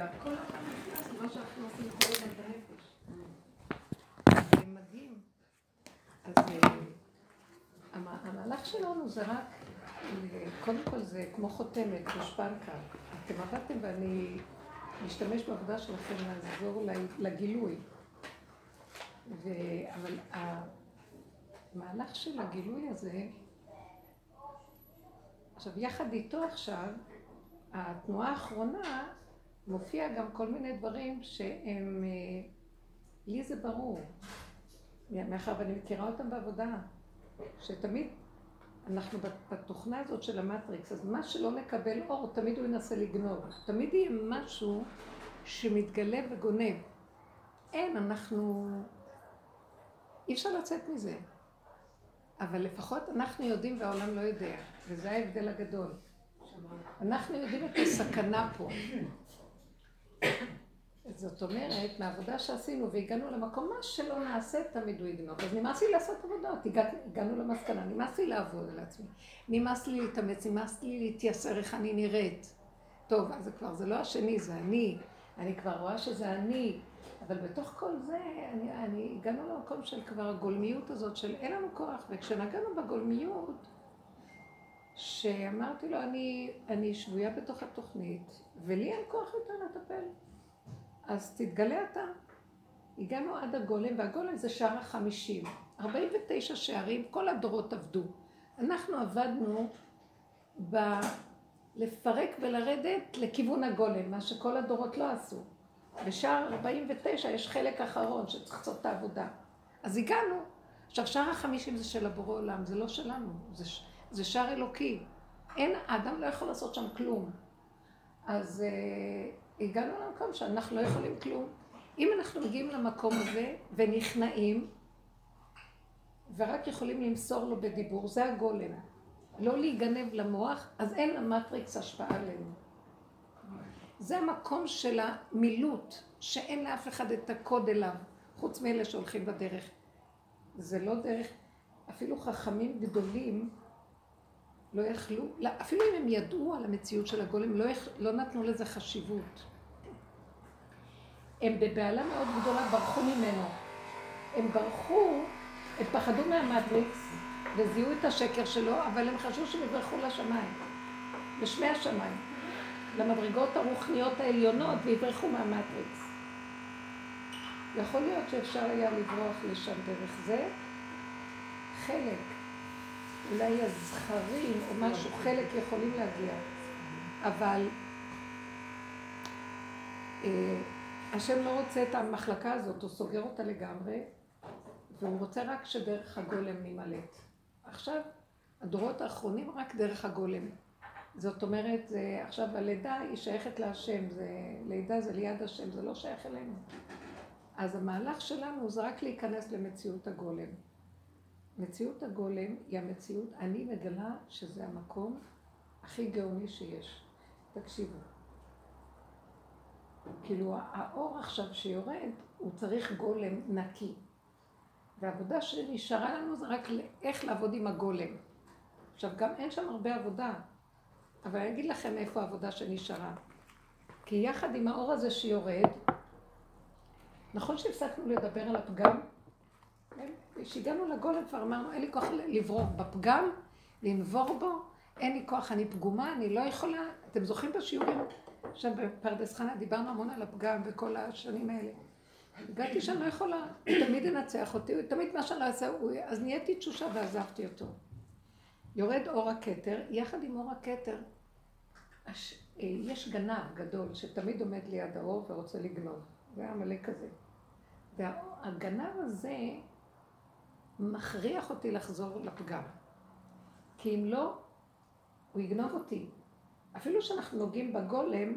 אה, המהלך שלנו זה רק, קודם כל זה כמו חותמת, גושפנקה. אתם עבדתם ואני משתמש בעבודה שלכם לעזור לגילוי. ו... אבל המהלך של הגילוי הזה, עכשיו יחד איתו עכשיו, התנועה האחרונה מופיע גם כל מיני דברים שהם, אה, לי זה ברור, מאחר ואני מכירה אותם בעבודה, שתמיד אנחנו בתוכנה הזאת של המטריקס, אז מה שלא נקבל אור, תמיד הוא ינסה לגנוב. תמיד יהיה משהו שמתגלה וגונב. אין, אנחנו... אי אפשר לצאת מזה. אבל לפחות אנחנו יודעים והעולם לא יודע, וזה ההבדל הגדול. אנחנו יודעים את הסכנה פה. זאת אומרת, מהעבודה שעשינו והגענו למקום, מה שלא נעשה תמיד הוא יגנוב. אז נמאס לי לעשות עבודות, הגענו למסקנה, נמאס לי לעבוד על עצמי. נמאס לי להתאמץ, נמאס לי להתייסר איך אני נראית. טוב, אז זה כבר, זה לא השני, זה אני. אני כבר רואה שזה אני. אבל בתוך כל זה, אני, אני הגענו למקום של כבר הגולמיות הזאת, של אין לנו כוח. וכשנגענו בגולמיות, שאמרתי לו, אני, אני שבויה בתוך התוכנית, ולי אין כוח יותר לטפל. אז תתגלה אתה. הגענו עד הגולם, והגולם זה שער החמישים. 49 שערים, כל הדורות עבדו. אנחנו עבדנו ב... לפרק ולרדת לכיוון הגולם, מה שכל הדורות לא עשו. בשער 49 יש חלק אחרון שצריך לעשות את העבודה. אז הגענו. עכשיו, שער החמישים זה של הבורא עולם, זה לא שלנו, זה, זה שער אלוקי. אין, האדם לא יכול לעשות שם כלום. אז uh, הגענו למקום שאנחנו לא יכולים כלום. אם אנחנו מגיעים למקום הזה ונכנעים, ורק יכולים למסור לו בדיבור, זה הגולם. לא להיגנב למוח, אז אין למטריקס השפעה עלינו. זה המקום של המילוט, שאין לאף אחד את הקוד אליו, חוץ מאלה שהולכים בדרך. זה לא דרך, אפילו חכמים גדולים לא יכלו, לא, אפילו אם הם ידעו על המציאות של הגולם, לא, יכ, לא נתנו לזה חשיבות. הם בבהלה מאוד גדולה ברחו ממנו. הם ברחו, הם פחדו מהמטריקס וזיהו את השקר שלו, אבל הם חשבו שהם יברחו לשמיים, לשמי השמיים, למדרגות הרוחניות העליונות ויברחו מהמטריקס. יכול להיות שאפשר היה לברוח לשם דרך זה. חלק אולי הזכרים או משהו, חלק יכולים להגיע, אבל אה, השם לא רוצה את המחלקה הזאת, הוא סוגר אותה לגמרי, והוא רוצה רק שדרך הגולם נמלט. עכשיו, הדורות האחרונים רק דרך הגולם. זאת אומרת, זה, עכשיו הלידה היא שייכת להשם, זה, לידה זה ליד השם, זה לא שייך אלינו. אז המהלך שלנו זה רק להיכנס למציאות הגולם. מציאות הגולם היא המציאות, אני מגלה שזה המקום הכי גאוני שיש. תקשיבו. כאילו האור עכשיו שיורד, הוא צריך גולם נקי. והעבודה שנשארה לנו זה רק איך לעבוד עם הגולם. עכשיו, גם אין שם הרבה עבודה, אבל אני אגיד לכם איפה העבודה שנשארה. כי יחד עם האור הזה שיורד, נכון שהפסקנו לדבר על הפגם? כשהגענו לגולם כבר אמרנו, אין לי כוח לברור בפגם, לנבור בו, אין לי כוח, אני פגומה, אני לא יכולה. אתם זוכרים בשיעורים שם בפרדס חנה, דיברנו המון על הפגם וכל השנים האלה. הגעתי שאני לא יכולה, הוא תמיד ינצח אותי, תמיד מה שאני לא אעשה, אז נהייתי תשושה ועזבתי אותו. יורד אור הכתר, יחד עם אור הכתר, יש גנב גדול שתמיד עומד ליד האור ורוצה לגנוב. זה היה מלא כזה. והגנב הזה מכריח אותי לחזור לפגם. כי אם לא, הוא יגנוב אותי. אפילו שאנחנו נוגעים בגולם,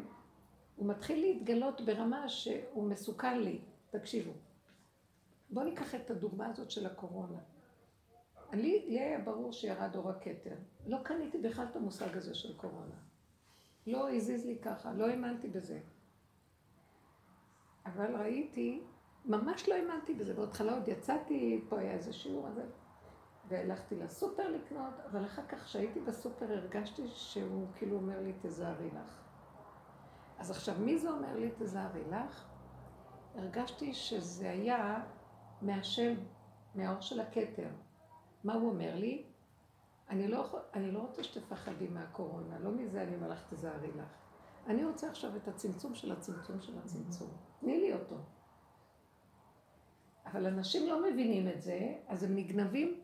הוא מתחיל להתגלות ברמה שהוא מסוכן לי. תקשיבו. בואו ניקח את הדוגמה הזאת של הקורונה. לי, לי היה ברור שירד אור הכתר. לא קניתי בכלל את המושג הזה של קורונה. לא הזיז לי ככה, לא האמנתי בזה. אבל ראיתי ממש לא האמנתי בזה, בהתחלה עוד יצאתי, פה היה איזה שיעור הזה, והלכתי לסופר לקנות, אבל אחר כך כשהייתי בסופר הרגשתי שהוא כאילו אומר לי, תזהרי לך. אז עכשיו, מי זה אומר לי, תזהרי לך? הרגשתי שזה היה מהשם, מהאור של הכתר. מה הוא אומר לי? אני לא, אני לא רוצה שתפחדי מהקורונה, לא מזה אני אומר לך, תזהרי לך. אני רוצה עכשיו את הצמצום של הצמצום של הצמצום. תני לי אותו. אבל אנשים לא מבינים את זה, אז הם נגנבים,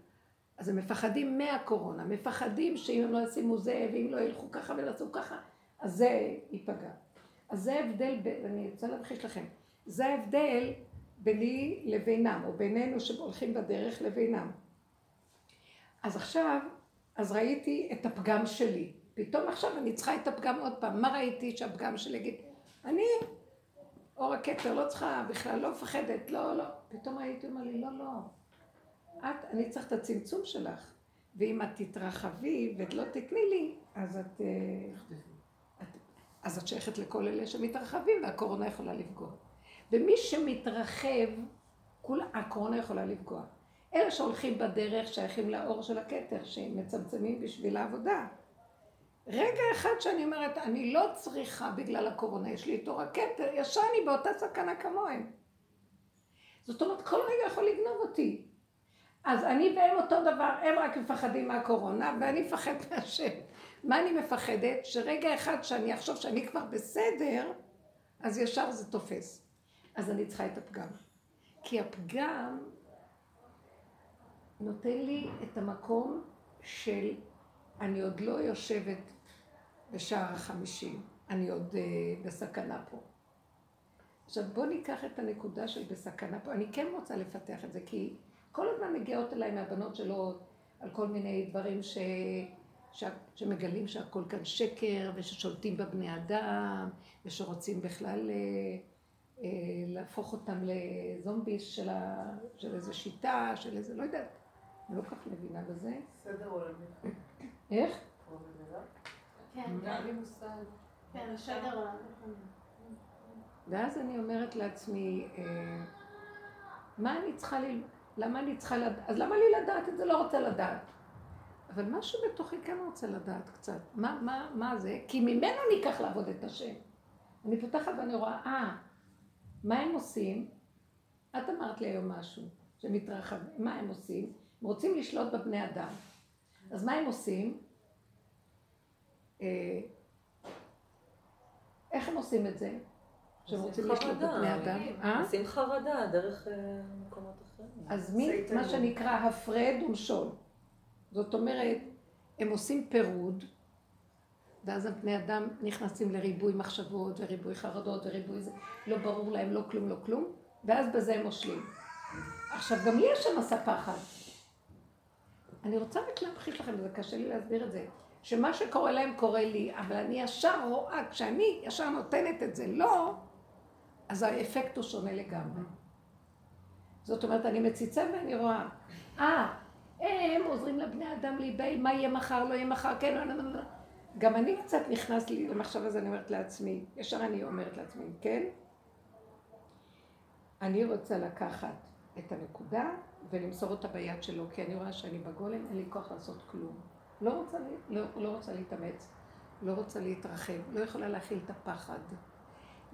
אז הם מפחדים מהקורונה, מפחדים שאם הם לא ישימו זה, ואם לא ילכו ככה ולעשו ככה, אז זה ייפגע. אז זה ההבדל, ואני רוצה להמחיש לכם, זה ההבדל ביני לבינם, או בינינו שהולכים בדרך לבינם. אז עכשיו, אז ראיתי את הפגם שלי. פתאום עכשיו אני צריכה את הפגם עוד פעם. מה ראיתי שהפגם שלי יגיד? אני, אור הכתר, לא צריכה בכלל, לא מפחדת, לא, לא. פתאום ראיתי, אומר לי, לא, לא. את, אני צריך את הצמצום שלך. ואם את תתרחבי ולא תתני לי, אז את, אה, את, אז את שייכת לכל אלה שמתרחבים, והקורונה יכולה לפגוע. ומי שמתרחב, כול, הקורונה יכולה לפגוע. אלה שהולכים בדרך שייכים לאור של הכתר, שמצמצמים בשביל העבודה. רגע אחד שאני אומרת, אני לא צריכה בגלל הקורונה, יש לי את אור הכתר, ישר אני באותה סכנה כמוהם. זאת אומרת, כל רגע יכול לגנוב אותי. אז אני והם אותו דבר, הם רק מפחדים מהקורונה, ואני מפחד מהשם. מה אני מפחדת? שרגע אחד שאני אחשוב שאני כבר בסדר, אז ישר זה תופס. אז אני צריכה את הפגם. כי הפגם נותן לי את המקום של אני עוד לא יושבת בשער החמישים, אני עוד uh, בסכנה פה. עכשיו בואו ניקח את הנקודה של בסכנה פה, אני כן רוצה לפתח את זה, כי כל הזמן מגיעות אליי מהבנות שלו על כל מיני דברים ש... ש... שמגלים שהכל כאן שקר, וששולטים בבני אדם, ושרוצים בכלל... Uh, אה, להפוך אותם לזומביס של, ה... של איזו שיטה, של איזה, לא יודעת, אני לא כל כך מבינה בזה. סדר עולמי. איך? כן, כן, ואז אני אומרת לעצמי, אה, מה אני צריכה ל... למה אני צריכה לדעת? אז למה לי לדעת את זה? לא רוצה לדעת. אבל משהו בתוכי כן רוצה לדעת קצת. מה, מה, מה זה? כי ממנו אני אקח לעבוד את השם. אני פותחת ואני רואה, אה, מה הם עושים? את אמרת לי היום משהו, שמתרחב, מה הם עושים? הם רוצים לשלוט בבני אדם. אז מה הם עושים? אה, איך הם עושים את זה? שהם רוצים לשלוט בבני אדם? אה? עושים חרדה דרך אה, מקומות אחרים. אז מי, מה שנקרא הפרד ומשול. זאת אומרת, הם עושים פירוד, ואז הבני אדם נכנסים לריבוי מחשבות וריבוי חרדות וריבוי זה, לא ברור להם לא כלום, לא כלום, ואז בזה הם מושלים. עכשיו, גם לי יש שם מסע פחד. אני רוצה רק להמחיש לכם, זה קשה לי להסביר את זה, שמה שקורה להם קורה לי, אבל אני ישר רואה, כשאני ישר נותנת את זה לא, אז האפקט הוא שונה לגמרי. זאת אומרת, אני מציצה ואני רואה, אה, הם עוזרים לבני אדם להיבהל, מה יהיה מחר, לא יהיה מחר, כן, לא, לא, לא. לא. גם אני קצת נכנס לי למחשב הזה, אני אומרת לעצמי, ישר אני אומרת לעצמי, כן? אני רוצה לקחת את הנקודה ולמסור אותה ביד שלו, כי אני רואה שאני בגולם, אין לי כוח לעשות כלום. לא רוצה, לא, לא רוצה להתאמץ, לא רוצה להתרחב, לא יכולה להכיל את הפחד.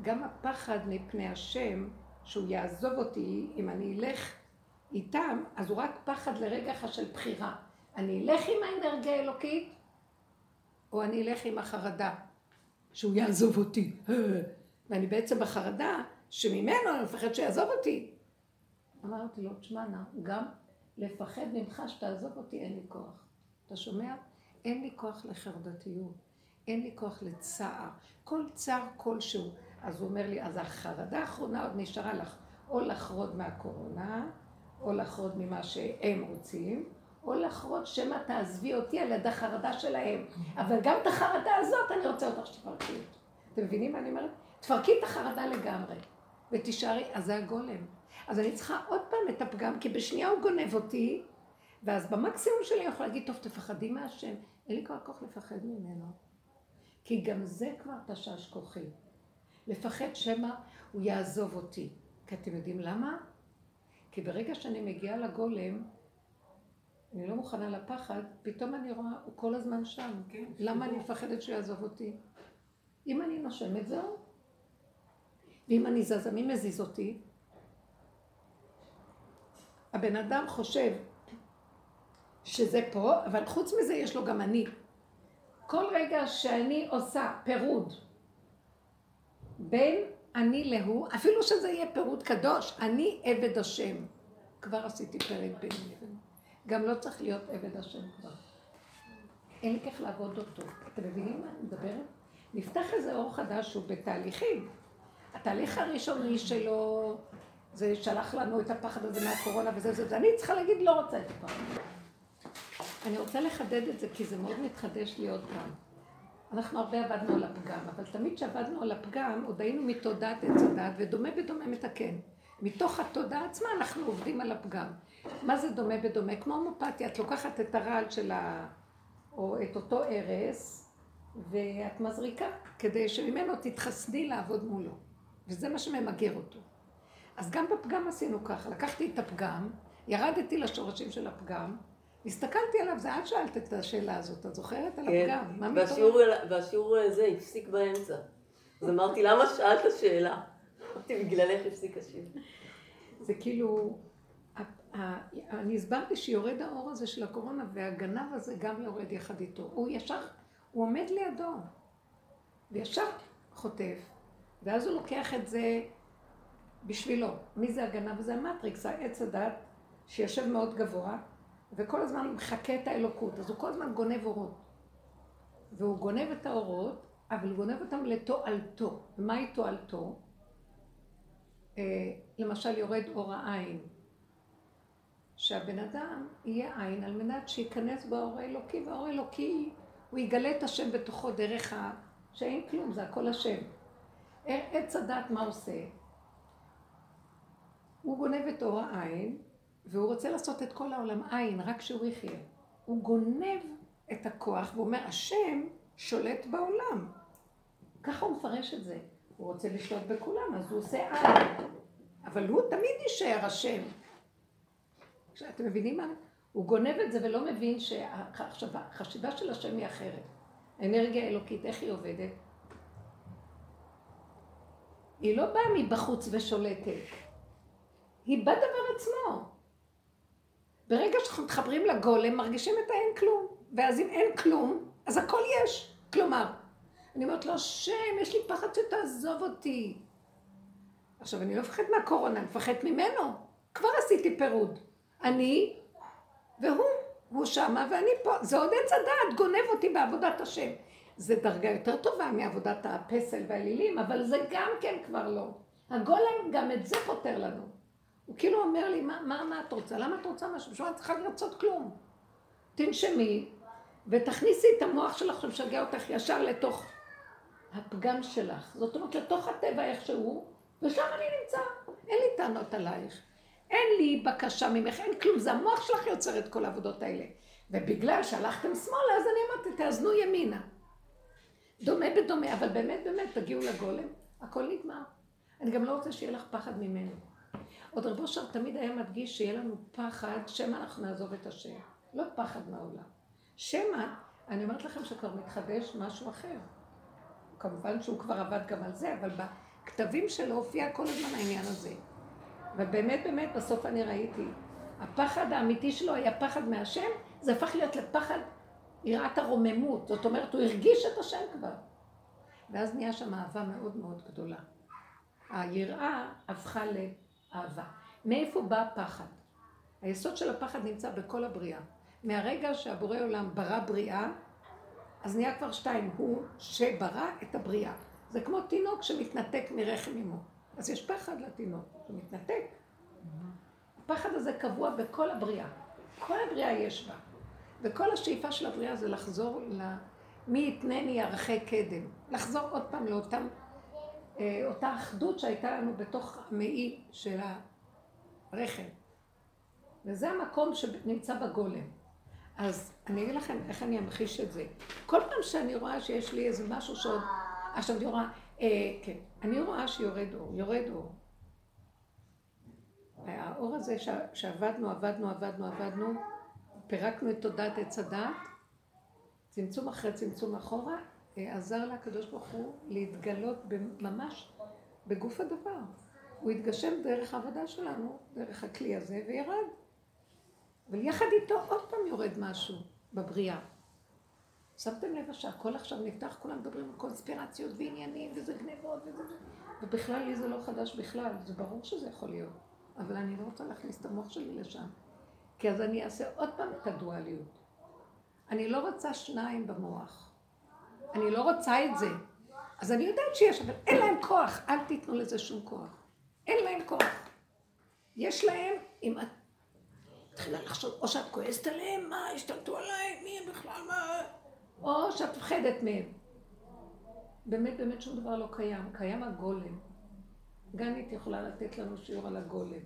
גם הפחד מפני השם, שהוא יעזוב אותי, אם אני אלך איתם, אז הוא רק פחד לרגע אחד של בחירה. אני אלך עם האנרגיה האלוקית, או אני אלך עם החרדה, שהוא יעזוב אותי. ואני בעצם בחרדה שממנו אני מפחד שיעזוב אותי. אמרתי לו, תשמע נא, גם לפחד ממך שתעזוב אותי אין לי כוח. אתה שומע? אין לי כוח לחרדתיות, אין לי כוח לצער. כל צער כלשהו. אז הוא אומר לי, אז החרדה האחרונה עוד נשארה לך, או לחרוד מהקורונה, או לחרוד ממה שהם רוצים, או לחרות שמא תעזבי אותי על יד החרדה שלהם. אבל גם את החרדה הזאת אני רוצה אותך שתפרקי. אתם מבינים מה אני אומרת? תפרקי את החרדה לגמרי, ותישארי, אז זה הגולם. אז אני צריכה עוד פעם את הפגם, כי בשנייה הוא גונב אותי, ואז במקסימום שלי אני יכולה להגיד, טוב, תפחדי מהשם. אין לי כבר כוח לפחד ממנו. כי גם זה כבר תשש כוחי. לפחד שמא הוא יעזוב אותי. כי אתם יודעים למה? כי ברגע שאני מגיעה לגולם, אני לא מוכנה לפחד, פתאום אני רואה, הוא כל הזמן שם. כן, למה אני מפחדת שהוא יעזוב אותי? אם אני נושמת זהו, ואם אני זזה, מי מזיז אותי? הבן אדם חושב שזה פה, אבל חוץ מזה יש לו גם אני. כל רגע שאני עושה פירוד בין אני להוא, אפילו שזה יהיה פירוד קדוש, אני עבד השם. כבר עשיתי פרק ביני לבינו. גם לא צריך להיות עבד השם כבר. אין לי כיף לעבוד אותו. אתם מבינים מה אני מדברת? נפתח איזה אור חדש שהוא בתהליכים. התהליך הראשוני שלו, זה שלח לנו את הפחד הזה מהקורונה וזה זה, זה. אני צריכה להגיד, לא רוצה את הפחד. אני רוצה לחדד את זה, כי זה מאוד מתחדש לי עוד פעם. אנחנו הרבה עבדנו על הפגם, אבל תמיד כשעבדנו על הפגם, עוד היינו מתודעת עץ הדת, ודומה בדומה מתקן. מתוך התודעה עצמה אנחנו עובדים על הפגם. מה זה דומה בדומה? כמו הומופתיה, את לוקחת את הרעל של ה... או את אותו ארס, ואת מזריקה, כדי שממנו תתחסני לעבוד מולו. וזה מה שממגר אותו. אז גם בפגם עשינו ככה, לקחתי את הפגם, ירדתי לשורשים של הפגם, הסתכלתי עליו, זה את שאלת את השאלה הזאת, את זוכרת? על כן, הפגם. מה והשיעור, והשיעור הזה הפסיק באמצע. אז אמרתי, למה שאלת שאלה? אמרתי, בגללך הפסיק השיעור. זה כאילו, אני הסברתי שיורד האור הזה של הקורונה והגנב הזה גם יורד יחד איתו. הוא ישר, הוא עומד לידו, וישר חוטף, ואז הוא לוקח את זה בשבילו. מי זה הגנב? זה המטריקס, העץ הדת, שיושב מאוד גבוה, וכל הזמן הוא מחקה את האלוקות, אז הוא כל הזמן גונב אורות. והוא גונב את האורות, אבל הוא גונב אותם לתועלתו. ומהי תועלתו? אה, למשל יורד אור העין. שהבן אדם יהיה עין על מנת שייכנס באור האלוקי, והאור האלוקי, הוא יגלה את השם בתוכו דרך ה... שאין כלום, זה הכל השם. עץ הדת מה עושה? הוא גונב את אור העין, והוא רוצה לעשות את כל העולם עין, רק שהוא יחיה. הוא גונב את הכוח, והוא אומר, השם שולט בעולם. ככה הוא מפרש את זה. הוא רוצה לשלוט בכולם, אז הוא עושה עין. אבל הוא תמיד יישאר השם. אתם מבינים מה? הוא גונב את זה ולא מבין שהחשיבה של השם היא אחרת. האנרגיה האלוקית, איך היא עובדת? היא לא באה מבחוץ ושולטת. היא בדבר עצמו. ברגע שאנחנו מתחברים לגולם, מרגישים את האין כלום. ואז אם אין כלום, אז הכל יש. כלומר, אני אומרת לו, השם, יש לי פחד שתעזוב אותי. עכשיו, אני לא מפחד מהקורונה, אני מפחד ממנו. כבר עשיתי פירוד. אני והוא, הוא שמה ואני פה. זה עוד עץ הדעת, גונב אותי בעבודת השם. זה דרגה יותר טובה מעבודת הפסל והאלילים, אבל זה גם כן כבר לא. הגולם גם את זה פותר לנו. הוא כאילו אומר לי, מה, מה, מה את רוצה? למה את רוצה משהו? בשביל את צריכה לרצות כלום. תנשמי ותכניסי את המוח שלך שמשגע אותך ישר לתוך הפגם שלך. זאת אומרת, לתוך הטבע איכשהו, ושם אני נמצא. אין לי טענות עלייך. אין לי בקשה ממך, אין כלום, זה המוח שלך יוצר את כל העבודות האלה. ובגלל שהלכתם שמאלה, אז אני אמרתי, תאזנו ימינה. דומה בדומה, אבל באמת באמת תגיעו לגולם, הכל נגמר. אני גם לא רוצה שיהיה לך פחד ממנו. עוד רבו שם תמיד היה מדגיש שיהיה לנו פחד, שמא אנחנו נעזוב את השם. לא פחד מהעולם. שמא, אני אומרת לכם שכבר מתחדש משהו אחר. כמובן שהוא כבר עבד גם על זה, אבל בכתבים שלו הופיע כל הזמן העניין הזה. ובאמת באמת בסוף אני ראיתי, הפחד האמיתי שלו היה פחד מהשם, זה הפך להיות לפחד יראת הרוממות. זאת אומרת, הוא הרגיש את השם כבר. ואז נהיה שם אהבה מאוד מאוד גדולה. היראה הפכה לאהבה. מאיפה בא הפחד? היסוד של הפחד נמצא בכל הבריאה. מהרגע שהבורא עולם ברא בריאה, אז נהיה כבר שתיים, הוא שברא את הבריאה. זה כמו תינוק שמתנתק מרחם אמו. אז יש פחד לתינוק, הוא מתנתק. הפחד הזה קבוע בכל הבריאה. כל הבריאה יש בה. וכל השאיפה של הבריאה זה לחזור ל... מי יתנני ערכי קדם. לחזור עוד פעם לאותם, אותה אחדות שהייתה לנו בתוך המעי של הרחם. וזה המקום שנמצא בגולם. אז אני אגיד לכם איך אני אמחיש את זה. כל פעם שאני רואה שיש לי איזה משהו שעוד... עכשיו אני רואה, אה, כן, אני רואה שיורד אור, יורד אור. האור הזה ש... שעבדנו, עבדנו, עבדנו, עבדנו, פירקנו את תודעת עץ הדת, צמצום אחרי צמצום אחורה, עזר לקדוש ברוך הוא להתגלות ממש בגוף הדבר. הוא התגשם דרך העבודה שלנו, דרך הכלי הזה, וירד. אבל יחד איתו עוד פעם יורד משהו בבריאה. שמתם לב שהכל עכשיו נפתח, כולם מדברים על קונספירציות ועניינים, וזה גנבות וזה... ובכלל לי זה לא חדש בכלל, זה ברור שזה יכול להיות. אבל אני לא רוצה להכניס את המוח שלי לשם. כי אז אני אעשה עוד פעם את הדואליות. אני לא רוצה שניים במוח. אני לא רוצה את זה. אז אני יודעת שיש, אבל אין להם כוח. אל תיתנו לזה שום כוח. אין להם כוח. יש להם, אם את מתחילה לחשוב, או שאת כועסת עליהם, מה, השתלטו עליי, מי הם בכלל, מה... או שאת מפחדת מהם. באמת, באמת שום דבר לא קיים. קיים הגולם. גנית יכולה לתת לנו שיעור על הגולם.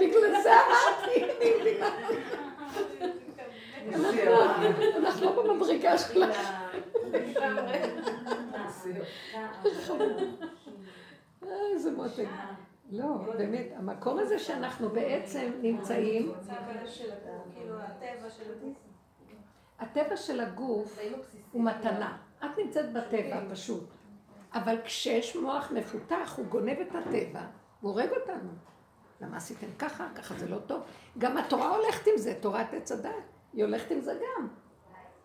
בגלל זה אמרתי. אנחנו לא במדרגה שלך. איזה מותק. לא, באמת, המקום הזה שאנחנו בעצם נמצאים... הטבע של הגוף הוא מתנה. את נמצאת בטבע, פשוט. אבל כשיש מוח מפותח, הוא גונב את הטבע, הוא הורג אותנו. למה עשיתם ככה? ככה זה לא טוב. גם התורה הולכת עם זה, תורת עץ הדת. היא הולכת עם זה גם.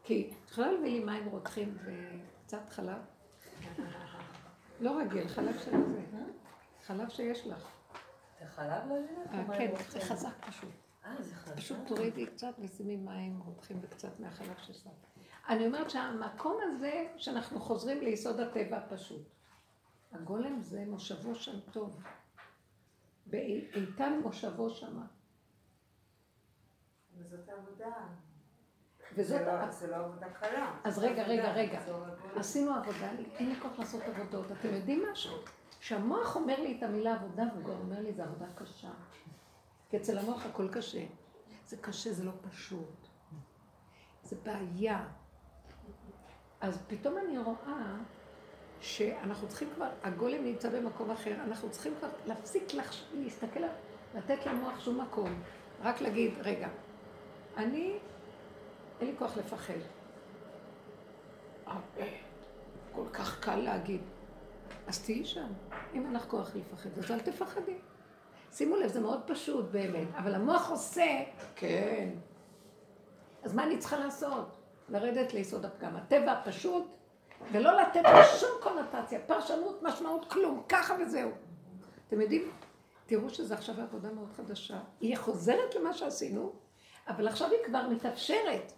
כי את יכולה להביא לי מים רותחים וקצת חלב? לא רגיל, חלב של זה. חלב שיש לך. זה חלב לא יודעת? כן, זה חזק פשוט. אה. פשוט תורידי קצת ושימי מים רותחים וקצת מהחלב ששם. אני אומרת שהמקום הזה, שאנחנו חוזרים ליסוד הטבע הפשוט. הגולם זה מושבו שם טוב. באיתן מושבו שמה. וזאת עבודה. וזאת... זה לא עבודה קלה. אז רגע, רגע, רגע. עשינו עבודה, אין לי כוח לעשות עבודות. אתם יודעים משהו? שהמוח אומר לי את המילה עבודה, והוא גם אומר לי, זה עבודה קשה. כי אצל המוח הכל קשה. זה קשה, זה לא פשוט. זה בעיה. אז פתאום אני רואה שאנחנו צריכים כבר, הגולם נמצא במקום אחר, אנחנו צריכים כבר להפסיק לחש... להסתכל, לתת למוח שום מקום. רק להגיד, רגע, אני, אין לי כוח לפחד. כל כך קל להגיד. אז תהיי שם. אם אין לך כוח לפחד, אז אל תפחדי. שימו לב, זה מאוד פשוט באמת, אבל המוח עושה, כן. אז מה אני צריכה לעשות? לרדת ליסוד הפגם. הטבע הפשוט, ולא לתת לו שום קונוטציה, פרשנות, משמעות, כלום, ככה וזהו. אתם יודעים, תראו שזו עכשיו עבודה מאוד חדשה. היא חוזרת למה שעשינו, אבל עכשיו היא כבר מתאפשרת.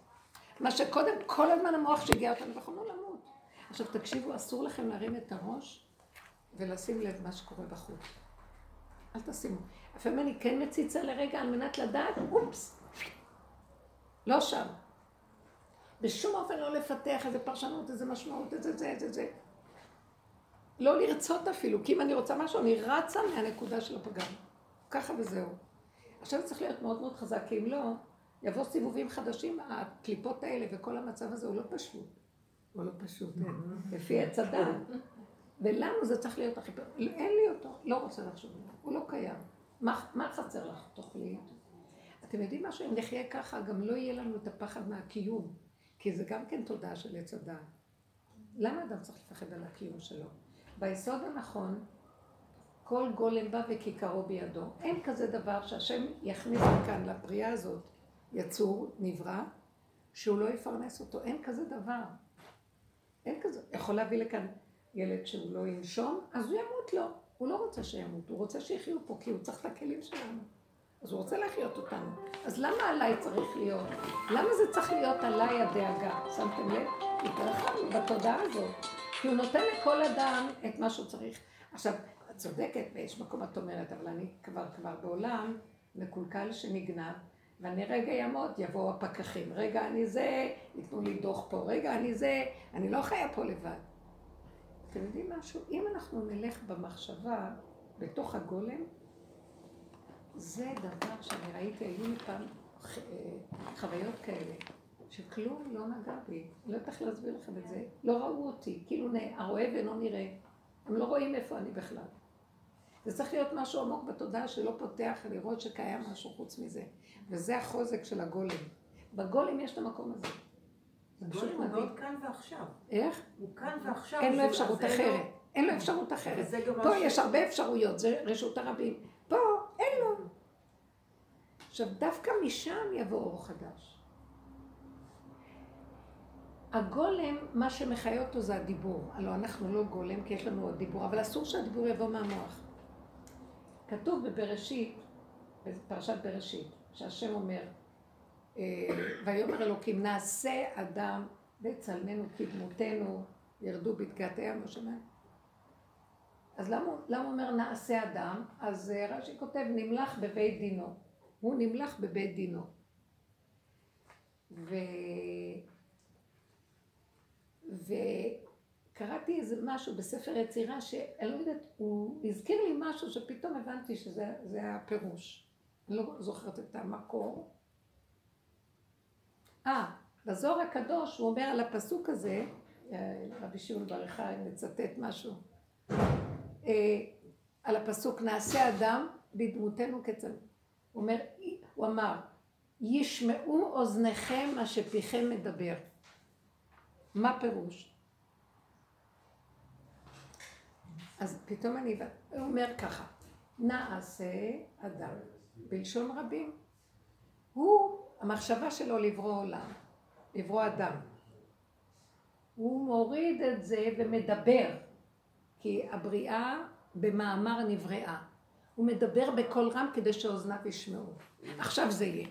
מה שקודם, כל הזמן המוח שהגיע אותנו, ויכולנו למות. עכשיו תקשיבו, אסור לכם להרים את הראש ולשים לב מה שקורה בחוץ. אל תשימו. לפעמים אני כן מציצה לרגע על מנת לדעת, אופס, לא שם. בשום אופן לא לפתח איזה פרשנות, איזה משמעות, איזה זה, איזה זה. לא לרצות אפילו, כי אם אני רוצה משהו, אני רצה מהנקודה של הפגם. ככה וזהו. עכשיו צריך להיות מאוד מאוד חזק, כי אם לא, יבוא סיבובים חדשים, הקליפות האלה וכל המצב הזה הוא לא פשוט. הוא לא פשוט, לפי עץ הדעת. ולנו זה צריך להיות הכי... אין לי אותו, לא רוצה לחשוב עליו, הוא לא קיים. מה, מה חסר לך? תאכלי. אתם יודעים משהו? אם נחיה ככה, גם לא יהיה לנו את הפחד מהקיום. כי זה גם כן תודעה של עץ הדעת. למה אדם צריך לפחד על הקיום שלו? ביסוד הנכון, כל גולם בא וכיכרו בידו. אין כזה דבר שהשם יכניס לכאן, לבריאה הזאת, יצור, נברא, שהוא לא יפרנס אותו. אין כזה דבר. אין כזה. יכול להביא לכאן ילד שהוא לא ינשום, אז הוא ימות לו. הוא לא רוצה שימות, הוא רוצה שיחיו פה, כי הוא צריך את הכלים שלנו. אז הוא רוצה להחיות אותנו. אז למה עליי צריך להיות? למה זה צריך להיות עליי הדאגה? שמתם לב? התרחבנו בתודעה הזאת. כי הוא נותן לכל אדם את מה שהוא צריך. עכשיו, את צודקת, ויש מקום את אומרת, אבל אני כבר כבר בעולם מקולקל שנגנב, ואני רגע יעמוד, יבואו הפקחים. רגע, אני זה, ייתנו לי דוח פה. רגע, אני זה, אני לא חיה פה לבד. אתם יודעים משהו? אם אנחנו נלך במחשבה בתוך הגולם, זה דבר שאני ראיתי, היו לי פעם חוויות כאלה, שכלום לא נגע בי. לא יודעת איך להסביר לכם את זה. לא ראו אותי, כאילו הרואה ואינו נראה. הם לא רואים איפה אני בכלל. זה צריך להיות משהו עמוק בתודעה שלא פותח לראות שקיים משהו חוץ מזה. וזה החוזק של הגולם. בגולם יש את המקום הזה. הגולם הוא. מאוד כאן ועכשיו. איך? הוא כאן ועכשיו. אין לו אפשרות לא- אחרת. אין לו אפשרות אחרת. פה ש- יש הרבה אפשרויות, זה רשות הרבים. עכשיו, דווקא משם יבוא אור חדש. הגולם, מה שמחיה אותו זה הדיבור. הלוא אנחנו לא גולם כי יש לנו עוד דיבור, אבל אסור שהדיבור יבוא מהמוח. כתוב בבראשית, בפרשת בראשית, שהשם אומר, אה, ויאמר אלוקים, נעשה אדם בצלמנו כדמותנו, ירדו בדגת הים ושמיים. אז למה, הוא- אומר נעשה אדם? אז אה, רש"י כותב נמלך בבית דינו. הוא נמלך בבית דינו. ו... וקראתי איזה משהו בספר יצירה שאני לא יודעת, הוא הזכיר לי משהו שפתאום הבנתי שזה זה הפירוש. אני לא זוכרת את המקור. אה, בזוהר הקדוש הוא אומר על הפסוק הזה, אה, רבי שמעון בר יוחאי מצטט משהו, אה, על הפסוק נעשה אדם בדמותנו כצלם. הוא אומר, הוא אמר, ישמעו אוזניכם מה שפיכם מדבר. מה פירוש? אז פתאום אני, הוא אומר ככה, נעשה אדם, בלשון רבים. הוא, המחשבה שלו לברוא עולם, לברוא אדם. הוא מוריד את זה ומדבר, כי הבריאה במאמר נבראה. הוא מדבר בקול רם כדי שאוזניו ישמעו. עכשיו זה יהיה.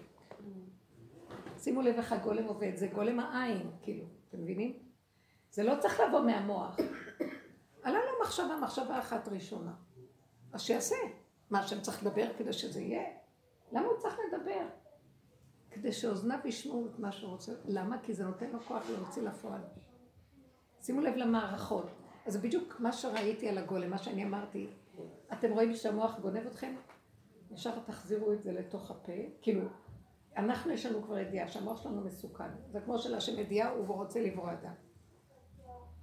שימו לב איך הגולם עובד, זה גולם העין, כאילו, אתם מבינים? זה לא צריך לבוא מהמוח. עלה לו מחשבה, מחשבה אחת ראשונה. אז שיעשה. מה, שם צריך לדבר כדי שזה יהיה? למה הוא צריך לדבר? כדי שאוזניו ישמעו את מה שהוא רוצה. למה? כי זה נותן לו כוח להוציא לפועל. שימו לב למערכות. אז בדיוק מה שראיתי על הגולם, מה שאני אמרתי. אתם רואים שהמוח גונב אתכם? ישר תחזירו את זה לתוך הפה. כאילו, אנחנו יש לנו כבר ידיעה שהמוח שלנו מסוכן. זה כמו שלהשם ידיעה, הוא רוצה לברוא אדם.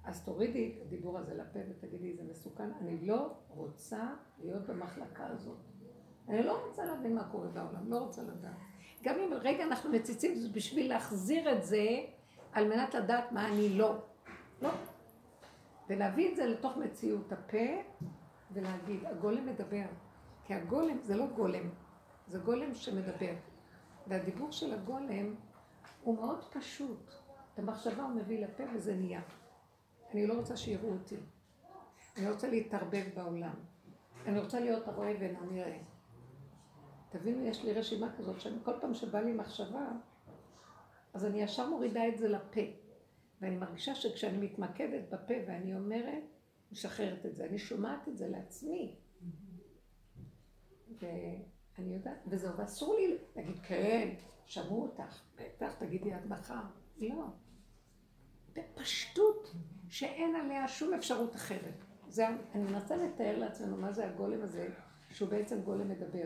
אז תורידי את הדיבור הזה לפה ותגידי, זה מסוכן. אני לא רוצה להיות במחלקה הזאת. אני לא רוצה להבין מה קורה בעולם, לא רוצה לדעת. גם אם רגע אנחנו מציצים, בשביל להחזיר את זה, על מנת לדעת מה אני לא. לא. ולהביא את זה לתוך מציאות הפה, ולהגיד, הגולם מדבר. כי הגולם זה לא גולם, זה גולם שמדבר. והדיבור של הגולם הוא מאוד פשוט. את המחשבה הוא מביא לפה וזה נהיה. אני לא רוצה שיראו אותי. אני רוצה להתערבב בעולם. אני רוצה להיות הרואה ואינו נראה. תבינו, יש לי רשימה כזאת, שאני כל פעם שבא לי מחשבה, אז אני ישר מורידה את זה לפה. ואני מרגישה שכשאני מתמקדת בפה ואני אומרת, משחררת את זה. אני שומעת את זה לעצמי. ואני יודעת, וזהו, ואסור לי להגיד, כן, שמעו אותך, בטח, תגידי עד מחר. לא. בפשטות שאין עליה שום אפשרות אחרת. זה, אני מנסה לתאר לעצמנו מה זה הגולם הזה, שהוא בעצם גולם מדבר.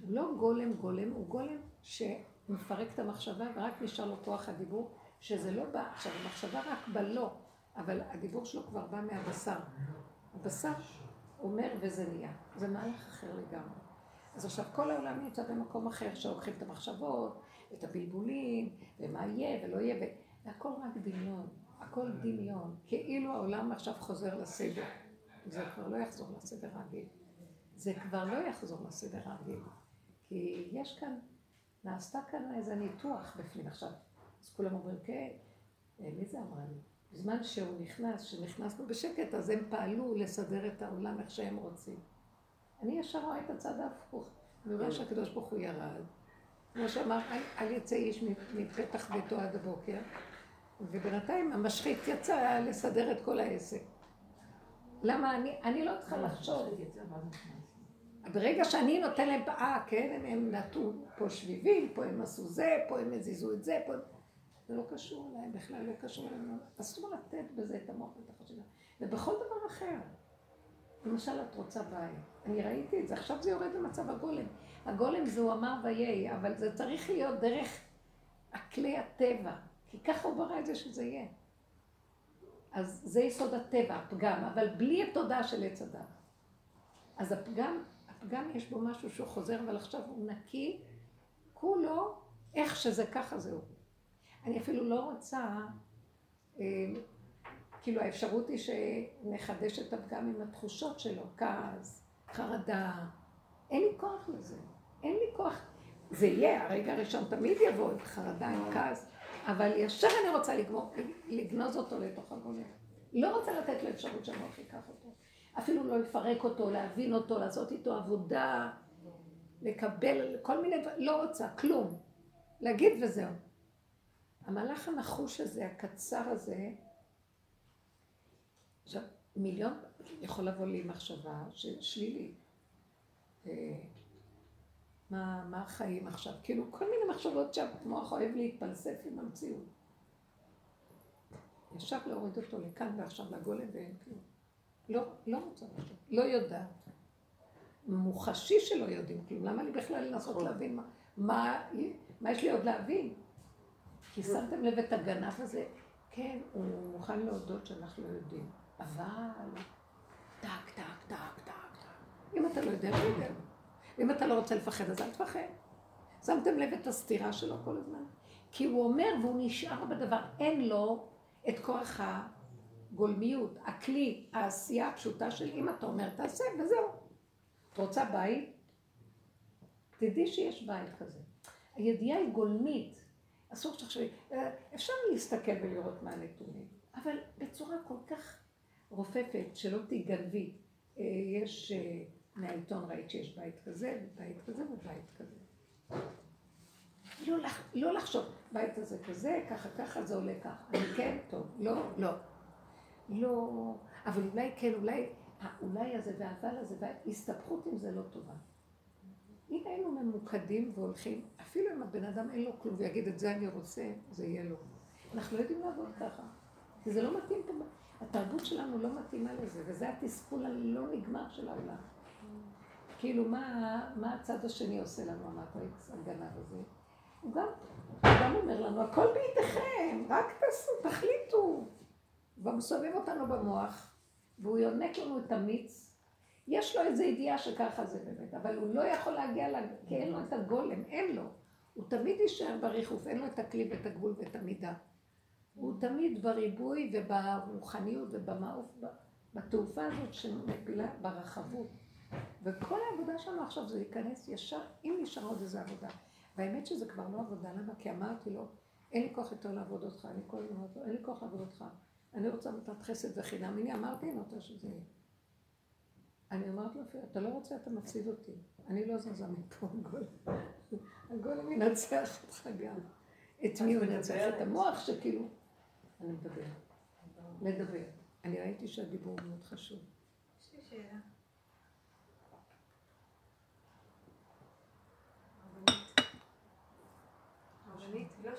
הוא לא גולם גולם, הוא גולם שמפרק את המחשבה ורק נשאר לו כוח הדיבור, שזה לא בא, עכשיו המחשבה רק בלא, אבל הדיבור שלו כבר בא מהבשר. הבשר אומר וזה נהיה, זה מהלך אחר לגמרי. אז עכשיו כל העולם נמצא במקום אחר, שלוקחים את המחשבות, את הבלבולים, ומה יהיה ולא יהיה, והכל רק דמיון, הכל דמיון, כאילו העולם עכשיו חוזר לסדר. זה כבר לא יחזור לסדר הרגיל. זה כבר לא יחזור לסדר הרגיל. כי יש כאן, נעשתה כאן איזה ניתוח בפנים עכשיו. אז כולם אומרים, כן, אה, מי זה אמרה לי? בזמן שהוא נכנס, שנכנסנו בשקט, אז הם פעלו לסדר את העולם איך שהם רוצים. אני ישר רואה את הצד ההפוך. אני רואה שהקדוש ברוך הוא ירד. כמו שאמר, אל, אל יצא איש מפתח ביתו עד הבוקר. ובינתיים המשחית יצא לסדר את כל העסק. למה אני, אני לא צריכה לחשוב. ברגע שאני נותן להם, אה, כן, הם, הם נטו פה שביבים, פה הם עשו זה, פה הם הזיזו את זה, פה... זה לא קשור אליהם, בכלל לא קשור אליהם. אסור לתת בזה את המוח ואת החשיבה. ובכל דבר אחר. למשל, את רוצה בית. אני ראיתי את זה, עכשיו זה יורד למצב הגולם. הגולם זה הוא אמר ויהי, אבל זה צריך להיות דרך הכלי הטבע. כי ככה הוא ברא את זה שזה יהיה. אז זה יסוד הטבע, הפגם, אבל בלי התודעה של עץ הדת. אז הפגם, הפגם יש בו משהו שהוא חוזר, אבל עכשיו הוא נקי, כולו, איך שזה ככה זהו. אני אפילו לא רוצה, אה, כאילו האפשרות היא שנחדש את הפגם עם התחושות שלו, כעס, חרדה. אין לי כוח לזה. אין לי כוח. זה יהיה, הרגע הראשון תמיד יבוא עם חרדה, עם כעס, אבל ישר אני רוצה לגמור, לגנוז אותו לתוך הגולם. לא רוצה לתת לו אפשרות שהמוח ייקח אותו. אפילו לא לפרק אותו, להבין אותו, לעשות איתו עבודה, לקבל, כל מיני לא רוצה, כלום. להגיד וזהו. המהלך הנחוש הזה, הקצר הזה, עכשיו, מיליון יכול לבוא לי מחשבה שלילית. אה, מה, מה החיים עכשיו? כאילו, כל מיני מחשבות שהמוח אוהב להתפלסף עם המציאות. ישר להוריד אותו לכאן ועכשיו לגולם ואין כלום. לא, לא רוצה לחשוב, לא יודעת. מוחשי שלא יודעים כלום, למה לי בכלל לנסות נכון. להבין מה, מה, מה יש לי עוד להבין? כי שמתם לב את הגנב הזה, כן, הוא מוכן להודות שאנחנו לא יודעים, אבל טק, טק, טק, טק. אם אתה לא יודע, לא יודע. ואם אתה לא רוצה לפחד, אז אל תפחד. שמתם לב את הסתירה שלו כל הזמן? כי הוא אומר והוא נשאר בדבר, אין לו את כוח הגולמיות, הכלי, העשייה הפשוטה של אם אתה אומר תעשה וזהו. את רוצה בית? תדעי שיש בית כזה. הידיעה היא גולמית. אסור שתחשבי, אה, אפשר להסתכל ולראות מה הנתונים, אבל בצורה כל כך רופפת, שלא תיגנבי. אה, יש, אה, מהעיתון ראית שיש בית כזה, ובית כזה, ובית כזה. לא, לא לחשוב, בית הזה כזה, ככה, ככה, זה עולה ככה. אני כן, טוב, לא, לא. לא, אבל אולי כן, אולי האולי הזה והאבל הזה, וההסתבכות עם זה לא טובה. אם היינו ממוקדים והולכים, אפילו אם הבן אדם אין לו כלום ויגיד את זה אני רוצה, זה יהיה לו. אנחנו לא יודעים לעבוד ככה. כי זה לא מתאים פה. התרבות שלנו לא מתאימה לזה, וזה התסכול הלא נגמר של העולם. כאילו, מה, מה הצד השני עושה לנו, המטריקס, הגנב הזה? הוא גם, הוא גם אומר לנו, הכל בידיכם, רק תעשו, תחליטו. ומסובב אותנו במוח, והוא יונק לנו את המיץ. יש לו איזו ידיעה שככה זה באמת, אבל הוא לא יכול להגיע, לה, כי אין לו את הגולם, אין לו. הוא תמיד יישאר בריחוף, אין לו את הכלי ואת הגבול ואת המידה. הוא תמיד בריבוי וברוחניות ובמעוף, בתעופה הזאת שמפילה ברחבות. וכל העבודה שלנו עכשיו זה להיכנס ישר, אם נשאר עוד איזה עבודה. והאמת שזה כבר לא עבודה, למה? כי אמרתי לו, אין לי כוח יותר לעבוד אותך, אין לי כוח לעבוד אותך. אני רוצה מתת חסד וחינם. הנה אמרתי, אני רוצה שזה יהיה. אני אמרתי לו, אתה לא רוצה, אתה מפסיד אותי. אני לא זזה מפה, הגולם. הגולם ינצח אותך גם. את מי הוא ינצח? את המוח שכאילו... אני מדבר. לדבר. אני ראיתי שהדיבור מאוד חשוב. יש לי שאלה. לא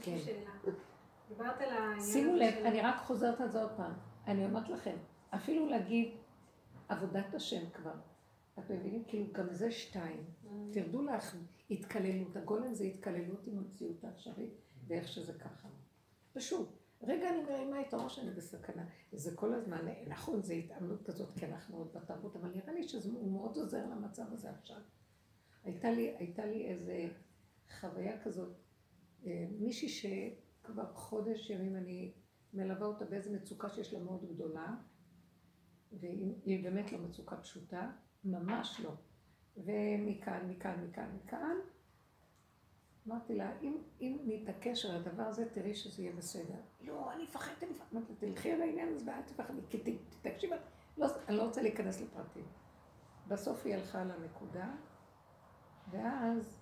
כן. שימו לב, אני רק חוזרת על זה עוד פעם. אני אומרת לכם, אפילו להגיד עבודת השם כבר. אתם מבינים? כאילו גם זה שתיים. Mm. תרדו לך התקללות. הגולם זה התקללות עם המציאות העכשווית, ואיך שזה ככה. פשוט. רגע אני מרימה את הראש, אני בסכנה. זה כל הזמן, נכון, זה התאמנות כזאת, כי אנחנו עוד בתרבות, אבל נראה לי שזה מאוד עוזר למצב הזה עכשיו. הייתה לי, הייתה לי איזה חוויה כזאת, אה, מישהי ש... כבר חודש ימים אני מלווה אותה באיזו מצוקה שיש לה מאוד גדולה, והיא באמת לא מצוקה פשוטה, ממש לא. ומכאן, מכאן, מכאן, מכאן, אמרתי לה, אם, אם נתעקש על הדבר הזה, תראי שזה יהיה בסדר. לא, אני מפחדת, אני מפחדת. אמרתי, תלכי על העניין הזה ואל תפחדי, כי תקשיב, לא, אני לא רוצה להיכנס לפרטים. בסוף היא הלכה לנקודה, ואז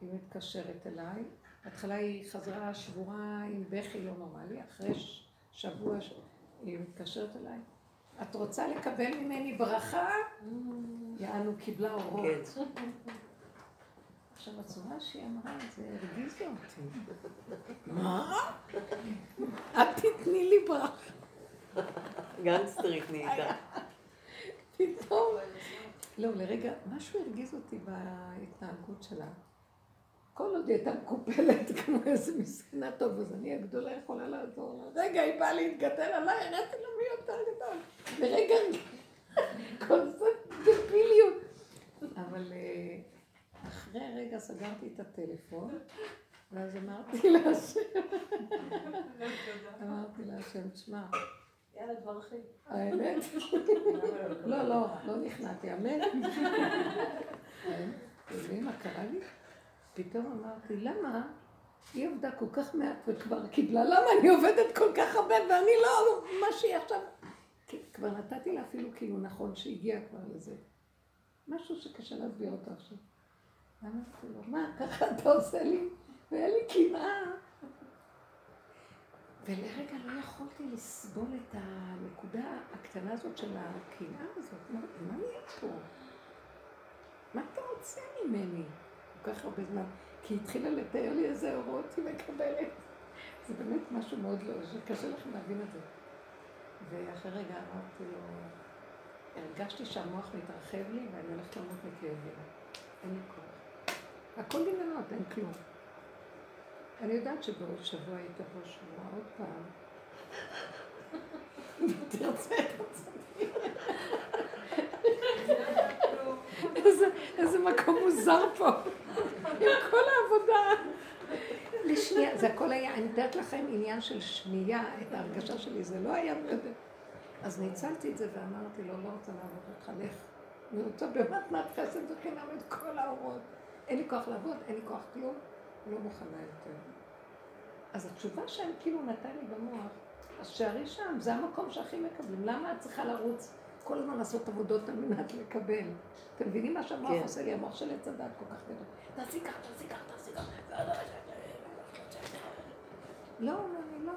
היא מתקשרת אליי, בהתחלה היא חזרה שבורה עם בכי לא נורמלי, אחרי שבוע היא מתקשרת אליי. את רוצה לקבל ממני ברכה? יענו קיבלה אורות. כן. עכשיו, הצורה שהיא אמרה את זה הרגיז אותי. מה? את תתני לי ברכה. גנגסטרית נהייתה. פתאום. לא, לרגע, משהו הרגיז אותי בהתנהגות שלה. כל עוד היא הייתה מקופלת כמו איזה מסכנה טוב, אז אני הגדולה יכולה לעזור לה. רגע, היא באה להתגדל עליי, הראיתי לה מי יותר גדול. לרגע, כל זה דביליות. אבל אה, אחרי רגע סגרתי את הטלפון, ואז אמרתי להשם, אמרתי להשם, תשמע, יאללה, תברכי. האמת, לא, לא, לא נכנעתי, אמן. אתם יודעים מה קרה לי? פתאום אמרתי, למה היא עבדה כל כך מעט וכבר קיבלה, למה אני עובדת כל כך הרבה ואני לא, מה שהיא עכשיו... כי כבר נתתי לה אפילו כאילו נכון שהגיע כבר לזה. משהו שקשה להסביר אותו עכשיו. אמרתי לו, מה, ככה אתה עושה לי? והיה לי קנאה. ולרגע לא יכולתי לסבול את הנקודה הקטנה הזאת של הקנאה הזאת. מה נהיה פה? מה אתה רוצה ממני? כך הרבה זמן. כי היא התחילה לתאר לי איזה אורות היא מקבלת. זה באמת משהו מאוד לא, שקשה לכם להבין את זה. ואחרי רגע אמרתי לו, הרגשתי שהמוח מתרחב לי ואני הולכת למות מכאבים. אין לי כוח. הכל דמיונות, אין כלום. אני יודעת שבעוד שבוע היא תבוא שבוע עוד פעם. תרצה, איזה, איזה מקום מוזר פה, עם כל העבודה. לשנייה, זה הכל היה, אני מתארת לכם עניין של שנייה, את ההרגשה שלי, זה לא היה בגלל. אז ניצלתי את זה ואמרתי לו, לא רוצה לעבוד אותך, לך. אני רוצה במתנת חסד וחינם את כל האורות. אין לי כוח לעבוד, אין לי כוח כלום, לא מוכנה יותר. אז התשובה שהם כאילו נתן לי במוח, אז שערי שם, זה המקום שהכי מקבלים. למה את צריכה לרוץ כל הזמן לעשות עבודות על מנת לקבל? אתם מבינים מה שהמוח כן. עושה לי? המוח של עץ הדת כל כך גדול. תעשי ככה, תעשי ככה, תעשי ככה. לא, לא, אני לא.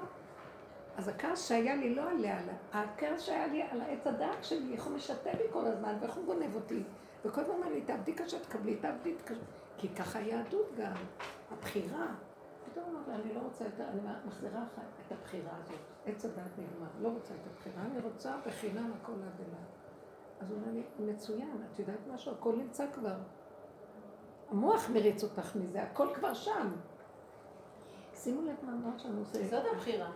אז הכעס שהיה לי לא עליה, הכעס שהיה לי על העץ הדעת שלי, איך הוא משתה לי כל הזמן, ואיך הוא גונב אותי. וכל הזמן אומר לי, תעבדי קשה, תקבלי, תעבדי קשה. כי ככה היהדות גם, הבחירה. פתאום אמרתי, אני לא רוצה יותר, אני מחזירה לך את הבחירה הזאת. עץ הדעת נגמר, לא רוצה את הבחירה, אני רוצה בחינם הכל עד אליו. אז הוא אומר לי, מצוין, את יודעת משהו, הכל נמצא כבר. המוח מריץ אותך מזה, הכל כבר שם. שימו לב מה המוח שלנו עושה. זאת הבחירה.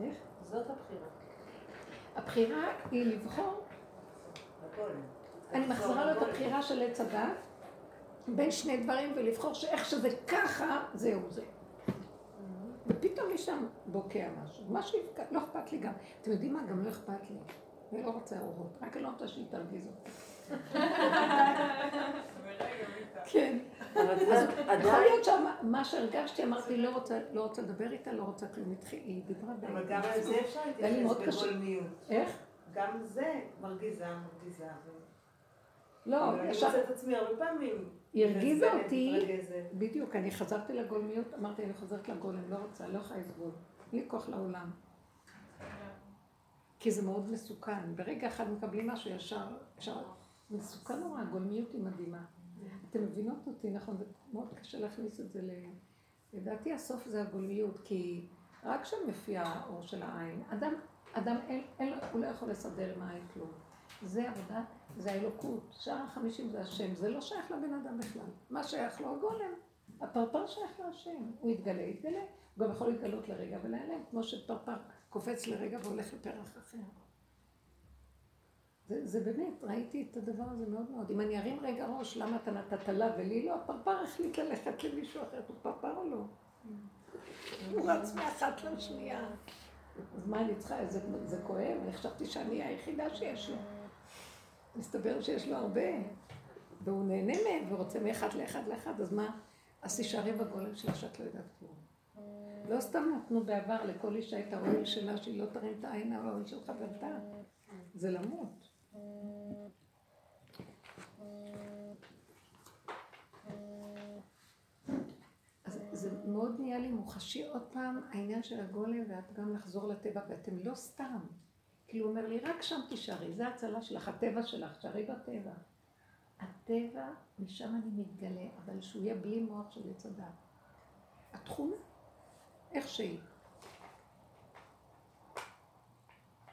איך? זאת הבחירה. הבחירה היא לבחור. אני מחזירה לו את הבחירה של עץ הדת, בין שני דברים, ולבחור שאיך שזה ככה, זהו זה. ופתאום יש שם בוקע משהו, משהו יפקע, לא אכפת לי גם. אתם יודעים מה? גם לא אכפת לי. אני לא רוצה אורות, רק אני לא רוצה שהיא תרגיז אותי. כן. יכול. להיות שמה שהרגשתי, אמרתי, לא רוצה, לא רוצה לדבר איתה, לא רוצה כלום. היא דיברה ב... אבל גם על זה אפשר להתייחס. בגולמיות. איך? גם זה מרגיזה, מרגיזה. לא, אבל אני ישר... מוצאת את עצמי הרבה פעמים. היא הרגיזה אותי. בדיוק, אני חזרתי לגולמיות, אמרתי, אני חוזרת לגולם, לא רוצה, לא יכולה לסבול. אין לי כוח לעולם. כי זה מאוד מסוכן. ברגע אחד מקבלים משהו ישר, ישר, מסוכן נורא, הגולמיות היא מדהימה. אתם מבינות אותי, נכון? זה מאוד קשה להכניס את זה ל... לדעתי הסוף זה הגולמיות, כי רק שם מופיע האור של העין. אדם, אדם אין, אין, הוא לא יכול לסדר עם העין כלום. זה עבודה, זה האלוקות. שער החמישים זה השם, זה לא שייך לבן אדם בכלל. מה שייך לו הגולם. הפרפר שייך להשם. הוא יתגלה, יתגלה. הוא גם יכול להתגלות לרגע ולהיעלם, כמו שפרפר קופץ לרגע והולך לפרח אחר. זה, זה באמת, ראיתי את הדבר הזה מאוד מאוד. אם אני ארים רגע ראש, למה אתה נתת לה ולי לא? הפרפר החליט ללכת למישהו אחר, הוא פרפר או לא? הוא רץ מאחת לשנייה. אז מה אני צריכה? זה, זה כואב? אני חשבתי שאני היחידה שיש לו. מסתבר שיש לו הרבה, והוא נהנה מהם ורוצה מאחד לאחד לאחד, אז מה? אז תישארי בגולם שלה שאת לא יודעת כלום. לא סתם נתנו בעבר לכל אישה את האוהל שלה, שהיא לא תרים את העין על האוהל של חברתה. זה למות. אז זה מאוד נהיה לי מוחשי עוד פעם, העניין של הגולם, ואת גם לחזור לטבע, ואתם לא סתם. כאילו הוא אומר לי, רק שם תישארי, זה ההצלה שלך, הטבע שלך, תשארי בטבע. הטבע, משם אני מתגלה, אבל שהוא יהיה בלי מוח של עץ הדת. התכונה, איך שהיא.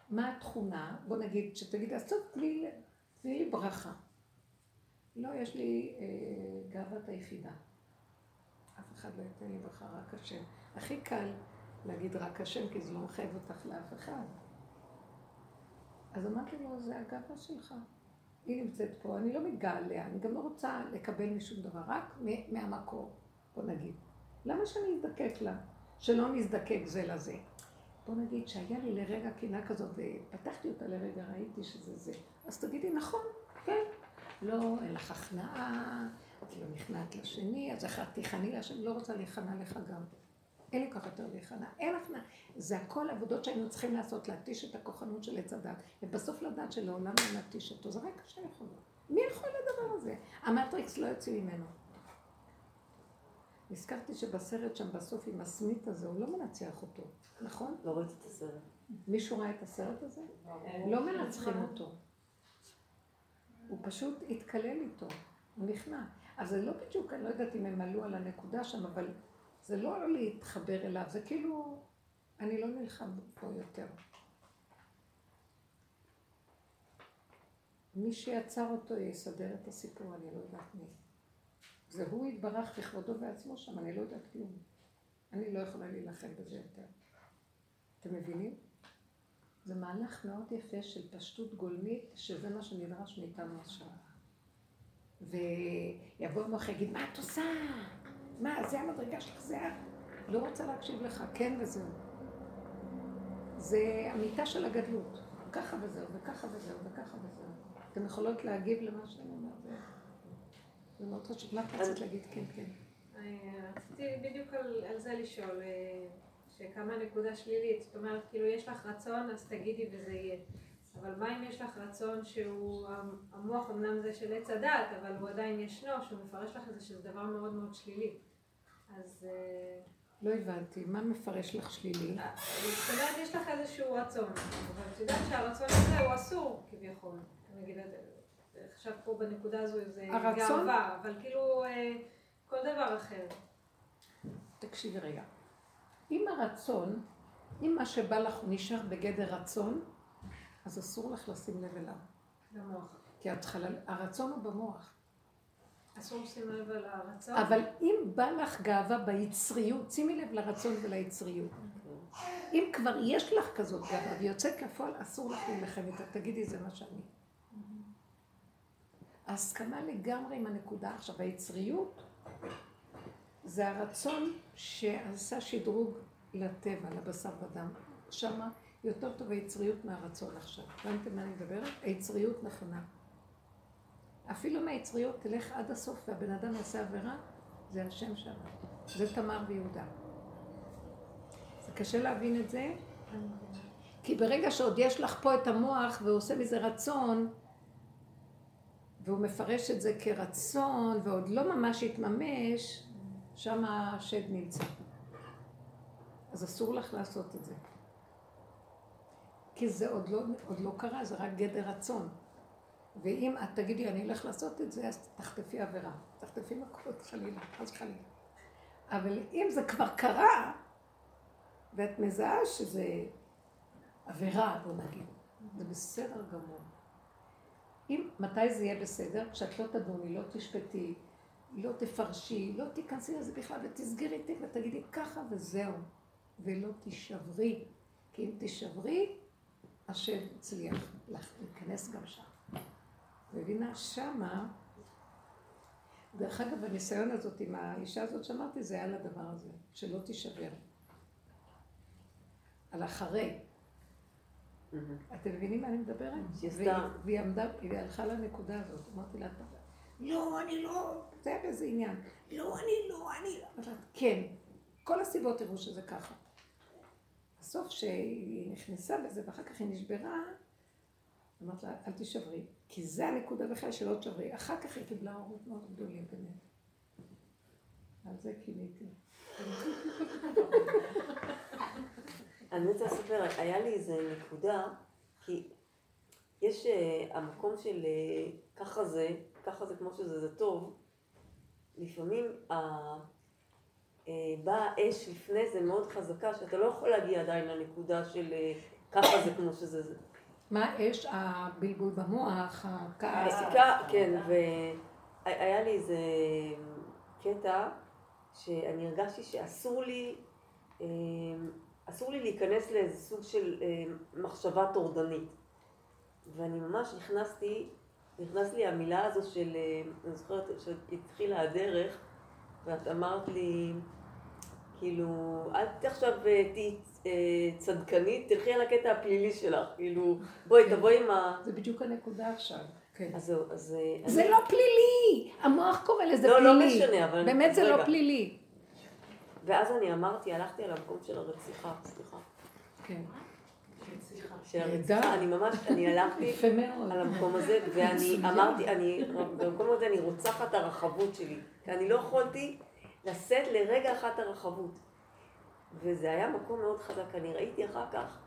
מה התכונה? בוא נגיד, שתגיד, אז טוב, תני לי- תני לי ברכה. לא, יש לי אה, גאוות היחידה. אף אחד לא ייתן לי ברכה, רק השם. הכי קל להגיד רק השם, כי זה לא מחייב אותך לאף אחד. אז אמרתי לו, זה הגאווה שלך. היא נמצאת פה, אני לא מתגאה עליה, אני גם לא רוצה לקבל משום דבר, רק מהמקור, בוא נגיד. למה שאני אזדקק לה? שלא נזדקק זה לזה. בוא נגיד שהיה לי לרגע קינה כזאת, ופתחתי אותה לרגע, ראיתי שזה זה. אז תגידי, נכון, כן. לא, אין לך הכנעה, את לא נכנעת לשני, אז איך את תיכני לשני, לא רוצה להיכנע לך גם. אין לי ככה יותר להיכנע, אין הכנעה. זה הכל עבודות שהיינו צריכים לעשות, להתיש את הכוחנות של עץ הדת, ובסוף לדעת שלעולם לא נתיש אותו, זה רק קשה יכול. מי יכול לדבר הזה? המטריקס לא יוצא ממנו. נזכרתי שבסרט שם בסוף עם הסמית הזה, הוא לא מנצח אותו, נכון? לא ראיתי את הסרט. מישהו ראה את הסרט הזה? לא מנצחים אותו. הוא פשוט התקלל איתו, הוא נכנע. אז זה לא בדיוק, אני לא יודעת אם הם עלו על הנקודה שם, אבל זה לא להתחבר אליו, זה כאילו, אני לא נלחם פה יותר. מי שיצר אותו יסדר את הסיפור, אני לא יודעת מי. זה הוא יתברך בכבודו ועצמו שם, אני לא יודעת כלום. אני לא יכולה להילחם בזה יותר. אתם מבינים? זה מהלך מאוד יפה של פשטות גולמית, שזה מה שנדרש מאיתנו עכשיו. ויבוא המוח ויגיד, מה את עושה? מה, זה המדרגה שלך, זה את? לא רוצה להקשיב לך, כן וזהו. זה המיטה של הגדלות. ככה וזהו, וככה וזהו, וככה וזהו. אתם יכולות להגיב למה שאני אומרת. זה מאוד חשוב. מה את רצית להגיד? כן, כן. רציתי בדיוק על, על זה לשאול, אה, שקמה נקודה שלילית, זאת אומרת, כאילו יש לך רצון, אז תגידי וזה יהיה. אבל מה אם יש לך רצון שהוא, המוח אמנם זה של עץ הדעת, אבל הוא עדיין ישנו, שהוא מפרש לך את זה שזה דבר מאוד מאוד שלילי. אז... אה, לא הבנתי, מה מפרש לך שלילי? זאת אומרת, יש לך איזשהו רצון, אבל את יודעת שהרצון הזה הוא אסור כביכול. נגיד, עכשיו פה בנקודה הזו זה הרצון? גאווה, אבל כאילו אה, כל דבר אחר. תקשיבי רגע. אם הרצון, אם מה שבא לך נשאר בגדר רצון, אז אסור לך לשים לב אליו. במוח. כי ל- הרצון הוא במוח. אסור לשים לב על הרצון. אבל אם בא לך גאווה ביצריות, שימי לב לרצון וליצריות. אם כבר יש לך כזאת גאווה ויוצאת לפועל, אסור לך להילחם איתה. תגידי, זה מה שאני. ההסכמה לגמרי עם הנקודה. עכשיו, היצריות זה הרצון שעשה שדרוג לטבע, לבשר ודם. שמה יותר טוב היצריות מהרצון עכשיו. הבנתם מה אני מדברת? היצריות נכונה. אפילו מהיצריות תלך עד הסוף והבן אדם יעשה עבירה, זה השם שם. זה תמר ויהודה. זה קשה להבין את זה, כי ברגע שעוד יש לך פה את המוח והוא עושה מזה רצון, והוא מפרש את זה כרצון, ועוד לא ממש התממש, שם השד נמצא. אז אסור לך לעשות את זה. כי זה עוד לא, עוד לא קרה, זה רק גדר רצון. ואם את תגידי, אני אלך לעשות את זה, אז תחטפי עבירה. תחטפי מכות, חלילה, חס חלילה. אבל אם זה כבר קרה, ואת מזהה שזה עבירה, בוא נגיד, זה בסדר גמור. אם, מתי זה יהיה בסדר? כשאת לא תדוני, לא תשפטי, לא תפרשי, לא תיכנסי לזה בכלל ותסגרי תיק ותגידי ככה וזהו, ולא תישברי. כי אם תישברי, השם הצליח להיכנס גם שם. מבינה? שמה, דרך אגב, הניסיון הזאת עם האישה הזאת שאמרתי, זה היה לדבר הזה, שלא תישבר. על אחרי. אתם מבינים מה אני מדברת? שהיא והיא- עמדה, היא הלכה לנקודה הזאת. אמרתי לה, לא, אני לא, זה היה באיזה עניין. לא, אני לא, אני לא. כן, כל הסיבות הראו שזה ככה. בסוף שהיא נכנסה בזה ואחר כך היא נשברה, אמרתי לה, אל תישברי, כי זה הנקודה בכלל שלא תשברי. אחר כך היא קיבלה אורות מאוד גדולים באמת. על זה קיניתי. אני רוצה לספר, היה לי איזה נקודה, כי יש אה, המקום של אה, ככה זה, ככה זה כמו שזה, זה טוב. לפעמים באה אש לפני זה מאוד חזקה, שאתה לא יכול להגיע עדיין לנקודה של אה, ככה זה כמו שזה. זה. מה אש? הבלבול במוח, הכעס. הסיכה, כן, והיה לי איזה קטע שאני הרגשתי שאסור לי, אה, אסור לי להיכנס לאיזה סוג של אה, מחשבה טורדנית. ואני ממש נכנסתי, נכנס לי המילה הזו של, אה, אני זוכרת שהתחילה הדרך, ואת אמרת לי, כאילו, אל ת- עכשיו אה, תהיי אה, צדקנית, תלכי על הקטע הפלילי שלך, כאילו, בואי, כן. תבואי עם ה... זה בדיוק הנקודה עכשיו. כן. אז זהו, אז... אה, זה אני- לא פלילי! המוח קורא לזה לא, פלילי. לא משנה, אבל... באמת זה רגע. לא פלילי. ואז אני אמרתי, הלכתי על המקום של הרציחה, סליחה. כן. של. הרציחה, אני ממש, אני הלכתי. על המקום הזה, ואני. אמרתי, אני, במקום הזה אני רוצחת הרחבות שלי, כי אני לא יכולתי לשאת לרגע אחד את הרחבות. וזה היה מקום מאוד חזק, אני ראיתי אחר כך,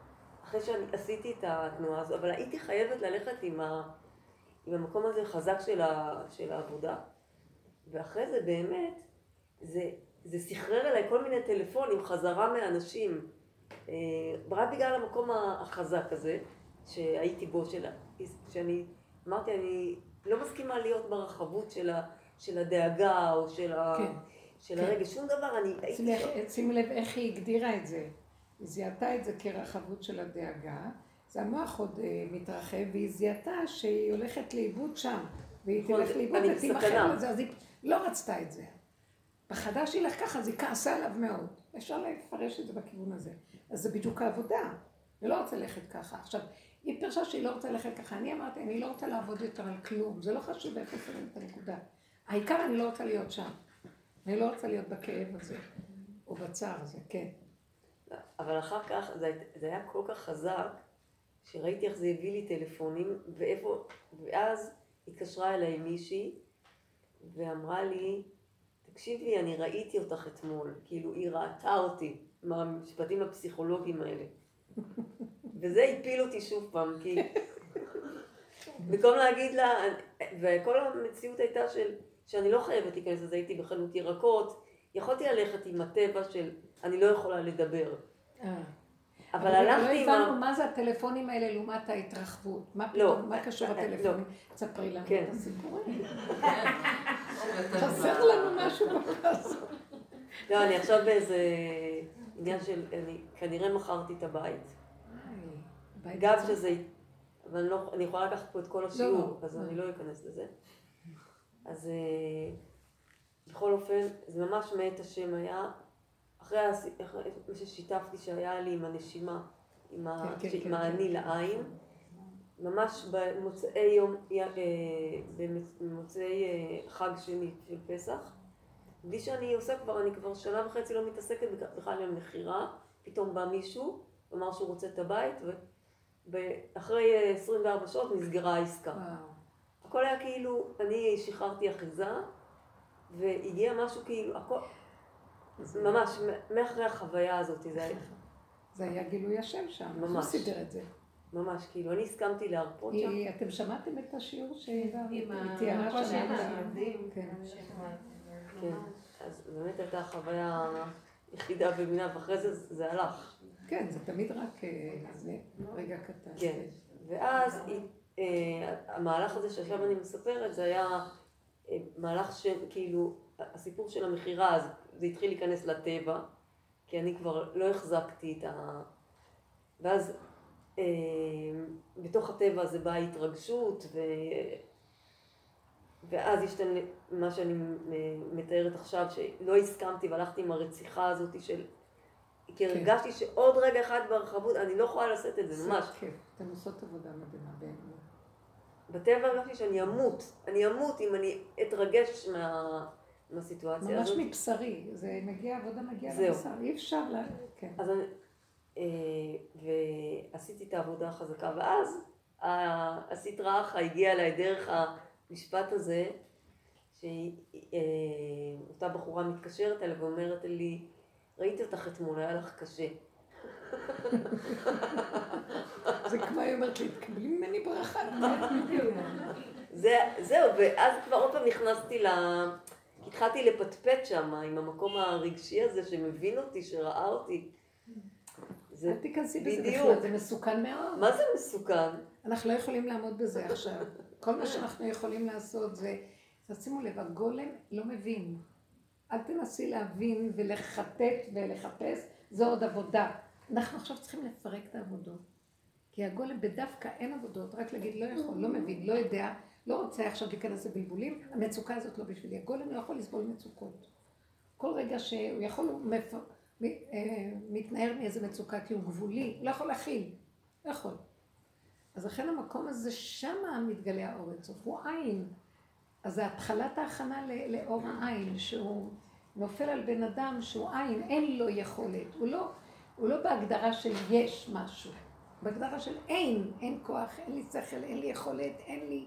אחרי שאני עשיתי את התנועה הזו, אבל הייתי חייבת ללכת עם, ה, עם המקום הזה חזק של, ה, של העבודה. ואחרי זה באמת, זה, זה סחרר אליי כל מיני טלפונים חזרה מאנשים, אה, רק בגלל המקום החזק הזה, שהייתי בו, של, שאני אמרתי, אני לא מסכימה להיות ברחבות של, ה, של הדאגה או של, ה, כן. של כן. הרגש, שום דבר, אני הייתי... שימי לב- שימי לב איך היא הגדירה את זה. היא זיהתה את זה כרחבות של הדאגה, זה המוח עוד אה, מתרחב, והיא זיהתה שהיא הולכת לאיבוד שם, והיא נכון, תלך לאיבוד ותימכר בסכנה. לזה, אז היא לא רצתה את זה. פחדה שילך ככה, אז היא כעסה עליו מאוד. אפשר לפרש את זה בכיוון הזה. אז זה בדיוק העבודה. היא לא רוצה ללכת ככה. עכשיו, היא פירשה שהיא לא רוצה ללכת ככה. אני אמרתי, אני לא רוצה לעבוד יותר על כלום. זה לא חשוב איפה שמים את הנקודה. העיקר, אני לא רוצה להיות שם. אני לא רוצה להיות בכאב הזה, או בצער הזה, כן. אבל אחר כך זה, זה היה כל כך חזק, שראיתי איך זה הביא לי טלפונים, ואיפה, ואז התקשרה אליי מישהי, ואמרה לי, תקשיבי, אני ראיתי אותך אתמול, כאילו היא ראתה אותי, מהמשפטים הפסיכולוגיים האלה. וזה הפיל אותי שוב פעם, כי במקום להגיד לה, וכל המציאות הייתה של, שאני לא חייבת להיכנס, אז הייתי בחנות ירקות, יכולתי ללכת עם הטבע של אני לא יכולה לדבר. אה. אבל לא הלכתי עם ה... הבנו מה זה הטלפונים האלה לעומת ההתרחבות. מה לא. פתאום, מה קשור אה, הטלפונים? תספרי לנו כן. את הסיפורים. חסר לנו משהו בפרס. לא, אני עכשיו באיזה עניין של, אני כנראה מכרתי את הבית. גם שזה, אבל אני, לא, יכולה לקחת פה את כל השיעור, לא. אז אני לא אכנס לזה. אז אה, בכל אופן, זה ממש מאת השם היה, אחרי מה ששיתפתי שהיה לי עם הנשימה, עם, ה, כן, כן, כן, האני. לעין, ממש במוצאי יום, אה, במוצאי אה, חג שני של פסח, בלי שאני עושה כבר, אני כבר שנה וחצי לא מתעסקת בכ- בכלל עם מכירה, פתאום בא מישהו, אמר שהוא רוצה את הבית, ואחרי אה, 24 שעות נסגרה העסקה. וואו. הכל היה כאילו, אני שחררתי אחיזה, והגיע משהו כאילו, הכל, ממש, מאחרי החוויה הזאת, זה היה זה היה גילוי השם שם, אז הוא ממש. סידר את זה. ממש, כאילו, אני הסכמתי להרפות שם. אתם שמעתם את השיעור שהיא תיארה שם? כן. כן, אז באמת הייתה חוויה יחידה במינה, ואחרי זה זה הלך. כן, זה תמיד רק אה, זה רגע קטן. כן. ואז היא- המהלך הזה שעכשיו אני מספרת, זה היה אה, מהלך שכאילו, הסיפור של המכירה, אז זה התחיל להיכנס לטבע, כי אני כבר לא החזקתי את ה... ואז אה, בתוך הטבע הזה באה התרגשות, ו... ואז יש את מה שאני מ- מתארת עכשיו, שלא הסכמתי והלכתי עם הרציחה הזאת של... כי כן. הרגשתי שעוד רגע אחד ברחבות, אני לא יכולה לשאת את זה, ממש. כיף. אתן עושות עבודה מדהימה באמת. בטבע הרגשתי שאני אמות, אני אמות אם אני אתרגש מה, מהסיטואציה ממש הזאת. מבשרי, זה מגיע, עבודה מגיעה. לבשר, אי אפשר ל... כן. אז אני, אה, ועשיתי את העבודה החזקה, ואז הסטרא אחא הגיעה אליי דרך המשפט הזה, שאותה בחורה מתקשרת אליי ואומרת לי, ראיתי אותך אתמול, היה לך קשה. זה כמו היא אומרת לי, תקבלי ממני ברכה. זה, זהו, ואז כבר עוד פעם נכנסתי ל... התחלתי לפטפט שם עם המקום הרגשי הזה שמבין אותי, שראה אותי. זה, אל תיכנסי בזה. בכלל, זה מסוכן מאוד. מה זה מסוכן? אנחנו לא יכולים לעמוד בזה עכשיו. כל מה שאנחנו יכולים לעשות זה, תשימו לב, הגולם לא מבין. אל תנסי להבין ולחטט ולחפש, זו עוד עבודה. אנחנו עכשיו צריכים לפרק את העבודות. כי הגולם בדווקא אין עבודות, רק להגיד לא יכול, לא מבין, לא יודע, לא רוצה עכשיו להיכנס לבלבולים, המצוקה הזאת לא בשבילי. הגולם לא יכול לסבול מצוקות. כל רגע שהוא יכול, הוא מפ... אה, מתנער מאיזה מצוקה כי הוא גבולי, הוא לא יכול להכיל, לא יכול. אז לכן המקום הזה, שמה מתגלה האור אינסוף, הוא עין. אז זה התחלת ההכנה לאור העין, שהוא נופל על בן אדם שהוא עין, אין לו יכולת. הוא לא, הוא לא בהגדרה של יש משהו, בהגדרה של אין, אין כוח, אין לי שכל, אין לי יכולת, אין לי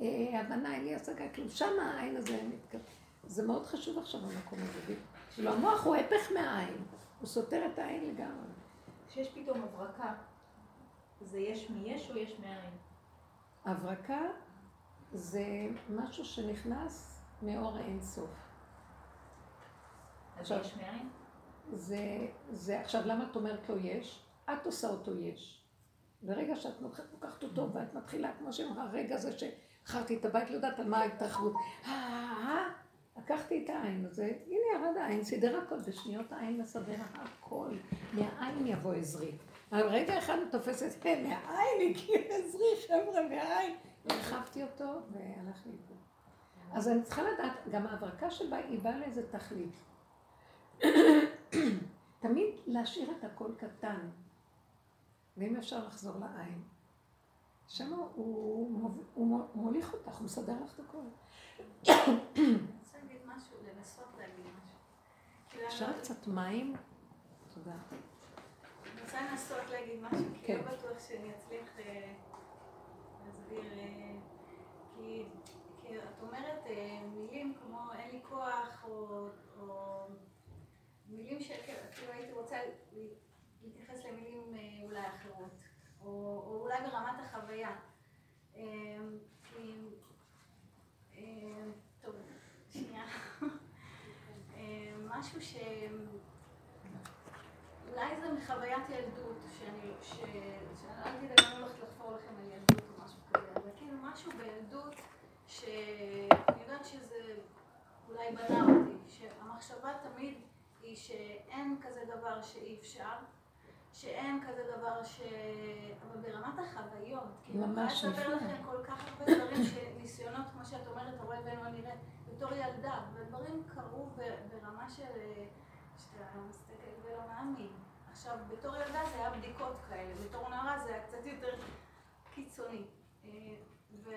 אה, הבנה, אין לי השגה, כלום. שמה העין הזה מתקבל. זה מאוד חשוב עכשיו במקום הזה. כאילו המוח הוא הפך מהעין, הוא סותר את העין לגמרי. כשיש פתאום הברקה, זה יש מיש או יש מאין? הברקה זה משהו שנכנס מאור האינסוף. אז עכשיו- יש מאין? זה, זה, עכשיו למה את אומרת לו יש? את עושה אותו יש. ברגע שאת לוקחת אותו ואת מתחילה, כמו שאמרה, הרגע הזה שחרתי את הבית, לא יודעת על מה ההתרחבות. אה, אה, לקחתי את העין הזה, הנה ירד העין, סידר הכל, בשניות העין מסדר הכל. מהעין יבוא עזרי. רגע אחד הוא תופס את זה, מהעין הגיע עזרי, חבר'ה, מהעין. הרחבתי אותו והלך לאיבוד. אז אני צריכה לדעת, גם ההברקה שבה היא באה לאיזה תכלית. תמיד להשאיר את הכל קטן, ואם אפשר לחזור לעין. שם הוא, מוב- הוא מוליך אותך, הוא מסדר לך את הכל. אני רוצה להגיד משהו, לנסות להגיד משהו. אפשר קצת מים? תודה. אני רוצה לנסות להגיד משהו, כי כן. לא בטוח שאני אצליח אה, להסביר. אה, כי כי את אומרת אה, מילים כמו אין לי כוח, או או מילים שכאילו הייתי רוצה להתייחס למילים אה, אולי אחרות, או או אולי ברמת החוויה. אה. אה, טוב, שנייה. משהו ש... אולי זה מחוויית ילדות, שאני, ש... שאני לא אגיד, אני הולכת לחפור לכם על ילדות או משהו כזה, אבל כאילו משהו בילדות שאני יודעת שזה אולי בנה אותי, שהמחשבה תמיד היא שאין כזה דבר שאי אפשר, שאין כזה דבר ש... אבל ברמת החוויות, כאילו, אני יכולה לספר. לכם כל כך הרבה דברים, שניסיונות, כמו שאת אומרת, אתה רואה ואינו נראה, בתור ילדה, ודברים קרו ברמה של... שאתה מסתכל ולא מאמין. עכשיו, בתור ילדה זה היה בדיקות כאלה, בתור נערה זה היה קצת יותר קיצוני. אה, ו...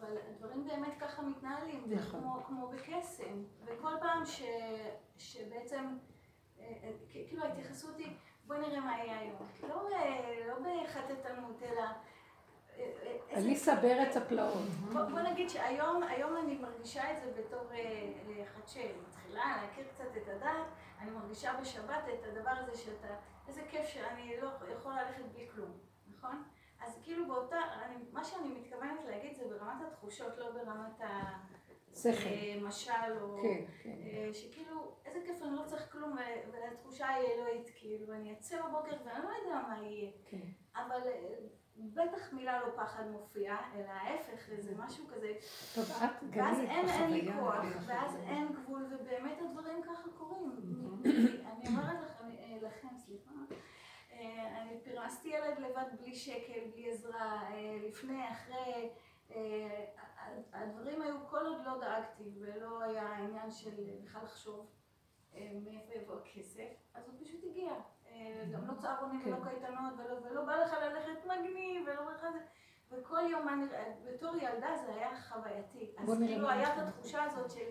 אבל הדברים באמת ככה מתנהלים, נכון. כמו, כמו בקסם. וכל פעם ש... שבעצם, אה, אה, כאילו ההתייחסות היא, בואי נראה מה יהיה היום. לא, ב- לא בחטטנות, אלא... אה, אה, אני אסבר את הפלאות. בוא, בוא נגיד שהיום היום אני מרגישה את זה בתור אה, אה, אחת שמתחילה להכיר קצת את הדת, אני מרגישה בשבת את הדבר הזה שאתה, איזה כיף שאני לא יכולה ללכת בלי כלום, נכון? אז כאילו באותה, אני, מה שאני מתכוונת להגיד זה ברמת התחושות, לא ברמת. המשל או... כן, כן. אה, שכאילו, איזה כיף, אני לא צריך כלום, והתחושה היא אלוהית, כאילו, אני אצא בבוקר ואני לא יודע מה יהיה. כן. אבל אה, בטח מילה לא פחד מופיעה, אלא ההפך, זה משהו כזה, טוב, את ואז אין, אין לי. כוח, ואז. אין גבול, ובאמת הדברים ככה קורים. אני אומרת לכם, אה, לכם, סליחה, אה, אני פרנסתי ילד לבד בלי שקל, בלי עזרה, אה, לפני, אחרי, אה, הדברים היו, כל עוד לא דאגתי, ולא היה עניין של בכלל לחשוב אה, מאיפה יבוא הכסף, אז הוא פשוט הגיע. גם לא צהרונים ולא כן. קייטנות, ולא, בא לך ללכת מגניב, ולא בא לך וכל יום, בתור ילדה זה היה חווייתי. אז כאילו היה את. התחושה הזאת של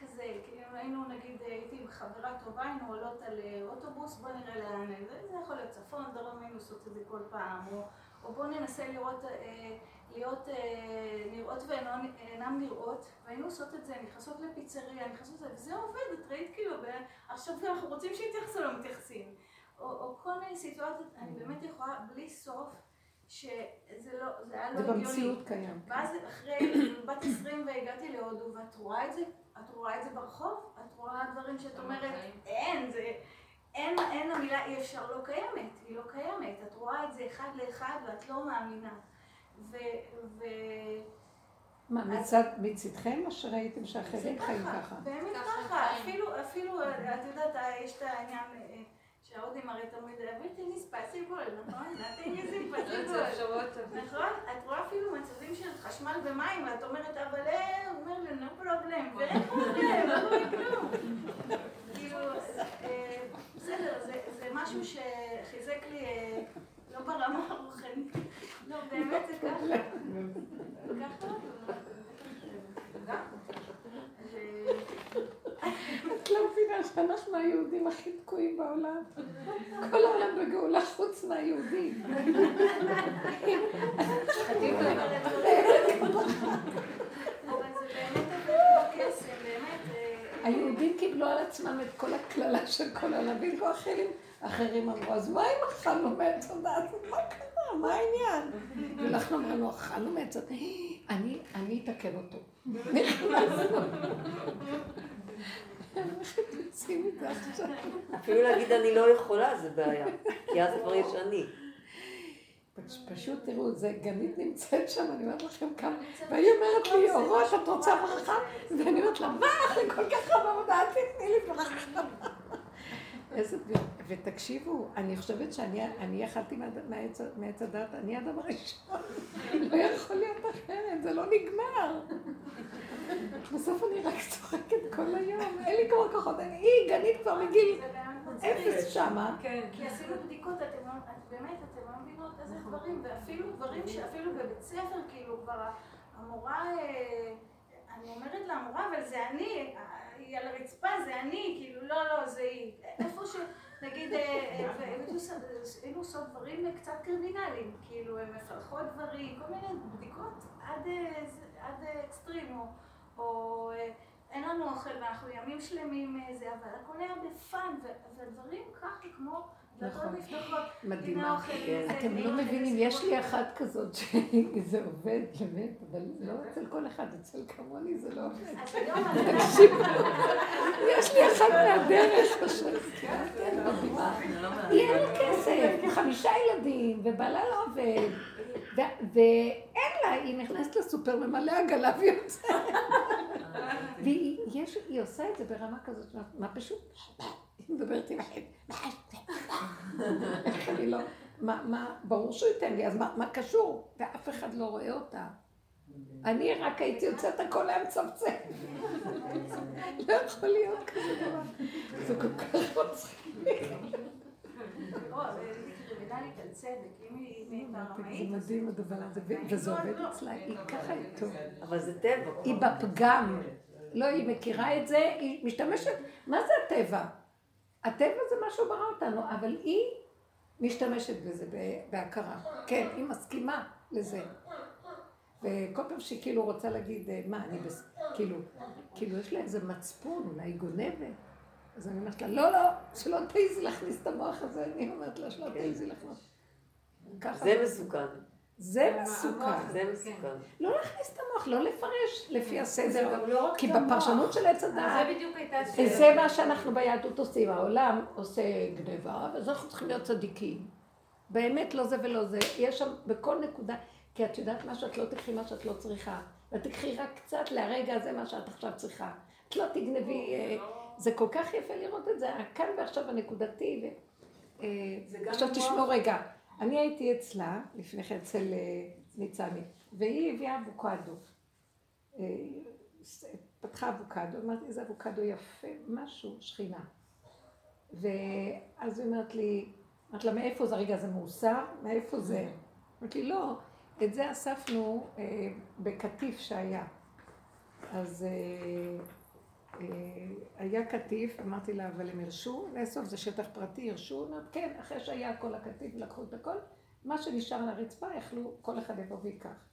כזה, כאילו היינו נגיד, הייתי עם חברה טובה, היינו עולות על אה, אוטובוס, בוא נראה לאן, זה, זה יכול להיות צפון, דרום, היינו עושות את זה כל פעם, או, או בוא ננסה לראות, אה, להיות אה, נראות ואינם נראות, והיינו עושות את זה, נכנסות לפיצריה, נכנסות לזה, וזה עובד, את ראית כאילו, עכשיו אנחנו רוצים שיתייחסו, לא מתייחסים. או, או כל מיני סיטואציות, אני באמת יכולה בלי סוף, שזה לא, זה היה לא זה הגיוני. במציאות קיים. ואז אחרי בת 20 והגעתי להודו, ואת רואה את זה, את רואה את זה ברחוב, את רואה דברים שאת אומרת, אין, זה, אין, אין המילה אי אפשר לא קיימת, היא לא קיימת, את רואה את זה אחד לאחד ואת לא מאמינה. ו... ו... מה, מצד, מצדכם או שראיתם שאחרים זה חיים ככה? באמת ככה. אפילו, אפילו, את יודעת, יש את העניין אה, שההודים הרי תמיד, everything is possible, נכון? nothing is impossible. נכון? את רואה אפילו מצבים של חשמל ומים, ואת אומרת, אבל אה, הוא אומר לי, no problem, ואין פרובלם, לא קורה כלום. כאילו, אה, משהו שחיזק לי, אה, לא ברמה הרוחנית, לא, באמת זה ככה. ככה, את לא שאנחנו היהודים הכי תקועים בעולם. כל העולם בגאולה חוץ מהיהודים. היהודים קיבלו על עצמם את כל הקללה של כל העולם, ואילו אחרים, אמרו, אז מה אם אכלנו מעץ הדת? מה קרה? מה העניין? ואנחנו אמרנו, אכלנו מעץ. אני, אני אתקן אותו. עושים את זה עכשיו? אפילו להגיד אני לא יכולה זה בעיה, כי אז כבר יש אני. פשוט תראו, זה גנית נמצאת שם, אני אומרת לכם כמה, והיא אומרת לי, אורות, את רוצה ברכה? ואני אומרת לה, מה, אחרי כל כך הרבה עבודה, אל תתני לי ברכה. איזה דברים. ותקשיבו, אני חושבת שאני אני אכלתי מעץ- מעץ הדת, אני האדם הראשון. לא יכול להיות אחרת, זה לא נגמר. בסוף אני רק צוחקת כל היום, אין לי כבר כוחות, אני היא גנית כבר מגיל באמת מצחיק. אפס שמה. כן. כי עשינו בדיקות, אתם לא, את באמת, אתם לא מבינות איזה דברים, ואפילו דברים שאפילו בבית ספר, כאילו כבר המורה, אה, אני אומרת למורה, אבל זה אני, אה, היא על הרצפה, זה אני, כאילו, לא, לא, זה היא. איפה ש... נגיד, אה, אה, היינו עושות דברים קצת קרימינליים, כאילו, הן מפלחות דברים, כל מיני בדיקות עד, אה, אה, אקסטרים, או, או אה, אין לנו אוכל ואנחנו ימים שלמים אה, זה, אבל הכל היה בפאן, ו- ודברים ככה כמו נכון. מדהימה. כן. אתם לא מבינים, יש לי אחת כזאת שזה עובד, באמת, אבל לא אצל כל אחד, אצל כמוני זה לא עובד. יש לי אחת מהדרך, כן, מדהימה. היא אין לה כסף, חמישה ילדים, ובעלה לא עובד, ואין לה, היא נכנסת לסופר, ממלא עגלה ויוצאת. והיא עושה את זה ברמה כזאת, מה- פשוט? היא מדברת עם החיים. איך אני לא... מה, ברור שהוא ייתן לי, אז מה, קשור? ואף אחד לא רואה אותה. אני רק הייתי יוצאת הכל היה מצפצף. לא יכול להיות כזה דבר. זה כל כך מצחיק. לא, קרימינלית על צדק, אם היא זה מדהים הדבר הזה, ו- וזה עובד אצלה, היא ככה איתו. אבל זה טבע. היא בפגם. לא, היא מכירה את זה, היא משתמשת, מה זה הטבע? הטבע זה מה שהוא ברא אותנו, אבל היא משתמשת בזה בהכרה. כן, היא מסכימה לזה. וכל פעם שהיא כאילו רוצה להגיד, אה, מה, אני בס... כאילו, כאילו יש לה איזה מצפון, אולי היא גונבת. אז אני אומרת לה, לא, לא, שלא תעיזי להכניס את המוח הזה, אני אומרת לה, שלא תעיזי להכניס. זה מסוכן. זה מסוכן. זה מסוכן. לא להכניס את המוח, לא לפרש לפי הסדר. גם לא כי. בפרשנות של עץ אז הדעת, זה בדיוק הייתה זה מה שאנחנו ביהדות עושים. העולם עושה גניבה, אז אנחנו צריכים להיות צדיקים. באמת לא זה ולא זה. יש שם בכל נקודה, כי את יודעת מה שאת לא תקחי מה שאת לא צריכה. ותקחי רק קצת לרגע הזה מה שאת עכשיו צריכה. את לא תגנבי, אה, זה כל כך יפה לראות את זה, כאן ועכשיו הנקודתי. ו- אה, עכשיו תשמעו רגע, אני הייתי אצלה, לפני כן אצל אה, ניצני, והיא הביאה אבוקדו. אה, פתחה אבוקדו, אמרתי, איזה אבוקדו יפה, משהו, שכינה. ואז היא אומרת לי, אמרת לה, מאיפה זה? רגע, זה מאוסר? מאיפה זה? אמרתי לי, לא, את זה אספנו אה, בקטיף שהיה. אז אה, היה קטיף, אמרתי לה, אבל הם הרשו לאסוף, זה שטח פרטי, הרשו? אמרת, כן, אחרי שהיה כל הקטיף ולקחו את הכל, מה שנשאר על הרצפה, יכלו, כל אחד יבוא ויקח.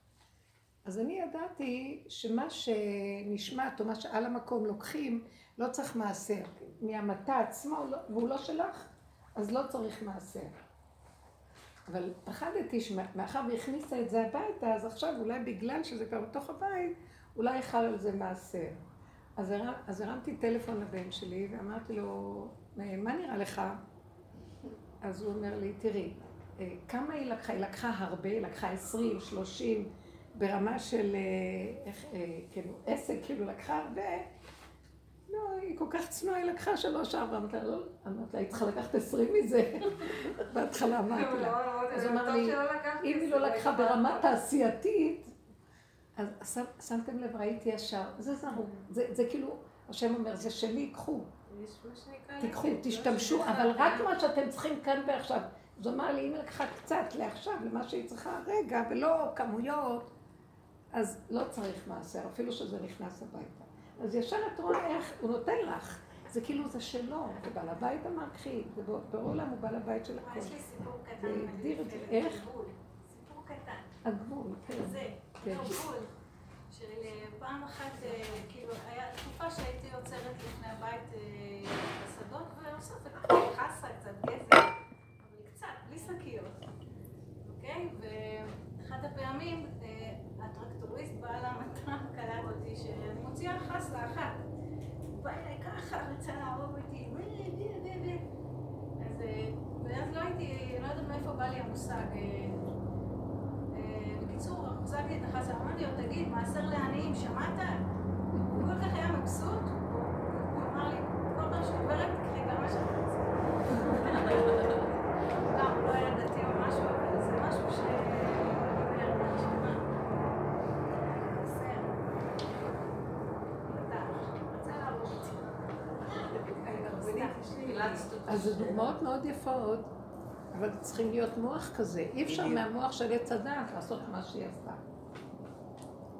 אז אני ידעתי שמה שנשמט, או מה שעל המקום לוקחים, לא צריך מעשר. מהמטע עצמו, לא- והוא לא שלך, אז לא צריך מעשר. אבל פחדתי שמאחר והכניסה את זה הביתה, אז עכשיו אולי בגלל שזה כבר בתוך הבית, אולי חל על זה מעשר. אז, הרם, אז הרמתי טלפון לבן שלי ואמרתי לו, מה נראה לך? אז הוא אומר לי, תראי, אה, כמה היא לקחה? היא לקחה הרבה, היא לקחה עשרים, שלושים, ברמה של, אה, איך, אה, כאילו, עסק, כאילו לקחה הרבה. לא, היא כל כך צנועה, היא לקחה שלוש, ארבע. אמרתי לה, לא, אמרתי לה, היא צריכה לקחת עשרים מזה. בהתחלה אמרתי לה. אז הוא אמר לי, אם היא לא לקחה ברמה תעשייתית, אז שם- שמתם לב, ראיתי ישר, זה זרוק, זה, זה כאילו, השם אומר, זה שלי, קחו. תיקחו, תשתמשו, אבל רק. מה שאתם צריכים כאן ועכשיו. אז הוא אמר לי, אם היא לקחה קצת לעכשיו, למה שהיא צריכה רגע, ולא כמויות, אז לא צריך מעשר, אפילו שזה נכנס הביתה. אז ישר את רואה איך הוא נותן לך. זה כאילו זה שלו, זה בעל הבית אמר, קחי, זה בעולם הוא בעל הבית של הכל. יש לי סיפור קטן. והגדיר את זה. איך? סיפור קטן. הגבול, כן. זה. של אה, פעם אחת, אה, כאילו, היה תקופה שהייתי עוצרת לפני הבית אה, בשדות ואוספת חסה, קצת גזר, אבל קצת, בלי שקיות, אוקיי? ואחת הפעמים הטרקטוריסט בעל המטרה קלט אותי שאני מוציאה חסה אחת. הוא בא אליי ככה, רצה להרוג אותי, ואז לא הייתי, לא יודעת מאיפה בא לי המושג. בקיצור, החזקתי את החסה, אמרתי לו, תגיד, מעשר לעניים, שמעת? הוא כל כך היה מבסוט, הוא אמר לי, כל פעם שאת עוברת, תקחי כמה שאת רוצה. גם, הוא לא היה דתי או משהו, אבל זה משהו ש... אז זה דוגמאות מאוד יפות, אבל צריכים להיות מוח כזה. אי אפשר. מהמוח של עץ הדעת לעשות מה שהיא עשתה.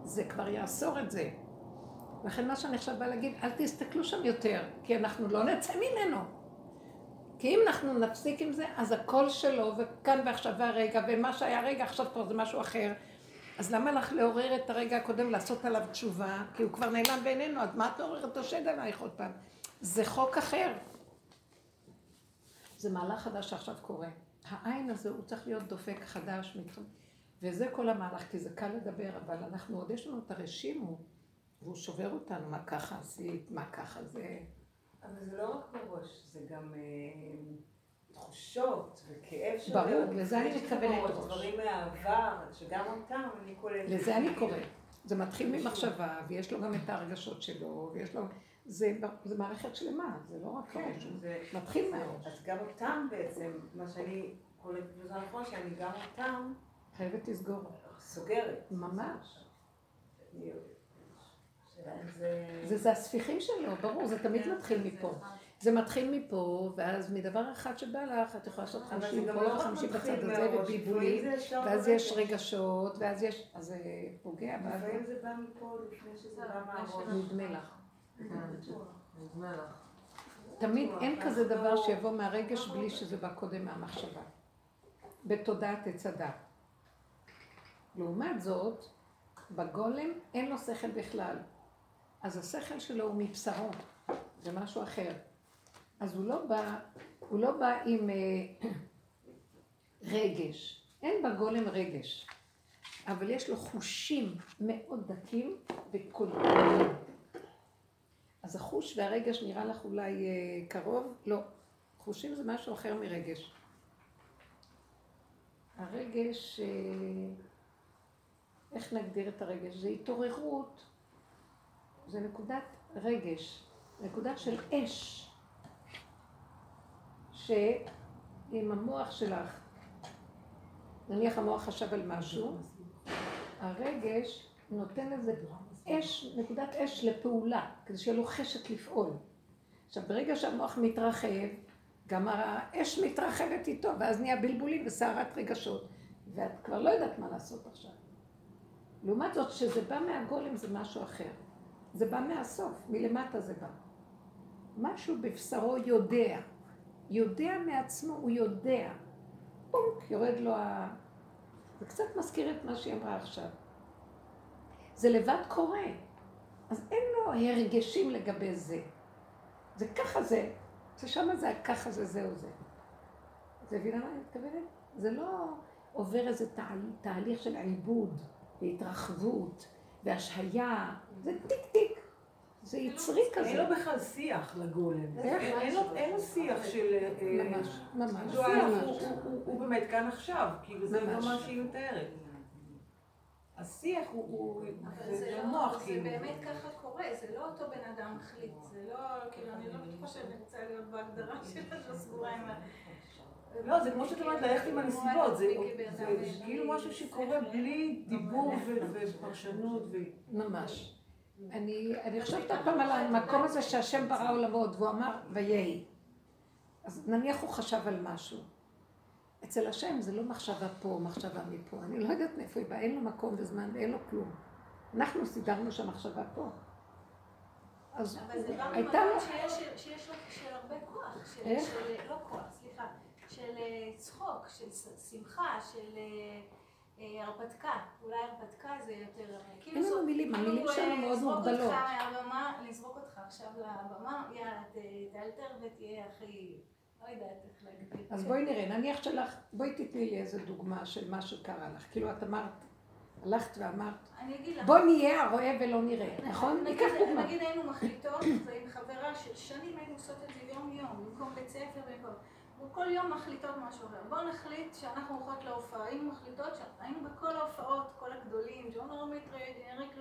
זה כבר יאסור את זה. לכן מה שאני עכשיו באה להגיד, אל תסתכלו שם יותר, כי אנחנו לא נצא ממנו. כי אם אנחנו נפסיק עם זה, אז הכל שלו, וכאן ועכשיו והרגע, ומה שהיה רגע עכשיו כבר זה משהו אחר. אז למה לך לעורר את הרגע הקודם, לעשות עליו תשובה? כי הוא כבר נעלם בעינינו, אז מה את עוררת את השד עלייך עוד פעם? זה חוק אחר. זה מהלך חדש שעכשיו קורה. העין הזה הוא צריך להיות דופק חדש, וזה כל המהלך, כי זה קל לדבר, אבל אנחנו עוד יש לנו את הרשימו, והוא שובר אותנו, מה ככה עשית, מה ככה זה. אבל זה לא רק בראש, זה גם אה, תחושות וכאב של... ברור, לזה אני מתכוונת ראש. דברים מהעבר, שגם אותם אני קולטת. לזה אני קוראת. זה מתחיל ממחשבה, ויש לו גם את הרגשות שלו, ויש לו... זה, זה מערכת שלמה, זה לא רק כן, הראש, זה... מתחיל מהראש. אז גם אותם בעצם, מה שאני קולטת, וזה נכון שאני גם אותם חייבת לסגור. סוגרת. ממש. זה... זה, זה הספיחים שלו, ברור, זה תמיד כן, מתחיל זה מפה. זה מתחיל מפה, ואז מדבר אחד שבא לך, את יכולה לעשות זה חמישים פה, לא חמישים בצד הזה, ובלבולים, זה ואז יש. רגשות, ואז יש... אז זה פוגע, ואז לפעמים זה בא מפה לפני שזה זה בא מהראש. נדמה לך. תמיד אין כזה דבר שיבוא מהרגש בלי שזה בא קודם מהמחשבה. בתודעת עץ הדת. לעומת זאת, בגולם אין לו שכל בכלל. אז השכל שלו הוא מבשרו, זה משהו אחר. אז הוא לא בא, הוא לא בא עם אה, רגש. אין בגולם רגש. אבל יש לו חושים מאוד דקים וקולטים. אז החוש והרגש נראה לך אולי אה, קרוב? לא. חושים זה משהו אחר מרגש. הרגש, אה, איך נגדיר את הרגש? זה התעוררות, זה נקודת רגש, נקודה של אש, שעם המוח שלך, נניח המוח חשב על משהו, הרגש נותן לזה אש, נקודת אש לפעולה, כדי שיהיה לו חשק לפעול. עכשיו, ברגע שהמוח מתרחב, גם האש מתרחבת איתו, ואז נהיה בלבולים וסערת רגשות, ואת כבר לא יודעת מה לעשות עכשיו. לעומת זאת, כשזה בא מהגולם זה משהו אחר. זה בא מהסוף, מלמטה זה בא. משהו בבשרו יודע. יודע מעצמו, הוא יודע. פונק, יורד לו ה... זה קצת מזכיר את מה שהיא אמרה עכשיו. זה לבד קורה. אז אין לו הרגשים לגבי זה. זה ככה זה. ששם זה ככה זה, זהו זה. את מבינה מה אני מתכוונת? זה לא עובר איזה תהל, תהליך של עיבוד והתרחבות והשהיה. זה טיק טיק. זה יצרי אין כזה. לו בכלל שיח לגולם. אין לו- אין שיח של... אה, ממש, ממש. הוא- באמת כאן עכשיו, כאילו זה ממש. שהיא מתארת. השיח הוא-. אבל זה לא, מוח, זה כאילו. באמת ככה קורה, זה לא אותו בן אדם מחליט, זה לא, כאילו, אני לא בטוחה שאני רוצה להיות בהגדרה שלה, לא סגורה עם ה... לא, זה כמו שאת אומרת, ללכת עם הנסיבות, זה כאילו משהו שקורה בלי דיבור ופרשנות. ו- ממש. אני, אני חושבת עוד פעם על המקום הזה שהשם ברא עולמות, והוא אמר, ויהי. אז נניח הוא חשב על משהו. אצל השם זה לא מחשבה פה, מחשבה מפה. אני לא יודעת מאיפה היא באה, אין לו מקום וזמן ואין לו כלום. אנחנו סידרנו שהמחשבה פה. אז אבל זה בא הייתה ממקום לו... שיש לו של הרבה כוח, של, לא כוח, סליחה, של אה, צחוק, של שמחה, של אה, אה, הרפתקה, אולי הרפתקה זה יותר, כאילו אין לנו מילים, כאילו, המילים שלנו מאוד לזרוק מוגבלות. אותך מהבמה, לזרוק אותך עכשיו לבמה, יאללה, תאלתר ותהיה הכי, לא יודעת איך להגדיר. אז בואי נראה, נניח שלך, בואי תתני לי איזה דוגמה של מה שקרה לך. כאילו את אמרת, הלכת ואמרת. בואי נהיה הרואה ולא נראה, נכון? נגיד, ניקח דוגמה. נגיד היינו מחליטות, ועם חברה של שנים היינו עושות את זה יום יום, במקום בית ספר, במקום... כל יום מחליטות משהו אחר. בואו נחליט שאנחנו הולכות להופעה. היינו מחליטות שהיינו בכל ההופעות, כל הגדולים, ג'ון אורמיטרד, אריק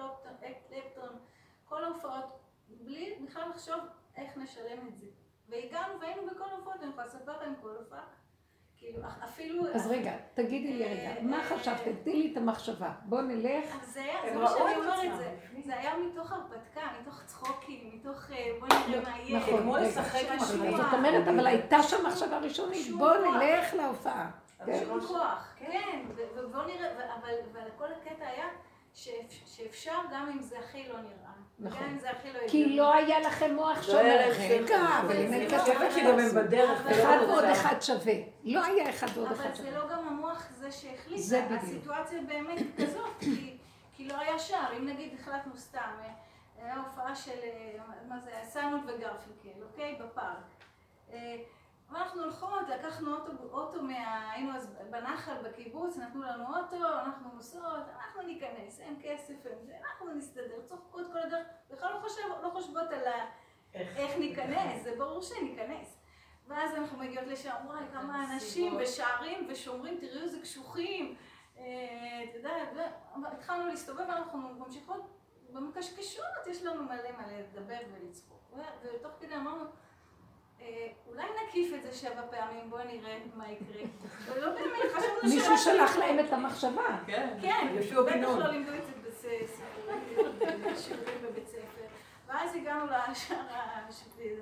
לפטון, כל ההופעות, בלי בכלל לחשוב איך נשלם את זה. והגענו והיינו בכל ההופעות, אני יכולה לספר לכם כל הופעה. כאילו, אפילו... אז רגע, תגידי לי רגע, מה חשבתם? תני לי את המחשבה. בואו נלך. אז זה היה, זה מה שאני אומרת, זה, היה מתוך הרפתקה, מתוך צחוקים, מתוך אה, בוא נראה מה יהיה. נכון, רגע. לשחק עם. החיים. זאת אומרת, אבל הייתה שם מחשבה ראשונית, כוח. נלך להופעה. כן. שום כוח, כן, ו- ובוא נראה, אבל כל הקטע היה שאפ- שאפשר גם אם זה הכי לא נראה. נכון. זה הכי לא כי. לא היה לכם מוח לא היה להם רגע, שכל. אבל אני כסף, חושבת שגם הם בדרך. אחד. ועוד אחד שווה. לא היה אחד ועוד אחד אבל זה שווה. לא גם המוח זה שהחליט. זה בדיוק. הסיטואציה באמת כזאת, כי- כי לא היה שער. אם נגיד החלטנו סתם, אה, היה הופעה של, אה, מה זה, היה סיימון וגרפינקל, אוקיי? בפארק. ואנחנו הולכות, לקחנו אוטו, אוטו מה... היינו אז בנחל בקיבוץ, נתנו לנו אוטו, אנחנו נוסעות, אנחנו ניכנס, אין כסף, אין זה, אנחנו נסתדר, צוחקות כל הדרך, בכלל לא, חושב, לא חושבות על ה... איך ניכנס, זה ברור שניכנס. ואז אנחנו מגיעות לשם, וואי, כמה אנשים ושערים ושומרים, תראו איזה קשוחים. אה, את יודעת, התחלנו להסתובב, אנחנו ממשיכות במקשקשות, יש לנו מלא מלא לדבר ולצחוק. ותוך כדי אמרנו, אולי נקיף את זה שבע פעמים, בואי נראה מה יקרה. ולא באמת, חשבנו מישהו שלא שלח. להם את המחשבה. כן, כן, יהושע בן בטח. לא לימדו את זה בשיעורים בבית ספר. ואז הגענו לשער השביעי,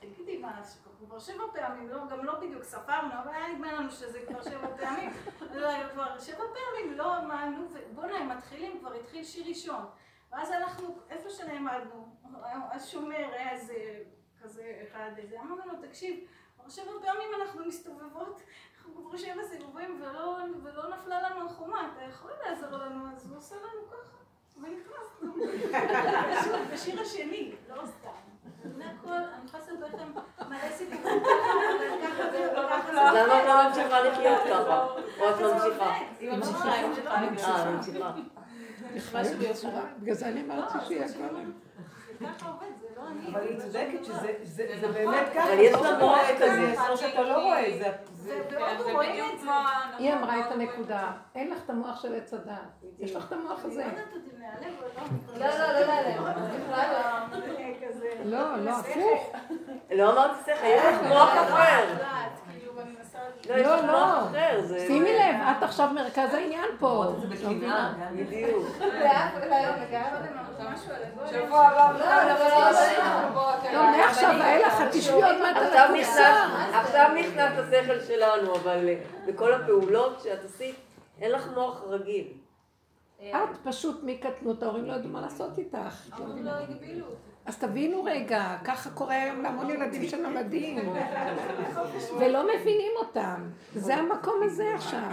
תגידי מה, כבר שבע פעמים, לא, גם לא בדיוק ספרנו, אבל היה נדמה לנו שזה כבר שבע פעמים, לא, כבר שבע פעמים, לא אמרנו, ובוא'נה, הם מתחילים, כבר התחיל שיר ראשון. ואז הלכנו, איפה שנעמדנו, השומר היה איזה, כזה אחד, איזה, אמרנו לו, תקשיב, כבר שבע פעמים אנחנו מסתובבות, אנחנו כבר שבע סיבובים ולא, ולא נפלה לנו החומה, אתה יכול לעזור לנו, אז הוא עושה לנו ככה, ונכנסנו. בשיר השני, לא סתם. זה הכל, אני יכולה לספר לכם מלא סיפורים ככה, זה, וככה זה. אז למה את לא ממשיכה לחיות ככה? או את זה ממשיכה? היא ממשיכה, היא ממשיכה. אה, ממשיכה. ביצירה. בגלל זה אני אמרתי לא, שיהיה זה גולם. זה ככה עובד, זה לא. אבל היא זה צודקת. שזה זה- זה באמת ככה. אבל יש זה לא לה רואה את כזה. זה, זה לא שאתה לא רואה את זה. היא אמרה את הנקודה, אין לך את המוח של עץ הדת. יש לך את המוח הזה. לא לא. לא, לא, לא לא. לא, לא, הפוך. לא אמרתי שכל, יש לך מוח אחר. לאט, כאילו, ואני מנסה... לא, יש לא, לא. אחר. זה- שימי לב, את עכשיו מרכז העניין פה. זה לא בקנאה. בדיוק. לא. שבוע הבא. לא, לא, לא, לא, לא, מעכשיו ואילך, את תשבי עוד מעט על הכורסה. עכשיו נכנס השכל שלנו, אבל אה, בכל הפעולות שאת עשית, אין לך מוח רגיל. את פשוט מקטנות, ההורים לא ידעו מה לעשות איתך. לא אבל מבינה. לא הגבילו אותי. אז תבינו רגע, ככה קורה היום להמון ילדים שנולדים, ולא מבינים אותם. זה המקום הזה עכשיו.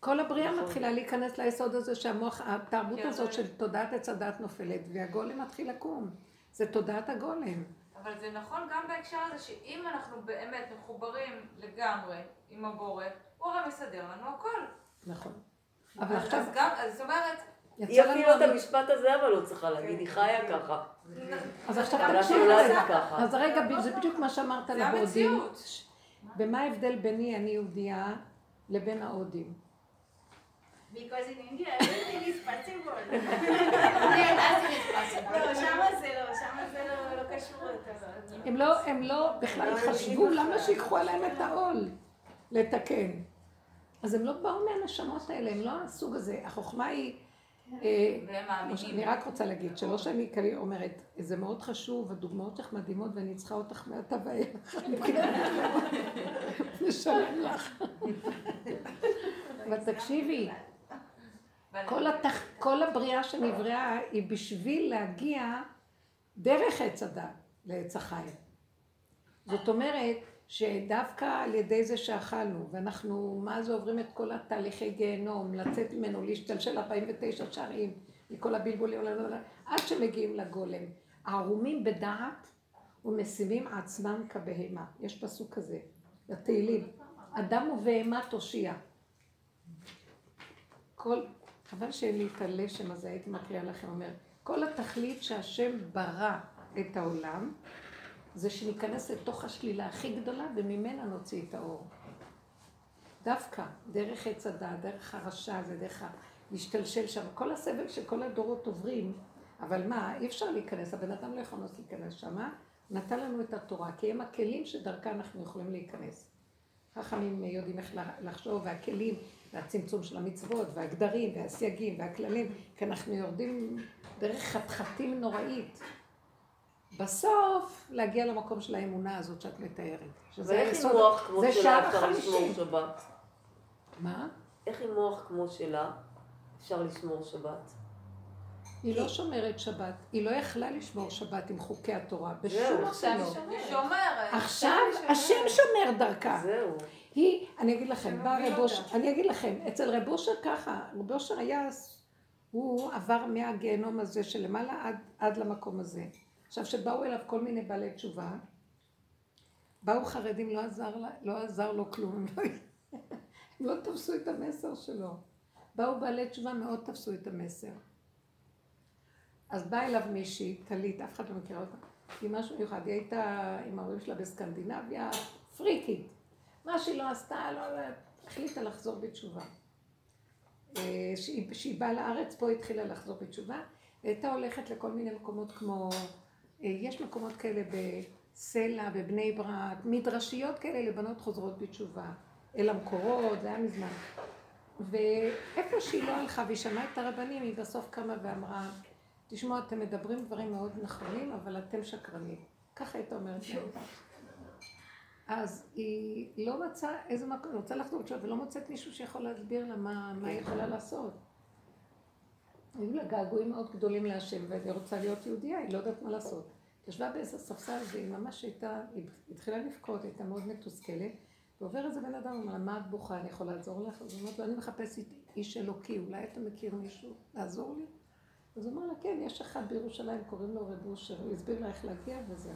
כל הבריאה מתחילה להיכנס ליסוד הזה שהמוח, התרבות הזאת של תודעת עץ הדת נופלת, והגולם מתחיל לקום. זה תודעת הגולם. אבל זה נכון גם בהקשר הזה שאם אנחנו באמת מחוברים לגמרי עם הבורא, הוא הרי מסדר לנו הכל. נכון. אבל עכשיו אז גם, זאת אומרת, היא אפילו. את המשפט הזה אבל לא צריכה להגיד, היא חיה ככה. אז עכשיו רגע. ככה. אז רגע, זה בדיוק מה שאמרת על ההודים. ומה ההבדל ביני, אני יהודייה, לבין ההודים? Because in India everything is possible. לא, שמה זה לא, שמה זה לא- לא קשור. הם לא, הם לא בכלל חשבו למה שיקחו עליהם את העול לתקן. אז הם לא באו מהנשמות האלה, הם לא הסוג הזה. החוכמה היא. אני רק רוצה להגיד, שלא שאני כאלה אומרת, זה מאוד חשוב, הדוגמאות שלך מדהימות ואני צריכה אותך מעתה ואילך. נשלם לך. אבל תקשיבי. כל הבריאה שנבראה היא בשביל להגיע דרך עץ הדת לעץ החיים. זאת אומרת שדווקא על ידי זה שאכלנו, ואנחנו, מה זה עוברים את כל התהליכי גיהנום, לצאת ממנו, להשתלשל 49 שערים, מכל הבלבולים, עד שמגיעים לגולם. הערומים בדעת ומשימים עצמם כבהמה. יש פסוק כזה, לתהילים. אדם ובהמה תושיע. כל, חבל שאין לי את הלשם הזה, הייתי מקריאה לכם, אומר, כל התכלית שהשם ברא את העולם, זה שניכנס לתוך השלילה הכי גדולה וממנה נוציא את האור. דווקא, דרך עץ הדעת, דרך הרשע הזה, דרך להשתלשל שם, כל הסבל שכל הדורות עוברים, אבל מה, אי אפשר להיכנס, הבן אדם לא יכול להיכנס שמה, נתן לנו את התורה, כי הם הכלים שדרכם אנחנו יכולים להיכנס. חכמים יודעים איך לחשוב, והכלים, והצמצום של המצוות, והגדרים, והסייגים, והכללים, כי אנחנו יורדים דרך חתחתים נוראית. בסוף, להגיע למקום של האמונה הזאת שאת מתארת. שזה היסוד, זה מוח כמו שלה אפשר לשמור שבת? מה? איך עם מוח כמו שלה אפשר לשמור שבת? היא לא שומרת שבת, היא לא יכלה לשמור שבת עם חוקי התורה, בשום עכשיו היא שומרת. עכשיו השם שומר דרכה. זהו. היא, אני אגיד לכם, בא רב אושר, אני אגיד לכם, אצל רב אושר ככה, רב אושר היה, הוא עבר מהגיהנום הזה שלמעלה עד, עד למקום הזה. עכשיו, שבאו אליו כל מיני בעלי תשובה, באו חרדים, לא עזר, לא עזר לו כלום, הם לא, הם לא תפסו את המסר שלו. באו בעלי תשובה, מאוד תפסו את המסר. אז באה אליו מישהי, טלית, אף אחד לא מכירה אותה, היא משהו מיוחד, היא הייתה עם ההורים שלה בסקנדינביה, פריקית. מה שהיא לא עשתה, לא, לא, החליטה לחזור בתשובה. אה, שהיא, שהיא באה לארץ, פה התחילה לחזור בתשובה, הייתה הולכת לכל מיני מקומות כמו, אה, יש מקומות כאלה בסלע, בבני ברק, מדרשיות כאלה לבנות חוזרות בתשובה, אל המקורות, זה היה מזמן. ואיפה שהיא לא הלכה והיא שמעה את הרבנים, היא בסוף קמה ואמרה, תשמעו, אתם מדברים דברים מאוד נכונים, אבל אתם שקרנים. ככה הייתה אומרת להם. אז היא לא מצאה איזה מקום, היא רוצה לחזור לתשובה ולא מוצאת מישהו שיכול להסביר לה מה, מה היא יכולה לעשות. היו לה געגועים מאוד גדולים להשם, והיא רוצה להיות יהודייה, היא לא יודעת מה לעשות. ישבה באיזה ספסל והיא ממש הייתה, היא התחילה לבכות, הייתה מאוד מתוסכלת, ועובר איזה בן אדם, אומר לה, מה את בוכה, אני יכול לעזור לך? אז היא אומרת לו, אני מחפשת איש אלוקי, אולי אתה מכיר מישהו לעזור לי? אז הוא אמר לה, כן, יש אחד בירושלים, קוראים לו רב אושר, הוא הסביר לה איך להגיע וזהו.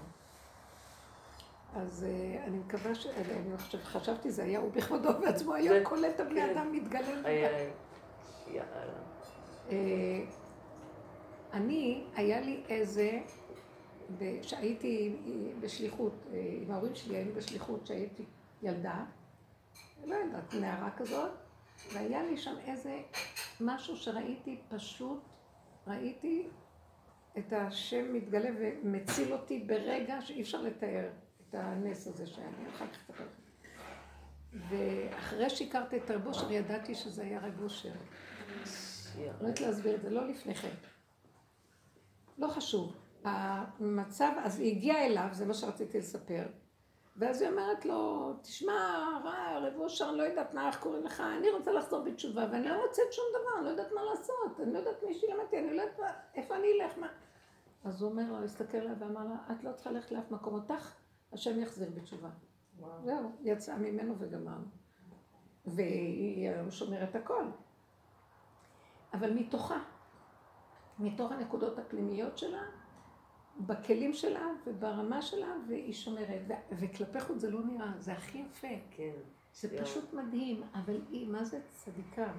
אז uh, אני מקווה ש... אני חושב, חשבתי, זה היה הוא בכבודו בעצמו, היה קולט הבני כן. אדם מתגלל. אה, אני, היה לי איזה, כשהייתי בשליחות, אה, עם ההורים שלי היינו בשליחות, כשהייתי ילדה, לא יודעת, נערה כזאת, והיה לי שם איזה משהו שראיתי פשוט, ראיתי את השם מתגלה ומציל אותי ברגע שאי אפשר לתאר. את הנס הזה שהיה לי, אחר כך לכם. ואחרי שהכרתי את רב אושר, ידעתי שזה היה רב אושר. לא יודעת להסביר את זה, לא לפני כן. לא חשוב. המצב, אז היא הגיעה אליו, זה מה שרציתי לספר. ואז היא אומרת לו, תשמע, רב אושר, אני לא יודעת מה, איך קוראים לך, אני רוצה לחזור בתשובה, ואני לא מוצאת שום דבר, אני לא יודעת מה לעשות, אני לא יודעת מי שילמדתי, אני לא יודעת איפה אני אלך, מה... אז הוא אומר לו, הסתכל עליה ואמר לה, את לא צריכה ללכת לאף מקום, אותך השם יחזיר בתשובה. זהו, יצאה ממנו וגמרנו. והיא שומרת הכל. אבל מתוכה, מתוך הנקודות הפנימיות שלה, בכלים שלה וברמה שלה, והיא שומרת. וכלפי חוץ זה לא נראה, זה הכי יפה. כן. זה פשוט מדהים, אבל היא, מה זה צדיקה?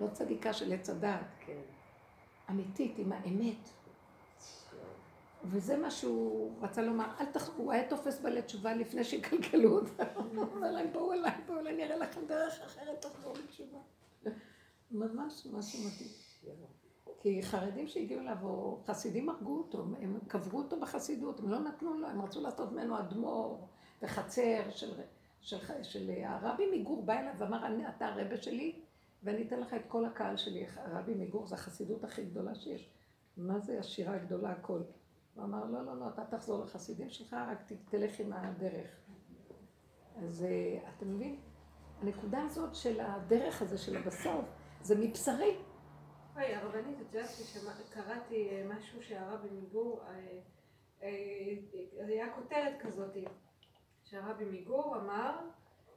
לא צדיקה של עץ הדעת. כן. אמיתית, עם האמת. וזה מה שהוא רצה לומר, אל תח... הוא היה תופס בעלי תשובה לפני שיקלקלו אותה. הוא אומר להם, בואו אליי, בואו אליי, נראה לכם דרך אחרת, תחזור בתשובה. ממש משהו מתאים. כי חרדים שהגיעו אליו, או חסידים הרגו אותו, הם קברו אותו בחסידות, הם לא נתנו לו, הם רצו לעשות ממנו אדמו"ר וחצר של, של, של, של הרבי מגור בא אליו ואמר, אתה הרבה שלי, ואני אתן לך את כל הקהל שלי, הרבי מגור, זו החסידות הכי גדולה שיש. מה זה השירה הגדולה הכל? הוא אמר, לא, לא, לא, אתה תחזור לחסידים שלך, רק תלך עם הדרך. אז אה, אתה מבין? הנקודה הזאת של הדרך הזה של הבסוף, זה מבשרי. אוי, הרבנית, את יודעת שקראתי אה, משהו שהרבי מגור, אה, היה כותרת כזאת, שהרבי מגור אמר,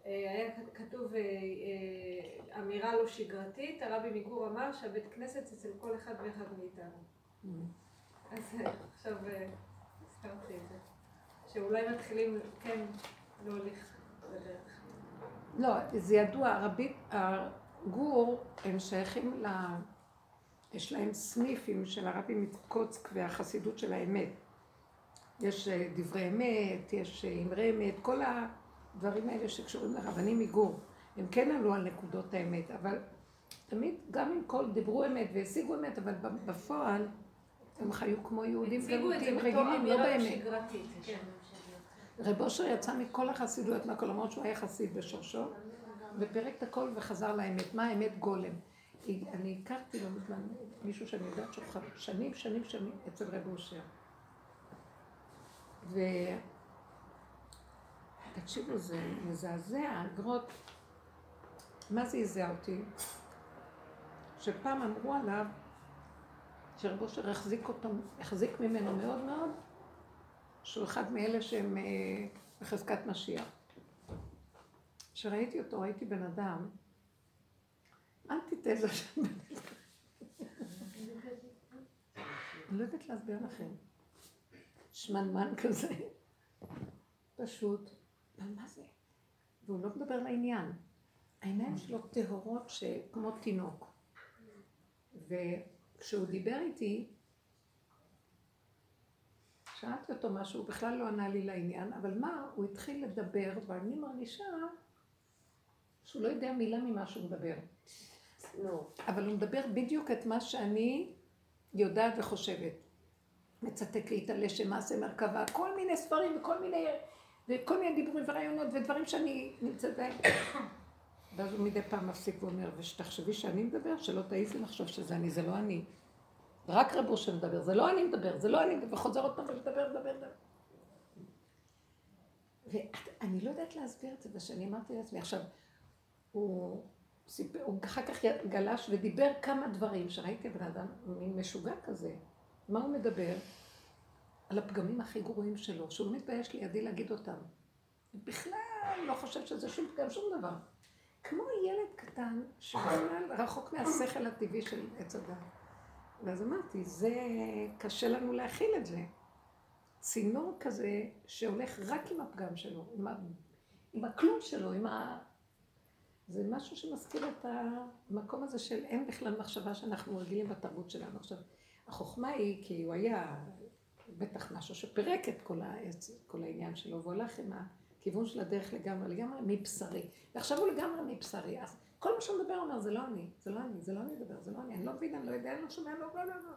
היה כתוב אמירה לא שגרתית, הרבי מגור אמר שהבית כנסת אצל כל אחד ואחד מאיתנו. Mm. אז עכשיו הזכרתי את זה. שאולי מתחילים, כן, להוליך בדרך. לא, זה ידוע, הרבי, הגור, הם שייכים ל... יש להם סניפים של הרבי מקוצק והחסידות של האמת. יש אה, דברי אמת, יש אה, אמרי אמת, כל הדברים האלה שקשורים לרבנים מגור. הם כן עלו על נקודות האמת, אבל תמיד, גם אם כל דיברו אמת והשיגו אמת, אבל בפועל הם חיו כמו יהודים גלותיים רגילים, לא באמת. כן. רב אושר יצא מכל החסידויות מהכל, למרות שהוא היה חסיד בשורשו, ופירק את הכל וחזר לאמת. מה האמת גולם? אני הכרתי לא מזמן מישהו שאני יודעת שהוא שנים, שנים, שנים אצל רב אושר. ו... תקשיבו, זה מזעזע, אגרות. מה זה יזע אותי? שפעם אמרו עליו שרב אושר החזיק החזיק ממנו מאוד מאוד, שהוא אחד מאלה שהם אה, בחזקת משיח. כשראיתי אותו, ראיתי בן אדם, אנטיתזה של בן אדם. אני לא יודעת להסביר לכם. שמנמן כזה, פשוט, מה זה? והוא לא מדבר לעניין. העיניים שלו טהורות כמו תינוק. וכשהוא דיבר איתי, שאלתי אותו משהו, הוא בכלל לא ענה לי לעניין, אבל מה, הוא התחיל לדבר, ואני מרגישה שהוא לא יודע מילה ממה שהוא מדבר. לא. אבל הוא מדבר בדיוק את מה שאני יודעת וחושבת. מצטט לי את הלשם, מעשה מרכבה, כל מיני ספרים וכל מיני, וכל מיני דיבורים ורעיונות ודברים שאני נמצאת בהם. ואז הוא מדי פעם מפסיק ואומר, ושתחשבי שאני מדבר, שלא תעיזי לחשוב שזה אני, זה לא אני. רק רב אושר מדבר, זה לא אני מדבר, זה לא אני, וחוזר עוד פעם ולדבר, לדבר, לדבר. ואני לא יודעת להסביר את זה, ושאני אמרתי לעצמי, עכשיו, הוא, סיפר, הוא אחר כך גלש ודיבר כמה דברים, שראיתי בן אדם מין משוגע כזה. מה הוא מדבר? על הפגמים הכי גרועים שלו, שהוא לא מתבייש לידי להגיד אותם. בכלל לא חושב שזה שום פגם, שום דבר. כמו ילד קטן שבכלל רחוק מהשכל הטבעי של עץ הדת. ואז אמרתי, זה קשה לנו להכיל את זה. צינור כזה שהולך רק עם הפגם שלו, עם, ה... עם הכלום שלו, עם ה... זה משהו שמזכיר את המקום הזה של אין בכלל מחשבה שאנחנו רגילים בתרבות שלנו. עכשיו, החוכמה היא כי הוא היה בטח משהו שפירק את כל, העץ, כל העניין שלו, והוא הלך עם הכיוון של הדרך לגמרי, לגמרי מבשרי. ועכשיו הוא לגמרי מבשרי. אז כל מה שהוא מדבר אומר, זה לא אני, זה לא אני, זה לא אני מדבר, זה לא אני, אני לא מבין, אני לא יודע, אני לא שומע, לא, לא, לא, לא.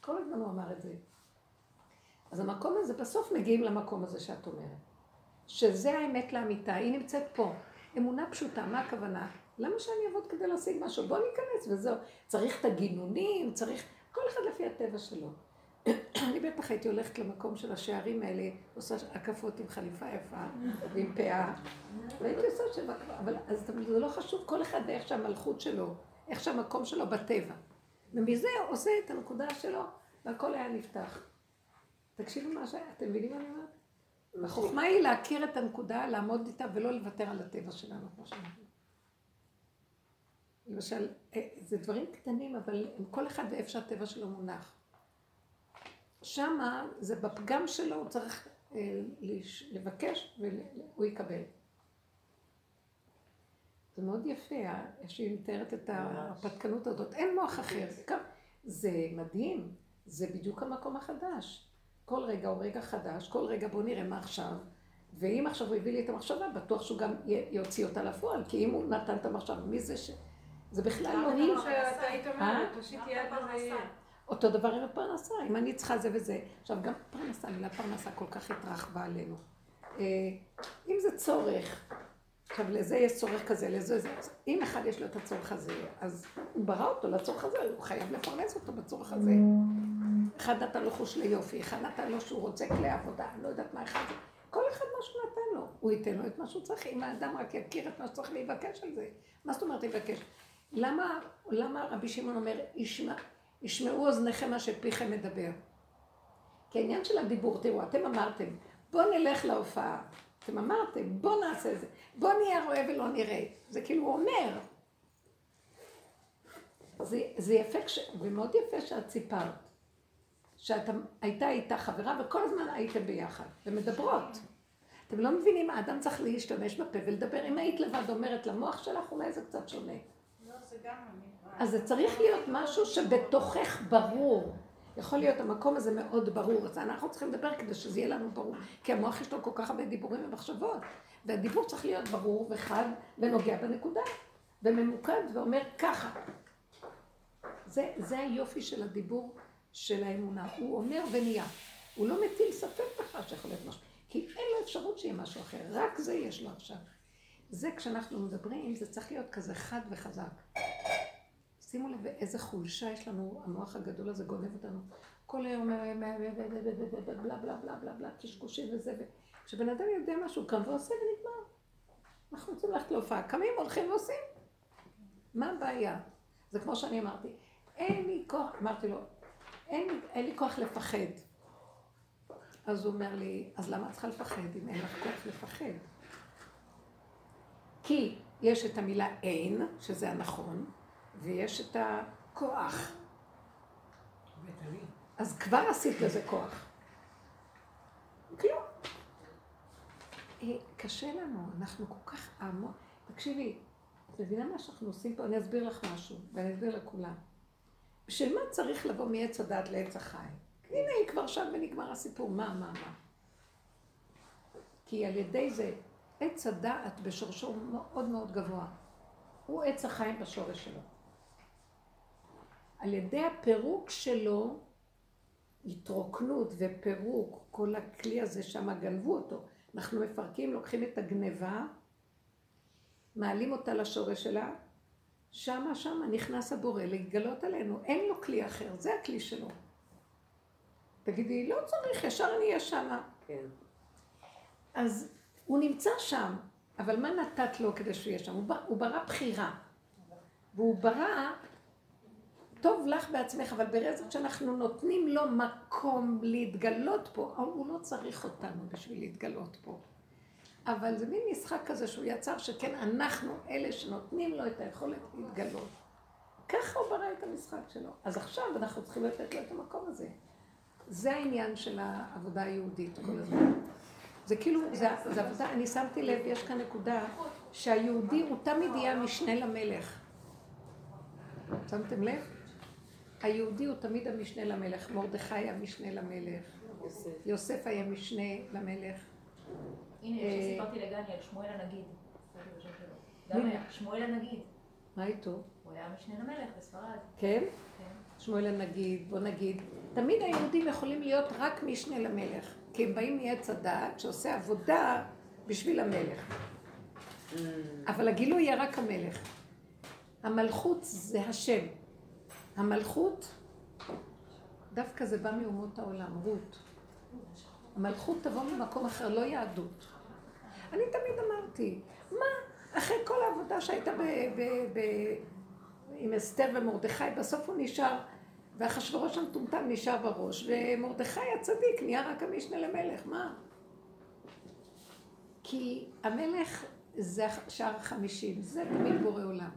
כל הזמן הוא אמר את זה. אז המקום הזה, בסוף מגיעים למקום הזה שאת אומרת. שזה האמת לאמיתה, היא נמצאת פה. אמונה פשוטה, מה הכוונה? למה שאני אעבוד כדי להשיג משהו? בוא ניכנס וזהו. צריך את הגינונים, צריך... כל אחד לפי הטבע שלו. אני בטח הייתי הולכת למקום של השערים האלה, עושה הקפות עם חליפה יפה ועם פאה, והייתי עושה שבע כבר, אבל אז זה לא חשוב, כל אחד ואיך שהמלכות שלו, איך שהמקום שלו בטבע. ומזה עושה את הנקודה שלו, והכל היה נפתח. תקשיבו מה ש... אתם מבינים מה אני אומרת? החוכמה היא להכיר את הנקודה, לעמוד איתה ולא לוותר על הטבע שלנו, כמו שאמרנו. למשל, אה, זה דברים קטנים, אבל כל אחד ואיפה שהטבע שלו מונח. שמה, זה בפגם שלו, הוא צריך אה, לבקש והוא יקבל. זה מאוד יפה, איך שהיא מתארת את ההרפתקנות הזאת. אין מוח אחר. זה מדהים, זה בדיוק המקום החדש. כל רגע הוא רגע חדש, כל רגע בוא נראה מה עכשיו. ואם עכשיו הוא הביא לי את המחשבה, בטוח שהוא גם יוציא אותה לפועל, כי אם הוא נתן את המחשבה, מי זה ש... זה בכלל לא אני. יהיה. אותו דבר עם הפרנסה, אם אני צריכה זה וזה. עכשיו, גם פרנסה, המילה פרנסה כל כך התרחבה עלינו. אה, אם זה צורך, עכשיו, לזה יש צורך כזה, לזה זה... אם אחד יש לו את הצורך הזה, אז הוא ברא אותו לצורך הזה, הוא חייב לפרנס אותו בצורך הזה. אחד נתן לו חוש ליופי, אחד נתן לו שהוא רוצה כלי עבודה, לא יודעת מה אחד זה. כל אחד מה שהוא נתן לו, הוא ייתן לו את מה שהוא צריך, אם האדם רק יכיר את מה שצריך להיבקש על זה. מה זאת אומרת להיבקש? למה, למה רבי שמעון אומר, ישמע, ישמעו אוזניכם מה שפיכם מדבר? כי העניין של הדיבור, תראו, אתם אמרתם, בואו נלך להופעה. אתם אמרתם, בואו נעשה את זה. בואו נהיה רואה ולא נראה. זה כאילו הוא אומר. זה, זה יפה, כש, ומאוד יפה שאת סיפרת, שאת הייתה איתה חברה וכל הזמן הייתם ביחד, ומדברות. אתם לא מבינים, האדם צריך להשתמש בפה ולדבר. אם היית לבד אומרת למוח שלך, אולי זה קצת שונה. לא, זה גם. אז זה צריך להיות משהו שבתוכך ברור. יכול להיות המקום הזה מאוד ברור, אז אנחנו צריכים לדבר כדי שזה יהיה לנו ברור, כי המוח יש לו כל כך הרבה דיבורים ומחשבות, והדיבור צריך להיות ברור וחד ונוגע בנקודה, וממוקד ואומר ככה. זה, זה היופי של הדיבור של האמונה, הוא אומר ונהיה, הוא לא מטיל ספק בכלל שיכול להיות משהו, כי אין לו אפשרות שיהיה משהו אחר, רק זה יש לו עכשיו. זה כשאנחנו מדברים, זה צריך להיות כזה חד וחזק. שימו לב איזה חולשה יש לנו, המוח הגדול הזה גונב אותנו. כל היום בלה בלה בלה בלה בלה, קשקושים וזה. כשבן אדם יודע משהו, קם ועושה ונגמר. אנחנו רוצים ללכת להופעה, קמים, הולכים ועושים. מה הבעיה? זה כמו שאני אמרתי, אין לי כוח, אמרתי לו, אין, אין לי כוח לפחד. אז הוא אומר לי, אז למה את צריכה לפחד אם אין לך כוח לפחד? כי יש את המילה אין, שזה הנכון, ויש את הכוח. אז כבר עשית לזה כוח. כלום. אה, קשה לנו, אנחנו כל כך עמוק. תקשיבי, את מבינה מה שאנחנו עושים פה? אני אסביר לך משהו, ואני אסביר לכולם. בשביל מה צריך לבוא מעץ הדעת לעץ החיים? הנה היא כבר שם ונגמר הסיפור, מה, מה, מה. כי על ידי זה, עץ הדעת בשורשו מאוד מאוד גבוה. הוא עץ החיים בשורש שלו. על ידי הפירוק שלו, התרוקנות ופירוק, כל הכלי הזה שם גנבו אותו. אנחנו מפרקים, לוקחים את הגניבה, מעלים אותה לשורש שלה, שמה שמה נכנס הבורא להתגלות עלינו, אין לו כלי אחר, זה הכלי שלו. תגידי, לא צריך, ישר אני אהיה שמה. כן. אז הוא נמצא שם, אבל מה נתת לו כדי שהוא יהיה שם? הוא, בר, הוא ברא בחירה. והוא ברא, טוב לך בעצמך, אבל ברגע שאנחנו נותנים לו מקום להתגלות פה, הוא לא צריך אותנו בשביל להתגלות פה. אבל זה מין משחק כזה שהוא יצר, שכן אנחנו אלה שנותנים לו את היכולת להתגלות. ככה הוא ברא את המשחק שלו. אז עכשיו אנחנו צריכים לתת לו את המקום הזה. זה העניין של העבודה היהודית כל הזמן. זה כאילו, זה, עבודה, אני שמתי לב, יש כאן נקודה, שהיהודי הוא תמיד יהיה המשנה למלך. שמתם לב? היהודי הוא תמיד המשנה למלך. מרדכי המשנה למלך. יוסף. יוסף היה משנה למלך. הנה, אה, שסיפרתי לגני על שמואל הנגיד. היה שמואל הנגיד. מה איתו? הוא היה משנה למלך בספרד. כן? כן. שמואל הנגיד, בוא נגיד. תמיד היהודים יכולים להיות רק משנה למלך. כי הם באים מעץ הדעת שעושה עבודה בשביל המלך. Mm. אבל הגילוי יהיה רק המלך. המלכות זה השם. המלכות, דווקא זה בא מאומות העולם, רות. המלכות תבוא ממקום אחר, לא יהדות. אני תמיד אמרתי, מה, אחרי כל העבודה שהייתה ב, ב, ב, עם אסתר ומרדכי, בסוף הוא נשאר, ואחשוורוש המטומטם נשאר בראש, ומרדכי הצדיק נהיה רק המשנה למלך, מה? כי המלך זה שער החמישים, זה תמיד בורא עולם.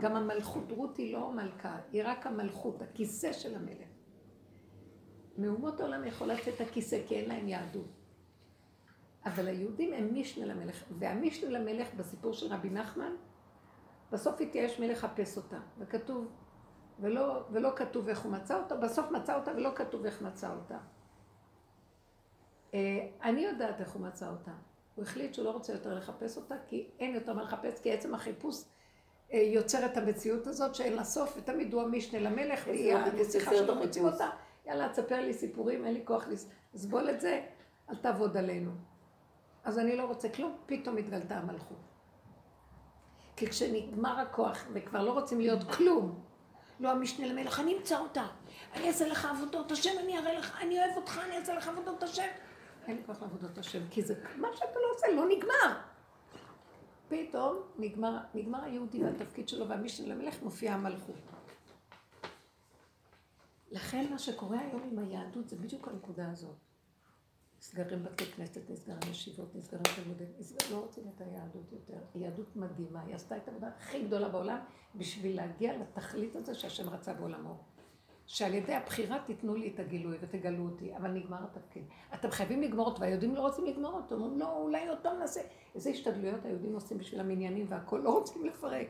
גם המלכות, רות היא לא מלכה, היא רק המלכות, הכיסא של המלך. מאומות העולם יכול לתת את הכיסא כי אין להם יהדות. אבל היהודים הם משנה למלך, והמשנה למלך בסיפור של רבי נחמן, בסוף התייאש מלך לחפש אותה, וכתוב, ולא, ולא כתוב איך הוא מצא אותה, בסוף מצא אותה ולא כתוב איך מצא אותה. אה, אני יודעת איך הוא מצא אותה. הוא החליט שהוא לא רוצה יותר לחפש אותה, כי אין יותר מה לחפש, כי עצם החיפוש יוצר את המציאות הזאת שאין לה סוף, ותמיד הוא המשנה למלך, והיא הנסיכה שלא מוצאים. אותה. יאללה, תספר לי סיפורים, אין לי כוח לסבול את זה, אל תעבוד עלינו. אז אני לא רוצה כלום, פתאום התגלתה המלכות. כי כשנגמר הכוח וכבר לא רוצים להיות כלום, לא המשנה למלך, אני אמצא אותה, אני אעשה לך עבודות השם, אני אראה לך, אני אוהב אותך, אני אעשה לך עבודות השם. אין לי כוח לעבודות השם, כי זה, מה שאתה לא עושה לא נגמר. פתאום נגמר, נגמר היהודי והתפקיד שלו והמשנה למלך מופיעה המלכות. לכן מה שקורה היום עם היהדות זה בדיוק הנקודה הזאת. נסגרים בתי כנסת, נסגרים ישיבות, נסגרים תלמודים, לא רוצים את היהדות יותר. היא יהדות מדהימה, היא עשתה את העבודה הכי גדולה בעולם בשביל להגיע לתכלית הזה שהשם רצה בעולמו. שעל ידי הבחירה תיתנו לי את הגילוי ותגלו אותי, אבל נגמר התפקיד. אתם חייבים לגמור אותו, והיהודים לא רוצים לגמור אותו, אומרים לא, אולי אותו נעשה. איזה השתדלויות היהודים עושים בשביל המניינים והכול, לא רוצים לפרק.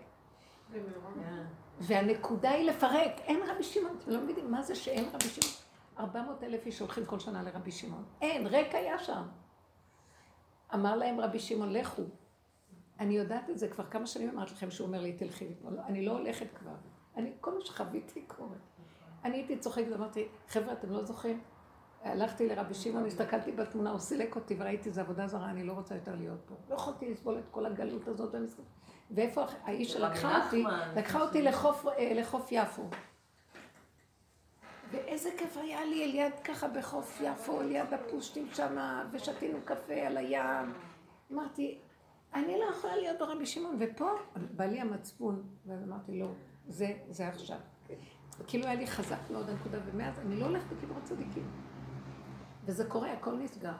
והנקודה היא לפרק, אין רבי שמעון, אתם לא מבינים מה זה שאין רבי שמעון. 400 אלף איש הולכים כל שנה לרבי שמעון. אין, ריק היה שם. אמר להם רבי שמעון, לכו. אני יודעת את זה, כבר כמה שנים אמרתי לכם שהוא אומר לי, תלכי. אני לא הולכת כבר. אני, כל מה שחוויתי קורה. אני הייתי צוחקת ואמרתי, חבר'ה, אתם לא זוכרים? הלכתי לרבי שמעון, הסתכלתי בתמונה, הוא סילק אותי וראיתי איזה עבודה זרה, אני לא רוצה יותר להיות פה. לא יכולתי לסבול את כל הגלות הזאת. ואיפה האיש שלקחה אותי? לקחה אותי לחוף, אה, לחוף יפו. ואיזה כיף היה לי על יד ככה בחוף יפו, ליד הפושטים שם, ושתינו קפה על הים. אמרתי, אני לא יכולה להיות ברבי שמעון, ופה בא לי המצפון, ואז אמרתי, לא, זה, זה עכשיו. כאילו היה לי חזק מאוד הנקודה, ומאז אני לא הולכת לקבר הצדיקים. וזה קורה, הכל נסגר.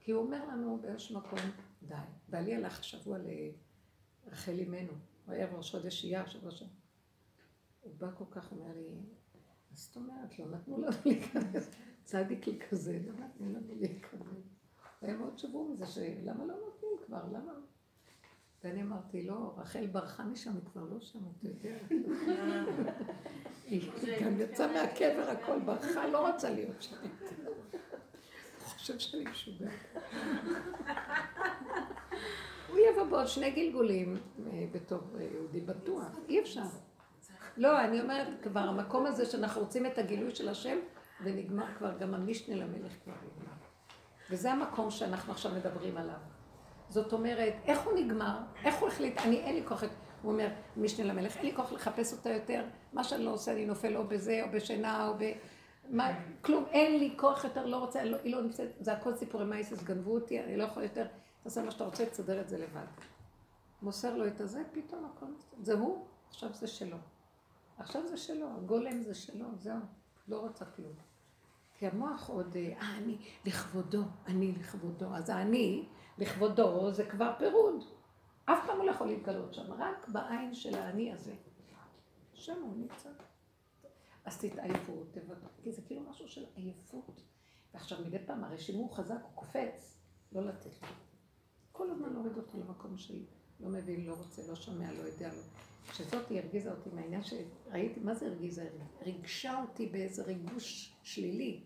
כי הוא אומר לנו באיזשהו מקום, די. בעלי הלך השבוע לרחל אימנו, הוא היה ראש חודש אייר, שבוע שם. הוא בא כל כך, אומר לי, מה זאת אומרת? לא נתנו לנו להיכנס. צדיק כזה, לא נתנו לנו להיכנס. היה מאוד שבור מזה, שלמה לא נותנים כבר? למה? ואני אמרתי, לא, רחל ברחה משם, היא כבר לא שם, אתה יודע. היא גם יצאה מהקבר הכל, ברחה, לא רצה להיות שם. הוא חושב שאני משוגעת. הוא יבוא בעוד שני גלגולים אה, בתור אה, יהודי בטוח, אי אפשר. לא, אני אומרת, כבר המקום הזה שאנחנו רוצים את הגילוי של השם, ונגמר כבר, גם המשנה למלך כבר נגמר. וזה המקום שאנחנו עכשיו מדברים עליו. זאת אומרת, איך הוא נגמר? איך הוא החליט? אני, אין לי כוח, הוא אומר, משנה למלך, אין לי כוח לחפש אותה יותר, מה שאני לא עושה, אני נופל או בזה, או בשינה, או ב... מה, כלום, אין לי כוח יותר, לא רוצה, לא, היא לא נמצאת, זה הכל סיפורי מייסס, גנבו אותי, אני לא יכול יותר, תעשה מה שאתה רוצה, תסדר את זה לבד. מוסר לו את הזה, פתאום הכל, זה הוא, עכשיו זה שלו. עכשיו זה שלו, הגולם זה שלו, זהו, לא רוצה כלום. כי המוח עוד, אה, אני לכבודו, אני לכבודו. אז האני לכבודו זה כבר פירוד. אף פעם הוא לא יכול להתגלות שם, רק בעין של האני הזה. שם הוא נמצא. אז תתעייפו, תוותרו, כי זה כאילו משהו של עייפות. ועכשיו מדי פעם, הרי שימור חזק הוא קופץ, לא לתת לו. כל הזמן להוריד אותו למקום של לא מבין, לא רוצה, לא שומע, לא יודע, לא. שזאת היא הרגיזה אותי מהעניין שראיתי, מה זה הרגיזה? ריגשה אותי באיזה ריגוש שלילי.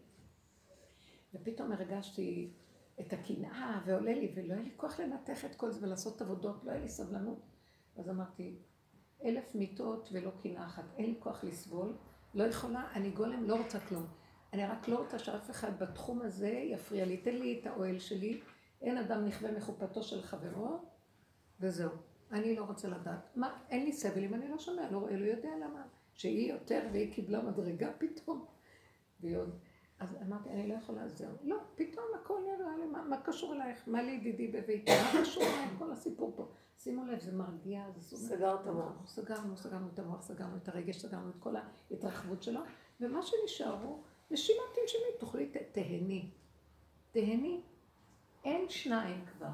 ופתאום הרגשתי את הקנאה, ועולה לי, ולא היה לי כוח לנתח את כל זה ולעשות עבודות, לא היה לי סבלנות. אז אמרתי, אלף מיטות ולא קנאה אחת, אין לי כוח לסבול, לא יכולה, אני גולם, לא רוצה כלום. אני רק לא רוצה שאף אחד בתחום הזה יפריע לי, תן לי את האוהל שלי, אין אדם נכווה מחופתו של חברו, וזהו. אני לא רוצה לדעת. מה, אין לי סבל אם אני לא שומע, לא רואה, לא יודע למה. שהיא יותר והיא קיבלה מדרגה פתאום. והיא עוד... אז אמרתי, אני לא יכולה, זהו. לא, פתאום הכל נראה לי, מה, מה קשור אלייך? מה לי ידידי בביתי? מה קשור אלייך כל הסיפור פה? שימו לב, זה מרגיע, זה סוגר. סגר את המוח. סגרנו, סגרנו את המוח, סגרנו את הרגש, סגרנו את כל ההתרחבות שלו, ומה שנשאר הוא נשימה תנשמי, תאכלי, תהני. תהני. אין שניים כבר.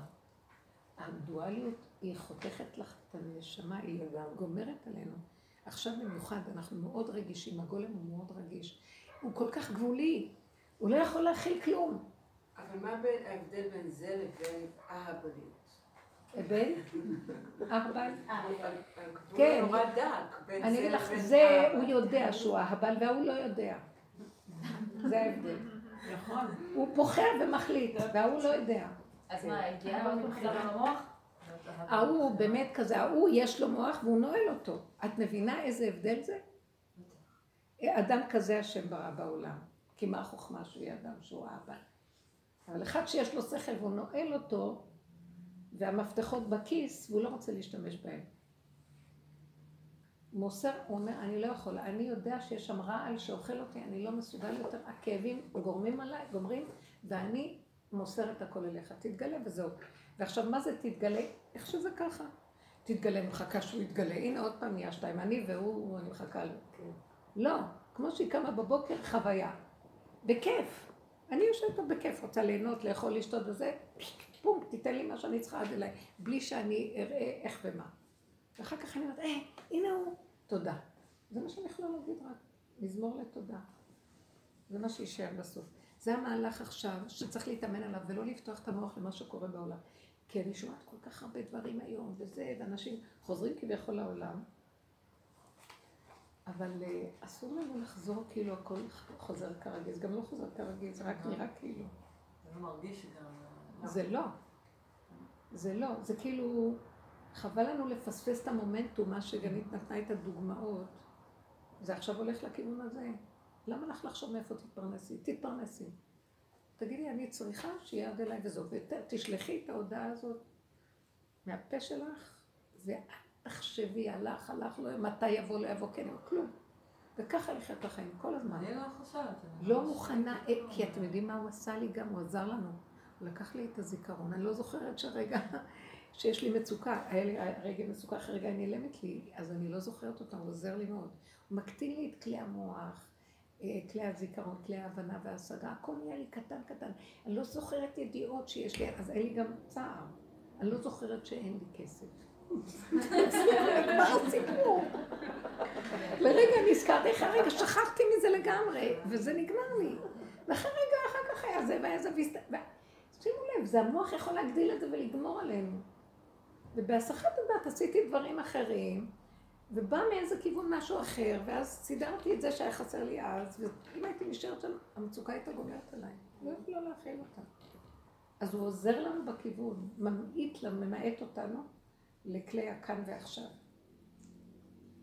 הדואליות היא חותכת לך את הנשמה, היא גומרת עלינו. עכשיו במיוחד, אנחנו מאוד רגישים, הגולם הוא מאוד רגיש. הוא כל כך גבולי, הוא לא יכול להכיל כלום. אבל מה בין ההבדל בין זה לבין אהבליות? בין? אהבל? כן. נורא דק. אני אגיד לך, זה הוא יודע שהוא אהבל וההוא לא יודע. זה ההבדל. נכון. הוא פוחר ומחליט, וההוא לא יודע. אז מה, הגיעה עוד מחזרה במוח? ההוא באמת כזה, ההוא יש לו מוח והוא נועל אותו. את מבינה איזה הבדל זה? אדם כזה השם ברא בעולם. כי מה החוכמה שהוא יהיה אדם שהוא אבא? אבל אחד שיש לו שכל והוא נועל אותו, והמפתחות בכיס, והוא לא רוצה להשתמש בהם. מוסר, הוא אומר, אני לא יכול, אני יודע שיש שם רעל שאוכל אותי, אני לא מסוגל יותר, הכאבים גורמים עליי, גומרים, ואני מוסר את הכל אליך, תתגלה וזהו. ועכשיו, מה זה תתגלה? איך שזה ככה. תתגלה, מחכה שהוא יתגלה. הנה עוד פעם נהיה שתיים, אני והוא, אני מחכה לו. כן. לא, כמו שהיא קמה בבוקר, חוויה. בכיף. אני יושבת פה בכיף, רוצה ליהנות, לאכול, לשתות וזה, פום, תיתן לי מה שאני צריכה עד אליי, בלי שאני אראה איך ומה. ואחר כך אני אומרת, אה, הנה הוא, תודה. זה מה שאני יכולה להגיד רק, מזמור לתודה. זה מה שיישאר בסוף. זה המהלך עכשיו שצריך להתאמן עליו ולא לפתוח את המוח למה שקורה בעולם. כי אני שומעת כל כך הרבה דברים היום וזה, ואנשים חוזרים כביכול לעולם, אבל uh, אסור לנו לחזור כאילו הכל חוזר כרגיל, זה גם לא חוזר כרגיל, זה רק נראה כאילו. זה לא מרגיש שגם... זה לא. זה לא, זה כאילו, חבל לנו לפספס את המומנטום, מה שגנית נתנה את הדוגמאות. זה עכשיו הולך לכיוון הזה. למה לך לחשוב מאיפה תתפרנסי? תתפרנסי. תגידי, אני צריכה שיהיה עד אליי וזהו. ותשלחי את ההודעה הזאת מהפה שלך, ואל תחשבי, הלך, הלך, לא, מתי יבוא, לא יבוא, כן, כלום. וככה לחיות בחיים כל הזמן. אני לא חושבת. לא מוכנה, אה, כי אתם יודעים מה הוא עשה לי גם? הוא עזר לנו. הוא לקח לי את הזיכרון. אני לא זוכרת שרגע שיש לי מצוקה, היה לי רגע מצוקה, אחרי רגע נעלמת לי, אז אני לא זוכרת אותה, הוא עוזר לי מאוד. הוא מקטין לי את כלי המוח, אה, כלי הזיכרון, כלי ההבנה וההשגה, הכל נהיה לי קטן קטן. אני לא זוכרת ידיעות שיש לי, אז אין לי גם צער. אני לא זוכרת שאין לי כסף. נגמר הסיפור. לרגע נזכרתי, אחרי רגע שכחתי מזה לגמרי, וזה נגמר לי. ואחרי רגע, אחר כך היה זה והיה זה. שימו לב, זה המוח יכול להגדיל את זה ולגמור עלינו. ובהסחת הדעת עשיתי דברים אחרים, ובא מאיזה כיוון משהו אחר, ואז סידרתי את זה שהיה חסר לי אז, ואם הייתי נשארת שם, המצוקה הייתה גומרת עליי. לא יכולה להכיל אותה. אז הוא עוזר לנו בכיוון, ממעיט לנו, ממעט אותנו לכלי הכאן ועכשיו.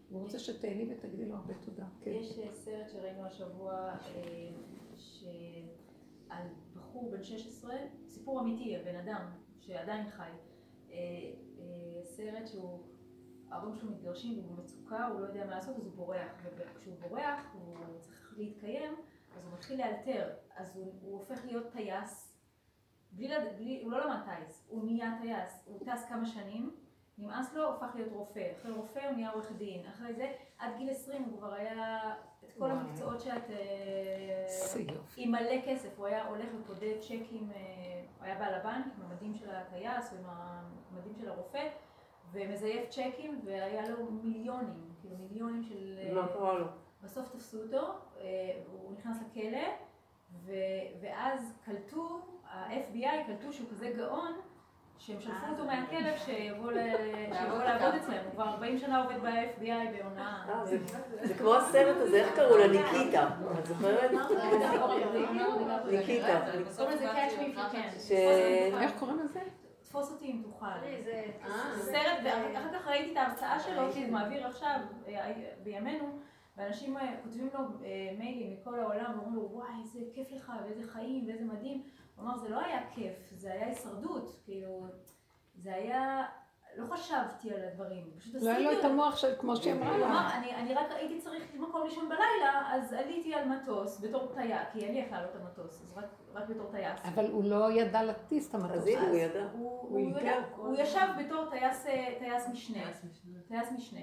הוא רוצה שתהני ותגידי לו הרבה תודה. כן. יש אה, סרט שראינו השבוע אה, על בחור בן 16, סיפור אמיתי, הבן אדם שעדיין חי. אה, סרט שהוא, ההורים שלו מתגרשים והוא במצוקה, הוא לא יודע מה לעשות, אז הוא בורח. וכשהוא בורח, הוא צריך להתקיים, אז הוא מתחיל לאלתר. אז הוא, הוא הופך להיות טייס, בלי, בלי, הוא לא למד טייס, הוא נהיה טייס, הוא טס כמה שנים. נמאס לו, הפך להיות רופא. אחרי רופא הוא נהיה עורך דין. אחרי זה, עד גיל 20 הוא כבר היה את כל המקצועות שאת... אה, עם מלא כסף. הוא היה הולך ופודה צ'קים, אה, הוא היה בעל הבנק עם המדים של הטייס ועם המדים של הרופא, ומזייף צ'קים, והיה לו מיליונים, כאילו מיליונים של... מה אה, קרה לו? בסוף תפסו אותו, הוא נכנס לכלא, ואז קלטו, ה-FBI קלטו שהוא כזה גאון, שהם שלחו אותו מהכלב שיבוא לעבוד אצלם, הוא כבר 40 שנה עובד ב-FBI בעונה. אה, זה כמו הסרט הזה, איך קראו לה? ניקיטה. את זוכרת? ניקיטה. you can. איך קוראים לזה? תפוס אותי אם תוכל. זה סרט, ואחר כך ראיתי את ההרצאה שלו, שהוא מעביר עכשיו, בימינו. ואנשים כותבים לו מיילים מכל העולם, ואומרים לו, וואי, איזה כיף לך, ואיזה חיים, ואיזה מדהים. הוא אמר, זה לא היה כיף, זה היה הישרדות, כאילו, זה היה, לא חשבתי על הדברים, פשוט עשיתי... לא היה לו את המוח של כמו שהיא אמרה לה. אני רק הייתי צריך מקום לישון בלילה, אז עליתי על מטוס בתור טייס, כי אין לי איך לעלות על מטוס, אז רק בתור טייס. אבל הוא לא ידע להטיס את המטוס. אז הנה, הוא ידע. הוא ישב בתור טייס משנה, טייס משנה.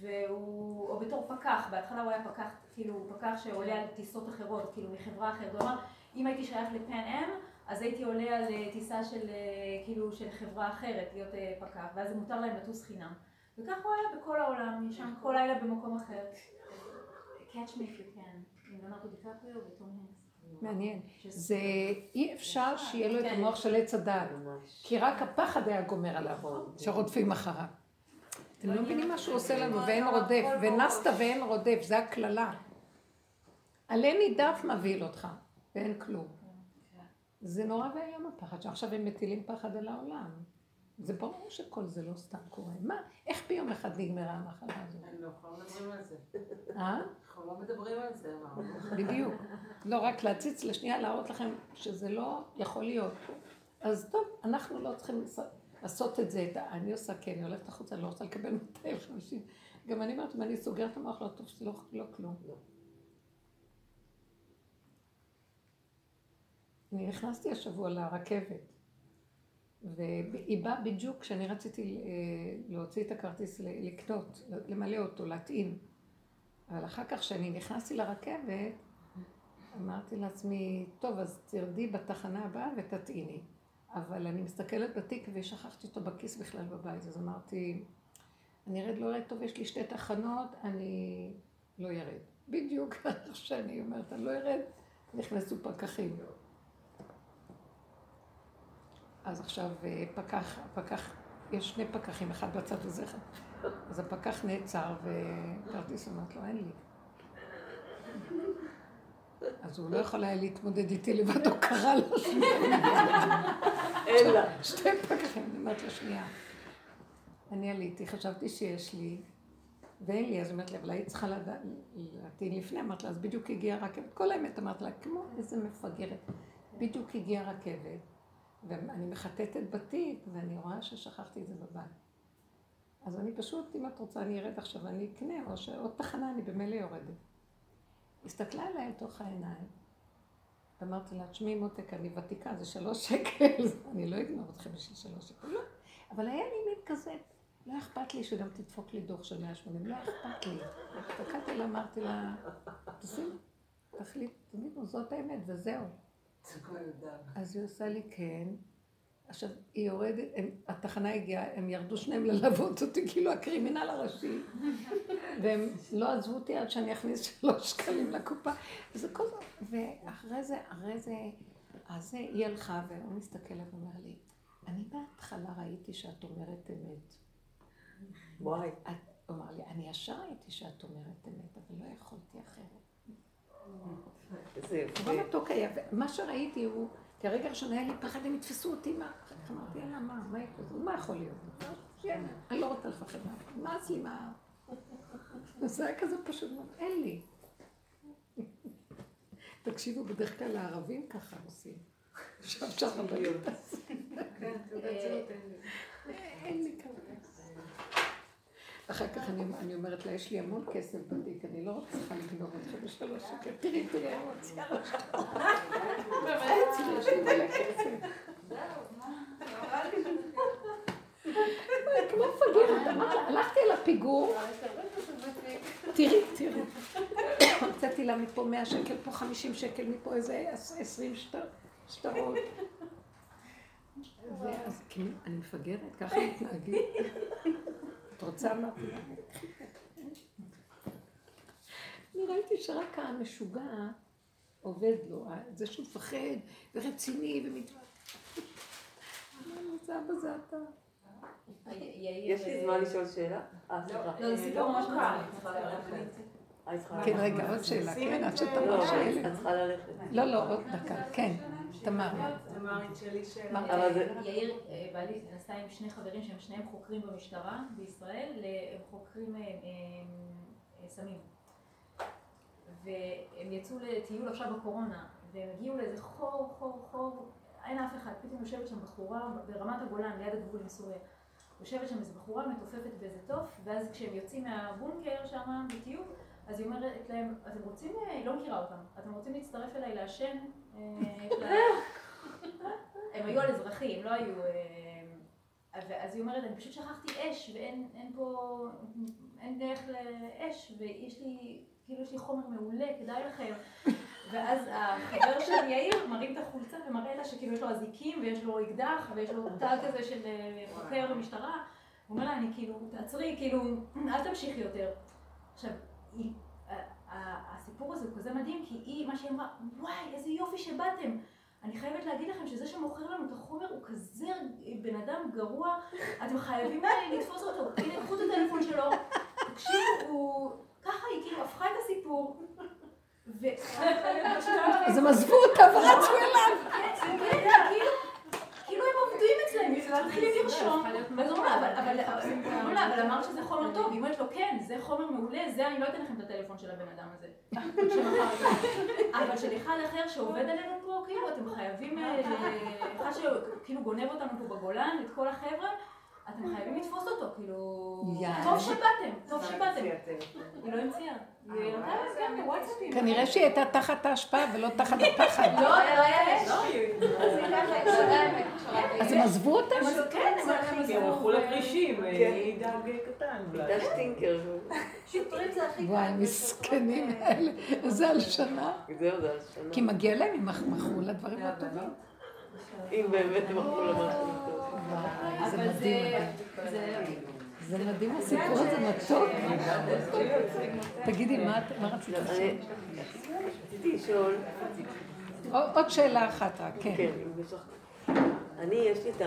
והוא, או בתור פקח, בהתחלה הוא היה פקח, כאילו פקח שעולה על טיסות אחרות, כאילו מחברה אחרת, הוא אמר, אם הייתי שייך לפן אם, אז הייתי עולה על אה, טיסה של, אה, כאילו, של חברה אחרת, להיות אה, פקח, ואז מותר להם לטוס חינם. וככה הוא היה בכל העולם, ישן כל לילה במקום אחר. Catch me if you can, עם לנרדו דיקפריו וטום הנס. מעניין. זה אי אפשר שיהיה לו את המוח של עץ הדעת, כי רק הפחד היה גומר עליו, שרודפים אחריו. אתם לא מבינים מה שהוא עושה לנו, ואין רודף, ונסת ואין רודף, זה הקללה. עלה נידף מבהיל אותך. ואין כלום. זה נורא ואיום הפחד, שעכשיו הם מטילים פחד על העולם. זה ברור שכל זה לא סתם קורה. מה, איך ביום יום אחד נגמרה המחלה הזאת. לא מדברים על זה. אה? אנחנו לא מדברים על זה, אמרנו. בדיוק. לא רק להציץ לשנייה, להראות לכם שזה לא יכול להיות. אז טוב, אנחנו לא צריכים לעשות את זה. אני עושה כן, אני הולכת החוצה, אני לא רוצה לקבל 250. גם אני אומרת, אם אני סוגרת את המוח, לא טוב, לא, לא כלום. אני נכנסתי השבוע לרכבת, והיא באה בדיוק כשאני רציתי אה, להוציא את הכרטיס לקנות, למלא אותו, להטעין. אבל אחר כך, כשאני נכנסתי לרכבת, אמרתי לעצמי, טוב, אז תרדי בתחנה הבאה ותטעיני. אבל אני מסתכלת בתיק ושכחתי אותו בכיס בכלל בבית, אז אמרתי, אני ארד, לא ארד טוב, יש לי שתי תחנות, אני לא ארד. בדיוק איך שאני אומרת, אני לא ארד, נכנסו פקחים. אז עכשיו אה, פקח, פקח, יש שני פקחים, אחד בצד וזה אחד. אז הפקח נעצר וכרטיס אמרת לו, אין לי. אז הוא לא יכול היה להתמודד איתי לבד, הוא קרא לו לה. שתי פקחים, אני אומרת לו שנייה. אני עליתי, חשבתי שיש לי, ואין לי, אז אומרת לי, אבל היית צריכה להטעין לפני, אמרת לה, אז בדיוק הגיעה רכבת, כל האמת אמרת לה, כמו איזה מפגרת, בדיוק הגיעה רכבת, ואני מחטטת בתיק, ואני רואה ששכחתי את זה בבית. אז אני פשוט, אם את רוצה, אני ארד עכשיו, אני אקנה, או שעוד תחנה, אני במילא יורדת. הסתכלה עליי לתוך העיניים, ואמרתי לה, תשמעי מותק, אני ותיקה, זה שלוש שקל, אני לא אגנוב אתכם בשביל שלוש שקל, לא. אבל היה לי מין כזה, לא אכפת לי שגם תדפוק לי דוח של 180, לא אכפת לי. הסתכלתי לה, אמרתי לה, תשים, תחליט, תגידו, זאת האמת, וזהו. אז היא עושה לי כן. עכשיו, היא יורדת, הם, התחנה הגיעה, הם ירדו שניהם ללוות אותי, כאילו הקרימינל הראשי. והם לא עזבו אותי עד שאני אכניס שלוש שקלים לקופה. וזה כל זה, ואחרי זה, אחרי זה, אז היא הלכה, והוא מסתכל עליו ואומר לי, אני בהתחלה ראיתי שאת אומרת אמת. וואי. הוא אמר לי, אני ישר ראיתי שאת אומרת אמת, אבל לא יכולתי אחרת. איזה נורא יפה. מתוק היה, ומה שראיתי הוא, כי הרגע הראשון היה לי פחד, הם יתפסו אותי, מה? אמרתי, יאללה, מה, מה יקרה? מה יכול להיות? יאללה, אני לא רוצה לפחד מה, מה אצלי, מה? זה היה כזה פשוט אין לי. תקשיבו, בדרך כלל הערבים ככה עושים. כן, זהות אין לי. אין לי כזה. אחר כך אני, אני אומרת לה, יש לי המון כסף בתיק, אני לא צריכה לגנוב אתכם בשלוש שקל. תראי, תראי, אני מוציאה לך. יש לי מלא כסף. כמו לה, הלכתי אל הפיגור, תראי, תראי. הוצאתי לה מפה 100 שקל, פה 50 שקל, מפה איזה 20 שטר- שטרות. ואז כאילו, אני מפגרת, ככה מתנהגים. את רוצה? אמרתי. אני ראיתי שרק המשוגע עובד לו, זה שהוא מפחד ורציני ומתווכח. אמרנו, זה אבא זה אתה. יש לי זמן לשאול שאלה? אה, סליחה. לא, זה סיפור ממש מצחיק. אה, כן. רגע, עוד שאלה, כן, עד לא, שתמר שואלת. את צריכה ללכת. לא, לא, עוד דקה, כן, תמר. מה? אבל זה... יאיר, אה, בעלי נסע עם שני חברים שהם שניהם חוקרים במשטרה בישראל, הם חוקרים אה, אה, אה, סמים. והם יצאו לטיול עכשיו בקורונה, והם הגיעו לאיזה חור, חור, חור, אין אף אחד, פתאום יושבת שם בחורה ברמת הגולן, ליד הגבול עם סוריה. יושבת שם איזו בחורה מתופפת באיזה תוף, ואז כשהם יוצאים מהבונקר שם בטיול, אז היא אומרת להם, אתם רוצים, אה, היא לא מכירה אותם, אתם רוצים להצטרף אליי לעשן? הם היו על אזרחים, לא היו... אה, ואז היא אומרת, אני פשוט שכחתי אש, ואין אין פה, אין דרך לאש, ויש לי, כאילו יש לי חומר מעולה, כדאי לכם. ואז החבר של יאיר מרים את החולצה ומראה לה שכאילו יש לו אזיקים, ויש לו אקדח, ויש לו תג כזה של אה, חוקר במשטרה. הוא אומר לה, אני כאילו, תעצרי, כאילו, אל תמשיכי יותר. עכשיו, היא, הסיפור הזה הוא כזה מדהים, כי היא, מה שהיא אמרה, וואי, איזה יופי שבאתם. אני חייבת להגיד לכם שזה שמוכר לנו את החומר הוא כזה בן אדם גרוע, אתם חייבים לתפוס אותו, הנה קחו את הטלפון שלו, תקשיבו, הוא... ככה היא כאילו הפכה את הסיפור. אז הם עזבו אותה ורצו אליו. כן, כאילו- כאילו הם עובדים אצלם, מתחילים לישון, צריכה להיות ואז אומרים לה, אבל- אמרת שזה חומר טוב, היא אומרת לו, כן, זה חומר מעולה, זה אני לא אתן לכם את הטלפון של הבן אדם הזה. אבל של אחד אחר שעובד עלינו פה, כאילו, אתם חייבים, אה, אחד שכאילו גונב אותנו פה בגולן, את כל החבר'ה, אתם חייבים לתפוס אותו, כאילו. טוב שבאתם, טוב שבאתם. היא לא המציאה. היא נתנה אה, לזה גם בוואטסאפים. כנראה שהיא הייתה תחת ההשפעה ולא תחת הפחד. לא, לא היה אש. לא, היא- אז היא ככה, זה האמת, עכשיו, אז הם עזבו אותה? הם עשו- כן, הם הלכו לכרישים, כן. היא דג קטן. הייתה שטינקר. שוטרים זה הכי קל. וואי, מסכנים האלה, איזה הלשנה. זהו, זה השנה. כי מגיע להם, הם מכרו לה דברים לא טובים. אם באמת הם מכרו טוב. וואי, זה מדהים. זה... מדהים. זה... זה מדהים הסיפור הזה, מתוק. תגידי, מה רצית לא, לשאול? רציתי לשאול, עוד שאלה אחת רק, כן. כן. אני, יש לי את.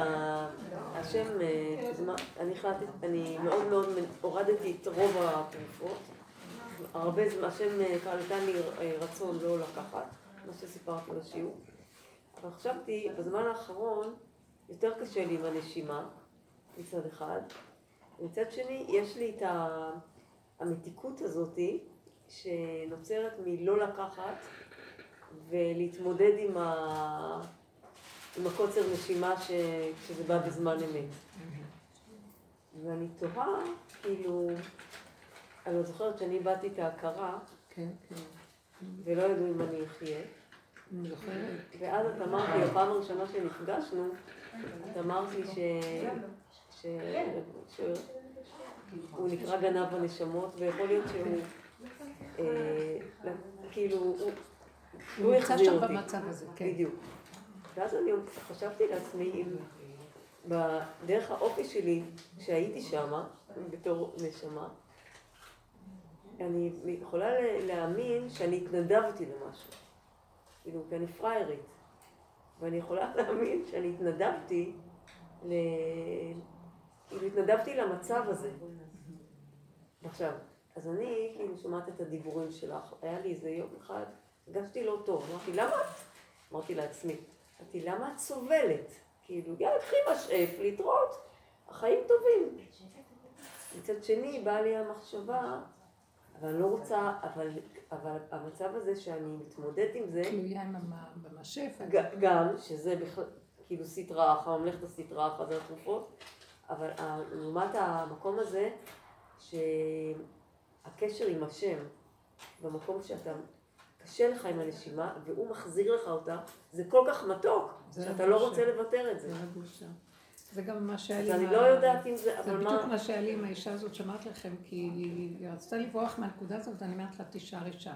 השם, אה, אני החלטתי, אני מאוד מאוד הורדתי את רוב התרופות. הרבה זמן, השם אה, נתן לי אה, רצון לא לקחת, מה שסיפרתי בשיעור. אבל חשבתי, בזמן האחרון, יותר קשה לי עם הנשימה, מצד אחד. מצד שני, יש לי את. המתיקות הזאתי, שנוצרת מלא לקחת ולהתמודד עם, ה... עם הקוצר נשימה ש... שזה בא בזמן אמת. ואני תוהה, כאילו, אני לא זוכרת שאני איבדתי את ההכרה, כן, כן. ולא ידעו אם אני אחיה. אני זוכרת. ואז את אמרת לי, בפעם הראשונה שנפגשנו, את אמרת לי ש... ש... ש... הוא נקרא גנב הנשמות, ויכול להיות שהוא... אה, כאילו, הוא... הוא נמצא החזיר שם אותי. במצב הזה, כן. בדיוק. ואז אני חשבתי לעצמי, אם בדרך האופי שלי, שהייתי שמה, בתור נשמה, אני יכולה להאמין שאני התנדבתי למשהו. כאילו, כי אני פריירית. ואני יכולה להאמין שאני התנדבתי ל... כאילו, התנדבתי למצב הזה. עכשיו, אז אני כאילו שומעת את הדיבורים שלך. היה לי איזה יום אחד, הרגשתי לא טוב. אמרתי, למה את? אמרתי לעצמי, אמרתי, למה את סובלת? כאילו, יאללה, קחי משאף, להתראות, החיים טובים. מצד שני, באה לי המחשבה, אבל אני לא רוצה, אבל, אבל המצב הזה שאני מתמודדת עם זה, תלויה עם המ- במשף. ג- גם, שזה בכלל, כאילו סטרא אחא, ממלכת הסטרא אחא זה התרופות, אבל לעומת המקום הזה, שהקשר עם השם, במקום שאתה, קשה לך עם הנשימה, והוא מחזיר לך אותה, זה כל כך מתוק, שאתה לא. רוצה לוותר את זה. זה הבושה. זה גם מה שהיה אז לי אני עם לא יודעת אם זה, זה אבל בדיוק מה... מה שהיה לי עם האישה הזאת שאמרתי לכם, כי היא רצתה לברוח מהנקודה הזאת, ואני אומרת לה, תישארי שם.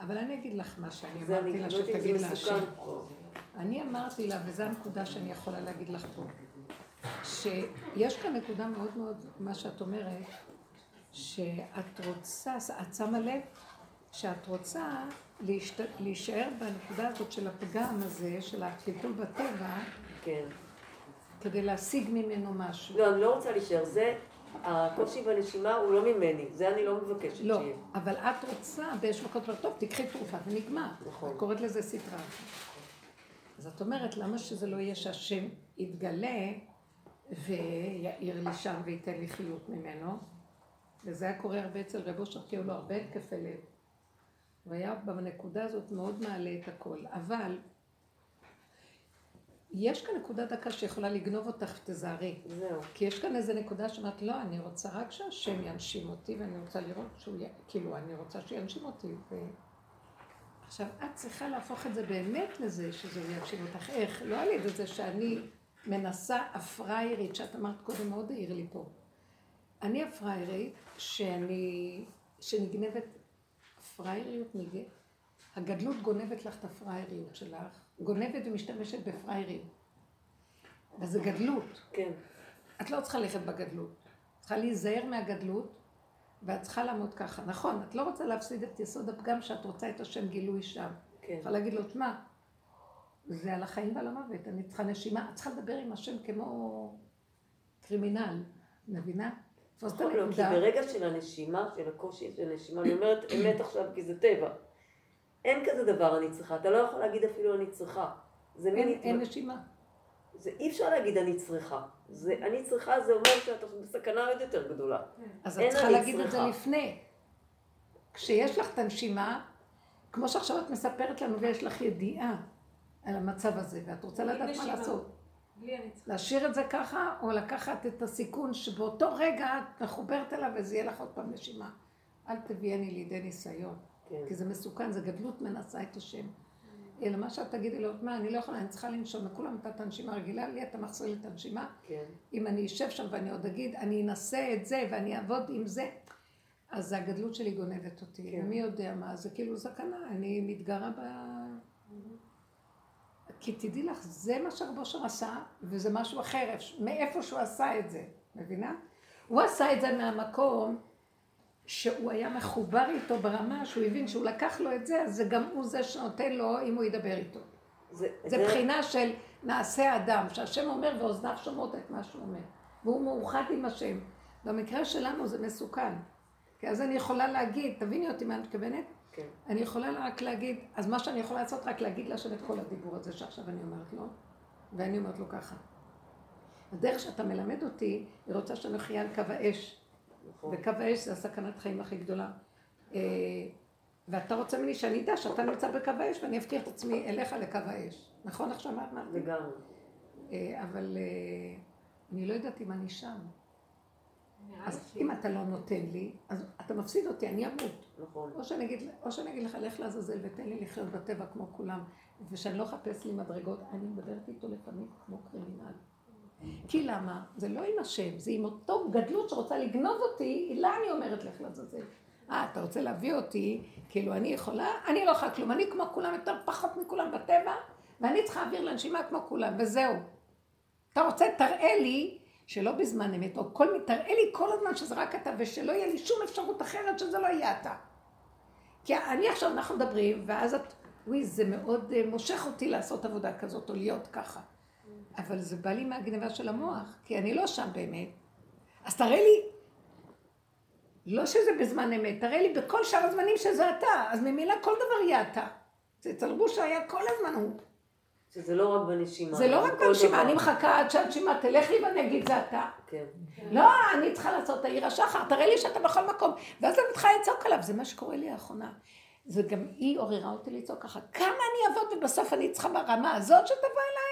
אבל אני אגיד לך מה שאני זה אמרתי אני לה, לא שתגיד זה להשם. מסוכן. אני אמרתי לה, וזו הנקודה שאני יכולה להגיד לך פה, שיש כאן נקודה מאוד מאוד, מה שאת אומרת, שאת רוצה, את שמה לב שאת רוצה. להישאר בנקודה הזאת של הפגם הזה, של הטיפול בטבע, כן. כדי להשיג ממנו משהו. לא, אני לא רוצה להישאר, זה, הקושי בנשימה הוא לא ממני, זה אני לא מבקשת לא, שיהיה. אבל את רוצה באיזשהו מקום, טוב, תקחי תרופה ונגמר. נכון. את קוראת לזה סטרה. אז את אומרת, למה שזה לא יהיה שהשם יתגלה ויעיר לי שם וייתן לי חיות ממנו? וזה היה קורה הרבה אצל רב אושר, כי היו לו הרבה התקפי לב. הוא היה בנקודה הזאת מאוד מעלה את הכל. אבל יש כאן נקודה דקה שיכולה לגנוב אותך, תזהרי. זהו. כי יש כאן איזה נקודה שאומרת, לא, אני רוצה רק שהשם ינשים אותי, ואני רוצה לראות שהוא, י... כאילו, אני רוצה שינשים אותי. ו... עכשיו, את צריכה להפוך את זה באמת לזה שזה ינשים אותך. איך? לא על ידי זה שאני מנסה הפריירית, שאת אמרת קודם, מאוד העיר לי פה. אני הפריירית שאני, שנגנבת, הפרייריות נגנבת, הגדלות גונבת לך את הפרייריות שלך, גונבת ומשתמשת בפרייריות. וזה גדלות. כן. את לא צריכה ללכת בגדלות. צריכה להיזהר מהגדלות, ואת צריכה לעמוד ככה. נכון, את לא רוצה להפסיד את יסוד הפגם שאת רוצה את השם גילוי שם. כן. צריכה להגיד לו, תשמע, זה על החיים ועל המוות, אני צריכה נשימה, את צריכה לדבר עם השם כמו קרימינל, מבינה? תפוס את נכון, לא, כי הנקודה. ברגע של הנשימה, של הקושי של הנשימה, אני אומרת אמת עכשיו כי זה טבע. אין כזה דבר אני צריכה, אתה לא יכול להגיד אפילו אני צריכה. זה מין אין, נשימה. זה אי אפשר להגיד אני צריכה. זה, אני צריכה, זה אומר שאת בסכנה עוד יותר גדולה. אז אין את צריכה להגיד את זה. לפני. כשיש לך את הנשימה, כמו שעכשיו את מספרת לנו ויש לך ידיעה על המצב הזה, ואת רוצה לדעת מה. לעשות. להשאיר את זה ככה, או לקחת את הסיכון שבאותו רגע את מחוברת אליו וזה יהיה לך עוד פעם נשימה. אל תביאני לידי ניסיון, כן. כי זה מסוכן, זה גדלות מנסה את השם. אלא מה שאת תגידי לו, מה, אני לא יכולה, אני צריכה לנשום, לכולם נתת הנשימה רגילה, לי אתה מחזיר לי את הנשימה. כן. אם אני אשב שם ואני עוד אגיד, אני אנסה את זה ואני אעבוד עם זה, אז הגדלות שלי גונבת אותי. כן. ומי יודע מה, זה כאילו סכנה, אני מתגרה ב... כי תדעי לך, זה מה שרב אושר עשה, וזה משהו אחר, מאיפה שהוא עשה את זה, מבינה? הוא עשה את זה מהמקום שהוא היה מחובר איתו ברמה שהוא הבין שהוא לקח לו את זה, אז זה גם הוא זה שנותן לו אם הוא ידבר איתו. זה, זה בחינה של נעשה אדם, שהשם אומר ואוזניו שומעות את מה שהוא אומר. והוא מאוחד עם השם. במקרה שלנו זה מסוכן. כי אז אני יכולה להגיד, תביני אותי מה אני מתכוונת? כן. אני יכולה רק להגיד, אז מה שאני יכולה לעשות, רק להגיד להשם את כל הדיבור הזה שעכשיו אני אומרת לו, ואני אומרת לו ככה. הדרך שאתה מלמד אותי, היא רוצה שנחיה על קו האש. נכון. וקו האש זה הסכנת חיים הכי גדולה. אה, ואתה רוצה ממני שאני אדע שאתה נמצא בקו האש ואני אפקיר את עצמי אליך לקו האש. נכון עכשיו מה אמרתי? לגמרי. אה, אבל אה, אני לא יודעת אם אני שם. אז אם אתה לא נותן לי, אז אתה מפסיד אותי, אני אמות. נכון. או שאני אגיד, או שאני אגיד לך, לך לעזאזל ותן לי לחיות בטבע כמו כולם, ושאני לא אחפש לי מדרגות, אני מדברת איתו לפעמים כמו קרימינל. כי למה? זה לא עם השם, זה עם אותו גדלות שרוצה לגנוב אותי, לה אני אומרת לך לעזאזל. אה, אתה רוצה להביא אותי, כאילו אני יכולה, אני לא יכולה כלום, אני כמו כולם, יותר פחות מכולם בטבע, ואני צריכה אוויר לנשימה כמו כולם, וזהו. אתה רוצה, תראה לי, שלא בזמן אמת, או כל מיני, תראה לי כל הזמן שזה רק אתה, ושלא יהיה לי שום אפשרות אחרת שזה לא יהיה אתה. כי אני עכשיו, אנחנו מדברים, ואז את, וואי, זה מאוד אה, מושך אותי לעשות עבודה כזאת, או להיות ככה. אבל זה בא לי מהגניבה של המוח, כי אני לא שם באמת. אז תראה לי, לא שזה בזמן אמת, תראה לי בכל שאר הזמנים שזה אתה, אז ממילא כל דבר יהיה אתה. זה אצל רבושה היה כל הזמן הוא. שזה לא רק בנשימה. זה לא רק בנשימה. אני מחכה עד שהנשימה תלך לי ואני אגיד זה אתה. כן. לא, אני צריכה לעשות את העיר השחר, תראה לי שאתה בכל מקום. ואז אני צריכה לצעוק עליו, זה מה שקורה לי האחרונה. זה גם היא עוררה אותי לצעוק ככה, כמה אני אעבוד ובסוף אני צריכה ברמה הזאת שתבוא אליי?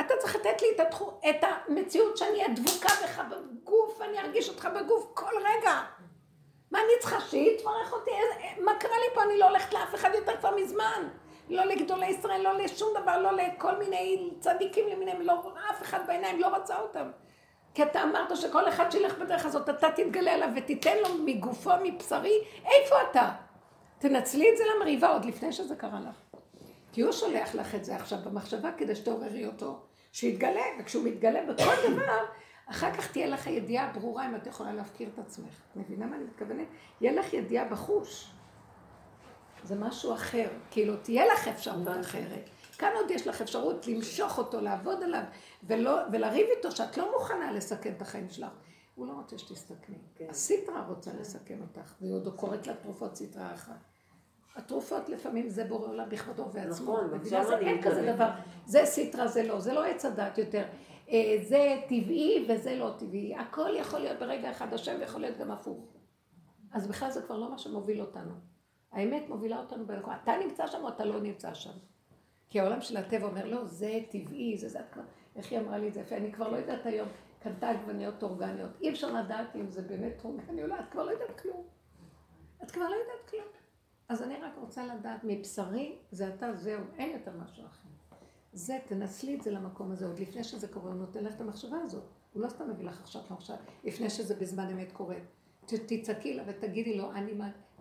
אתה צריך לתת לי את, התחו, את המציאות שאני אהיה דבוקה בך בגוף, ואני ארגיש אותך בגוף כל רגע. מה אני צריכה? שהיא תברך אותי? מה קרה לי פה? אני לא הולכת לאף אחד יותר כבר מזמן. לא לגדולי ישראל, לא לשום דבר, לא לכל מיני צדיקים למיניהם, לא, אף אחד בעיניים לא רצה אותם. כי אתה אמרת שכל אחד שילך בדרך הזאת, אתה תתגלה עליו ותיתן לו מגופו, מבשרי, איפה אתה? תנצלי את זה למריבה עוד לפני שזה קרה לך. כי הוא שולח לך את זה עכשיו במחשבה כדי שתעוררי אותו, שיתגלה, וכשהוא מתגלה בכל דבר, אחר כך תהיה לך ידיעה ברורה אם את יכולה להפקיר את עצמך. את מבינה מה אני מתכוונת? יהיה לך ידיעה בחוש. זה משהו אחר, כאילו תהיה לך אפשרות. אחרת. כאן עוד יש לך אפשרות למשוך אותו, לעבוד עליו, ולא, ולריב איתו שאת לא מוכנה לסכן את החיים שלך. הוא לא רוצה שתסתכני. כן. הסיטרה רוצה לסכן אותך, והיא עוד קוראת לתרופות סיטרה אחת. התרופות לפעמים זה בורא עולם בכבודו ובעצמו. נכון? עכשיו זה אין כזה. דבר. זה סיטרה, זה לא, זה לא עץ הדת יותר. אה, זה טבעי וזה לא טבעי. הכל יכול להיות ברגע אחד השם ויכול להיות גם הפוך. אז בכלל זה כבר לא מה שמוביל אותנו. האמת מובילה אותנו בנקודה. אתה נמצא שם או אתה לא נמצא שם. כי העולם של הטבע אומר, לא, זה טבעי, זה זה, איך היא אמרה לי את זה אני כבר לא יודעת היום, קנתה עגבניות אורגניות. אי אפשר לדעת אם זה באמת אורגני או לא, את כבר לא יודעת כלום. את כבר לא יודעת כלום. אז אני רק רוצה לדעת, מבשרי זה אתה, זהו, אין יותר משהו אחר. זה, תנצלי את זה למקום הזה, עוד לפני שזה קורה, הוא נותן לך את המחשבה הזאת. הוא לא סתם מביא לך עכשיו מחשבה, לפני שזה בזמן אמת קורה. תצעקי לה ותגידי לו, אני,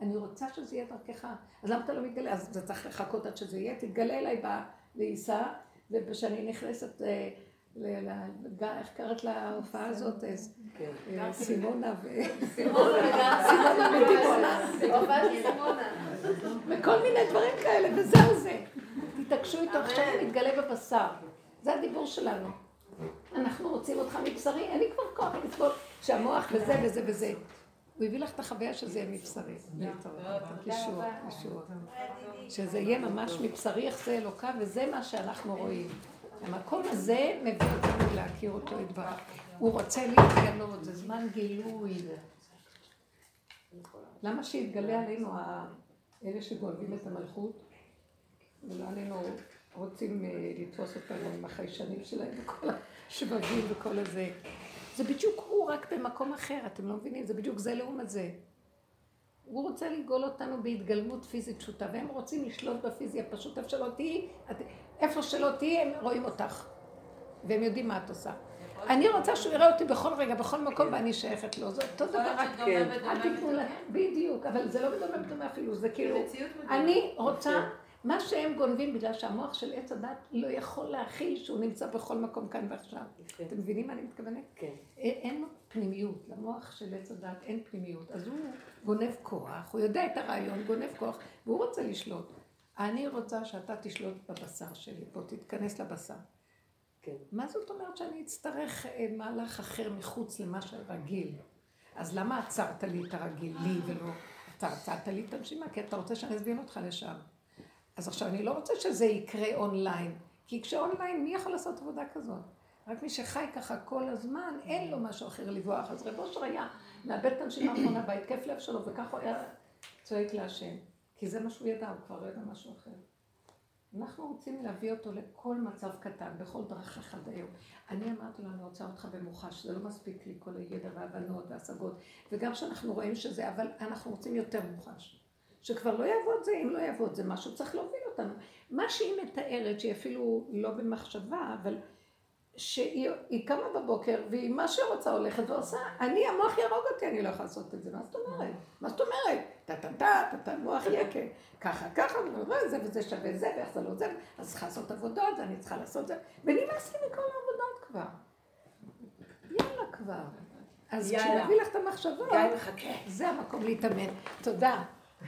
אני רוצה שזה יהיה דרכך. אז למה אתה לא מתגלה? אז אתה צריך לחכות עד שזה יהיה, תתגלה אליי לעיסה, וכשאני נכנסת אה, איך קראת להופעה הזאת? כן. אה, סימונה ו... סימונה ודימונה. וכל מיני דברים כאלה, וזהו זה. תתעקשו איתו, עכשיו הוא מתגלה בבשר. זה הדיבור שלנו. אנחנו רוצים אותך מבשרי, אין לי כבר כוח לסבול שהמוח וזה וזה וזה. הוא הביא לך את החוויה שזה יהיה מבשרי. ישועות, ישועות. שזה יהיה ממש מבשרי איך זה אלוקה, וזה מה שאנחנו רואים. המקום הזה מביא אותנו להכיר אותו יתברך. הוא רוצה להתגלות, זה זמן גילוי. למה שיתגלה עלינו אלה שגונבים את המלכות? ולא עלינו רוצים אה, לתפוס אותנו עם החיישנים שלהם וכל השבבים וכל הזה. זה בדיוק הוא, רק במקום אחר, אתם לא מבינים? זה בדיוק זה לעומת זה. הוא רוצה לגאול אותנו בהתגלמות פיזית פשוטה, והם רוצים לשלוט בפיזי הפשוט, איפה שלא תהיי, איפה שלא תהיי, הם רואים אותך. והם יודעים מה את עושה. אני רוצה שהוא יראה אותי בכל רגע, בכל מקום, ואני שייכת לו. זה אותו דבר, רק כן. אל תיתנו לה, בדיוק, אבל זה לא בדומה בדומה אפילו, זה כאילו. אני רוצה, מה שהם גונבים בגלל שהמוח של עץ הדת לא יכול להכיל שהוא נמצא בכל מקום כאן ועכשיו. יפה. אתם מבינים מה אני מתכוונת? כן. אין פנימיות, למוח של עץ הדת אין פנימיות. אז הוא גונב כוח, הוא יודע את הרעיון, גונב כוח, והוא רוצה לשלוט. אני רוצה שאתה תשלוט בבשר שלי, בוא תתכנס לבשר. כן. מה זאת אומרת שאני אצטרך אה, מהלך אחר מחוץ למה שרגיל? אז למה עצרת לי את הרגיל, לי ולא... אתה עצרת לי את הנשימה, כי אתה רוצה שאני אזמין אותך לשם. אז עכשיו, אני לא רוצה שזה יקרה אונליין, כי כשאונליין, מי יכול לעשות עבודה כזאת? רק מי שחי ככה כל הזמן, אין לו משהו אחר לברוח. אז רב אושר היה מאבד את הנשימה האחרונה בהתקף לב שלו, וככה הוא היה צועק להשם. כי זה מה שהוא ידע, הוא כבר לא ידע משהו אחר. אנחנו רוצים להביא אותו לכל מצב קטן, בכל דרך אחד היום. אני אמרתי לו, אני רוצה אותך במוחש, זה לא מספיק לי כל הידע והבנות והשגות, וגם שאנחנו רואים שזה, אבל אנחנו רוצים יותר מוחש. שכבר לא יעבוד זה, אם לא יעבוד זה משהו, צריך להוביל אותנו. מה שהיא מתארת, שהיא אפילו לא במחשבה, אבל שהיא היא קמה בבוקר, והיא מה שהיא רוצה הולכת ועושה, אני, המוח יהרוג אותי, אני לא יכולה לעשות את זה. מה זאת אומרת? מה זאת אומרת? טה-טה-טה, טה-טה, מוח יקה. ככה, ככה, וזה זה וזה שווה זה, ואיך זה לא זה, אז צריכה לעשות עבודות, ואני צריכה לעשות זה, ונמאס לי מכל העבודות כבר. יאללה כבר. אז. כשנביא לך את המחשבות. זה המקום להתאמן. תודה.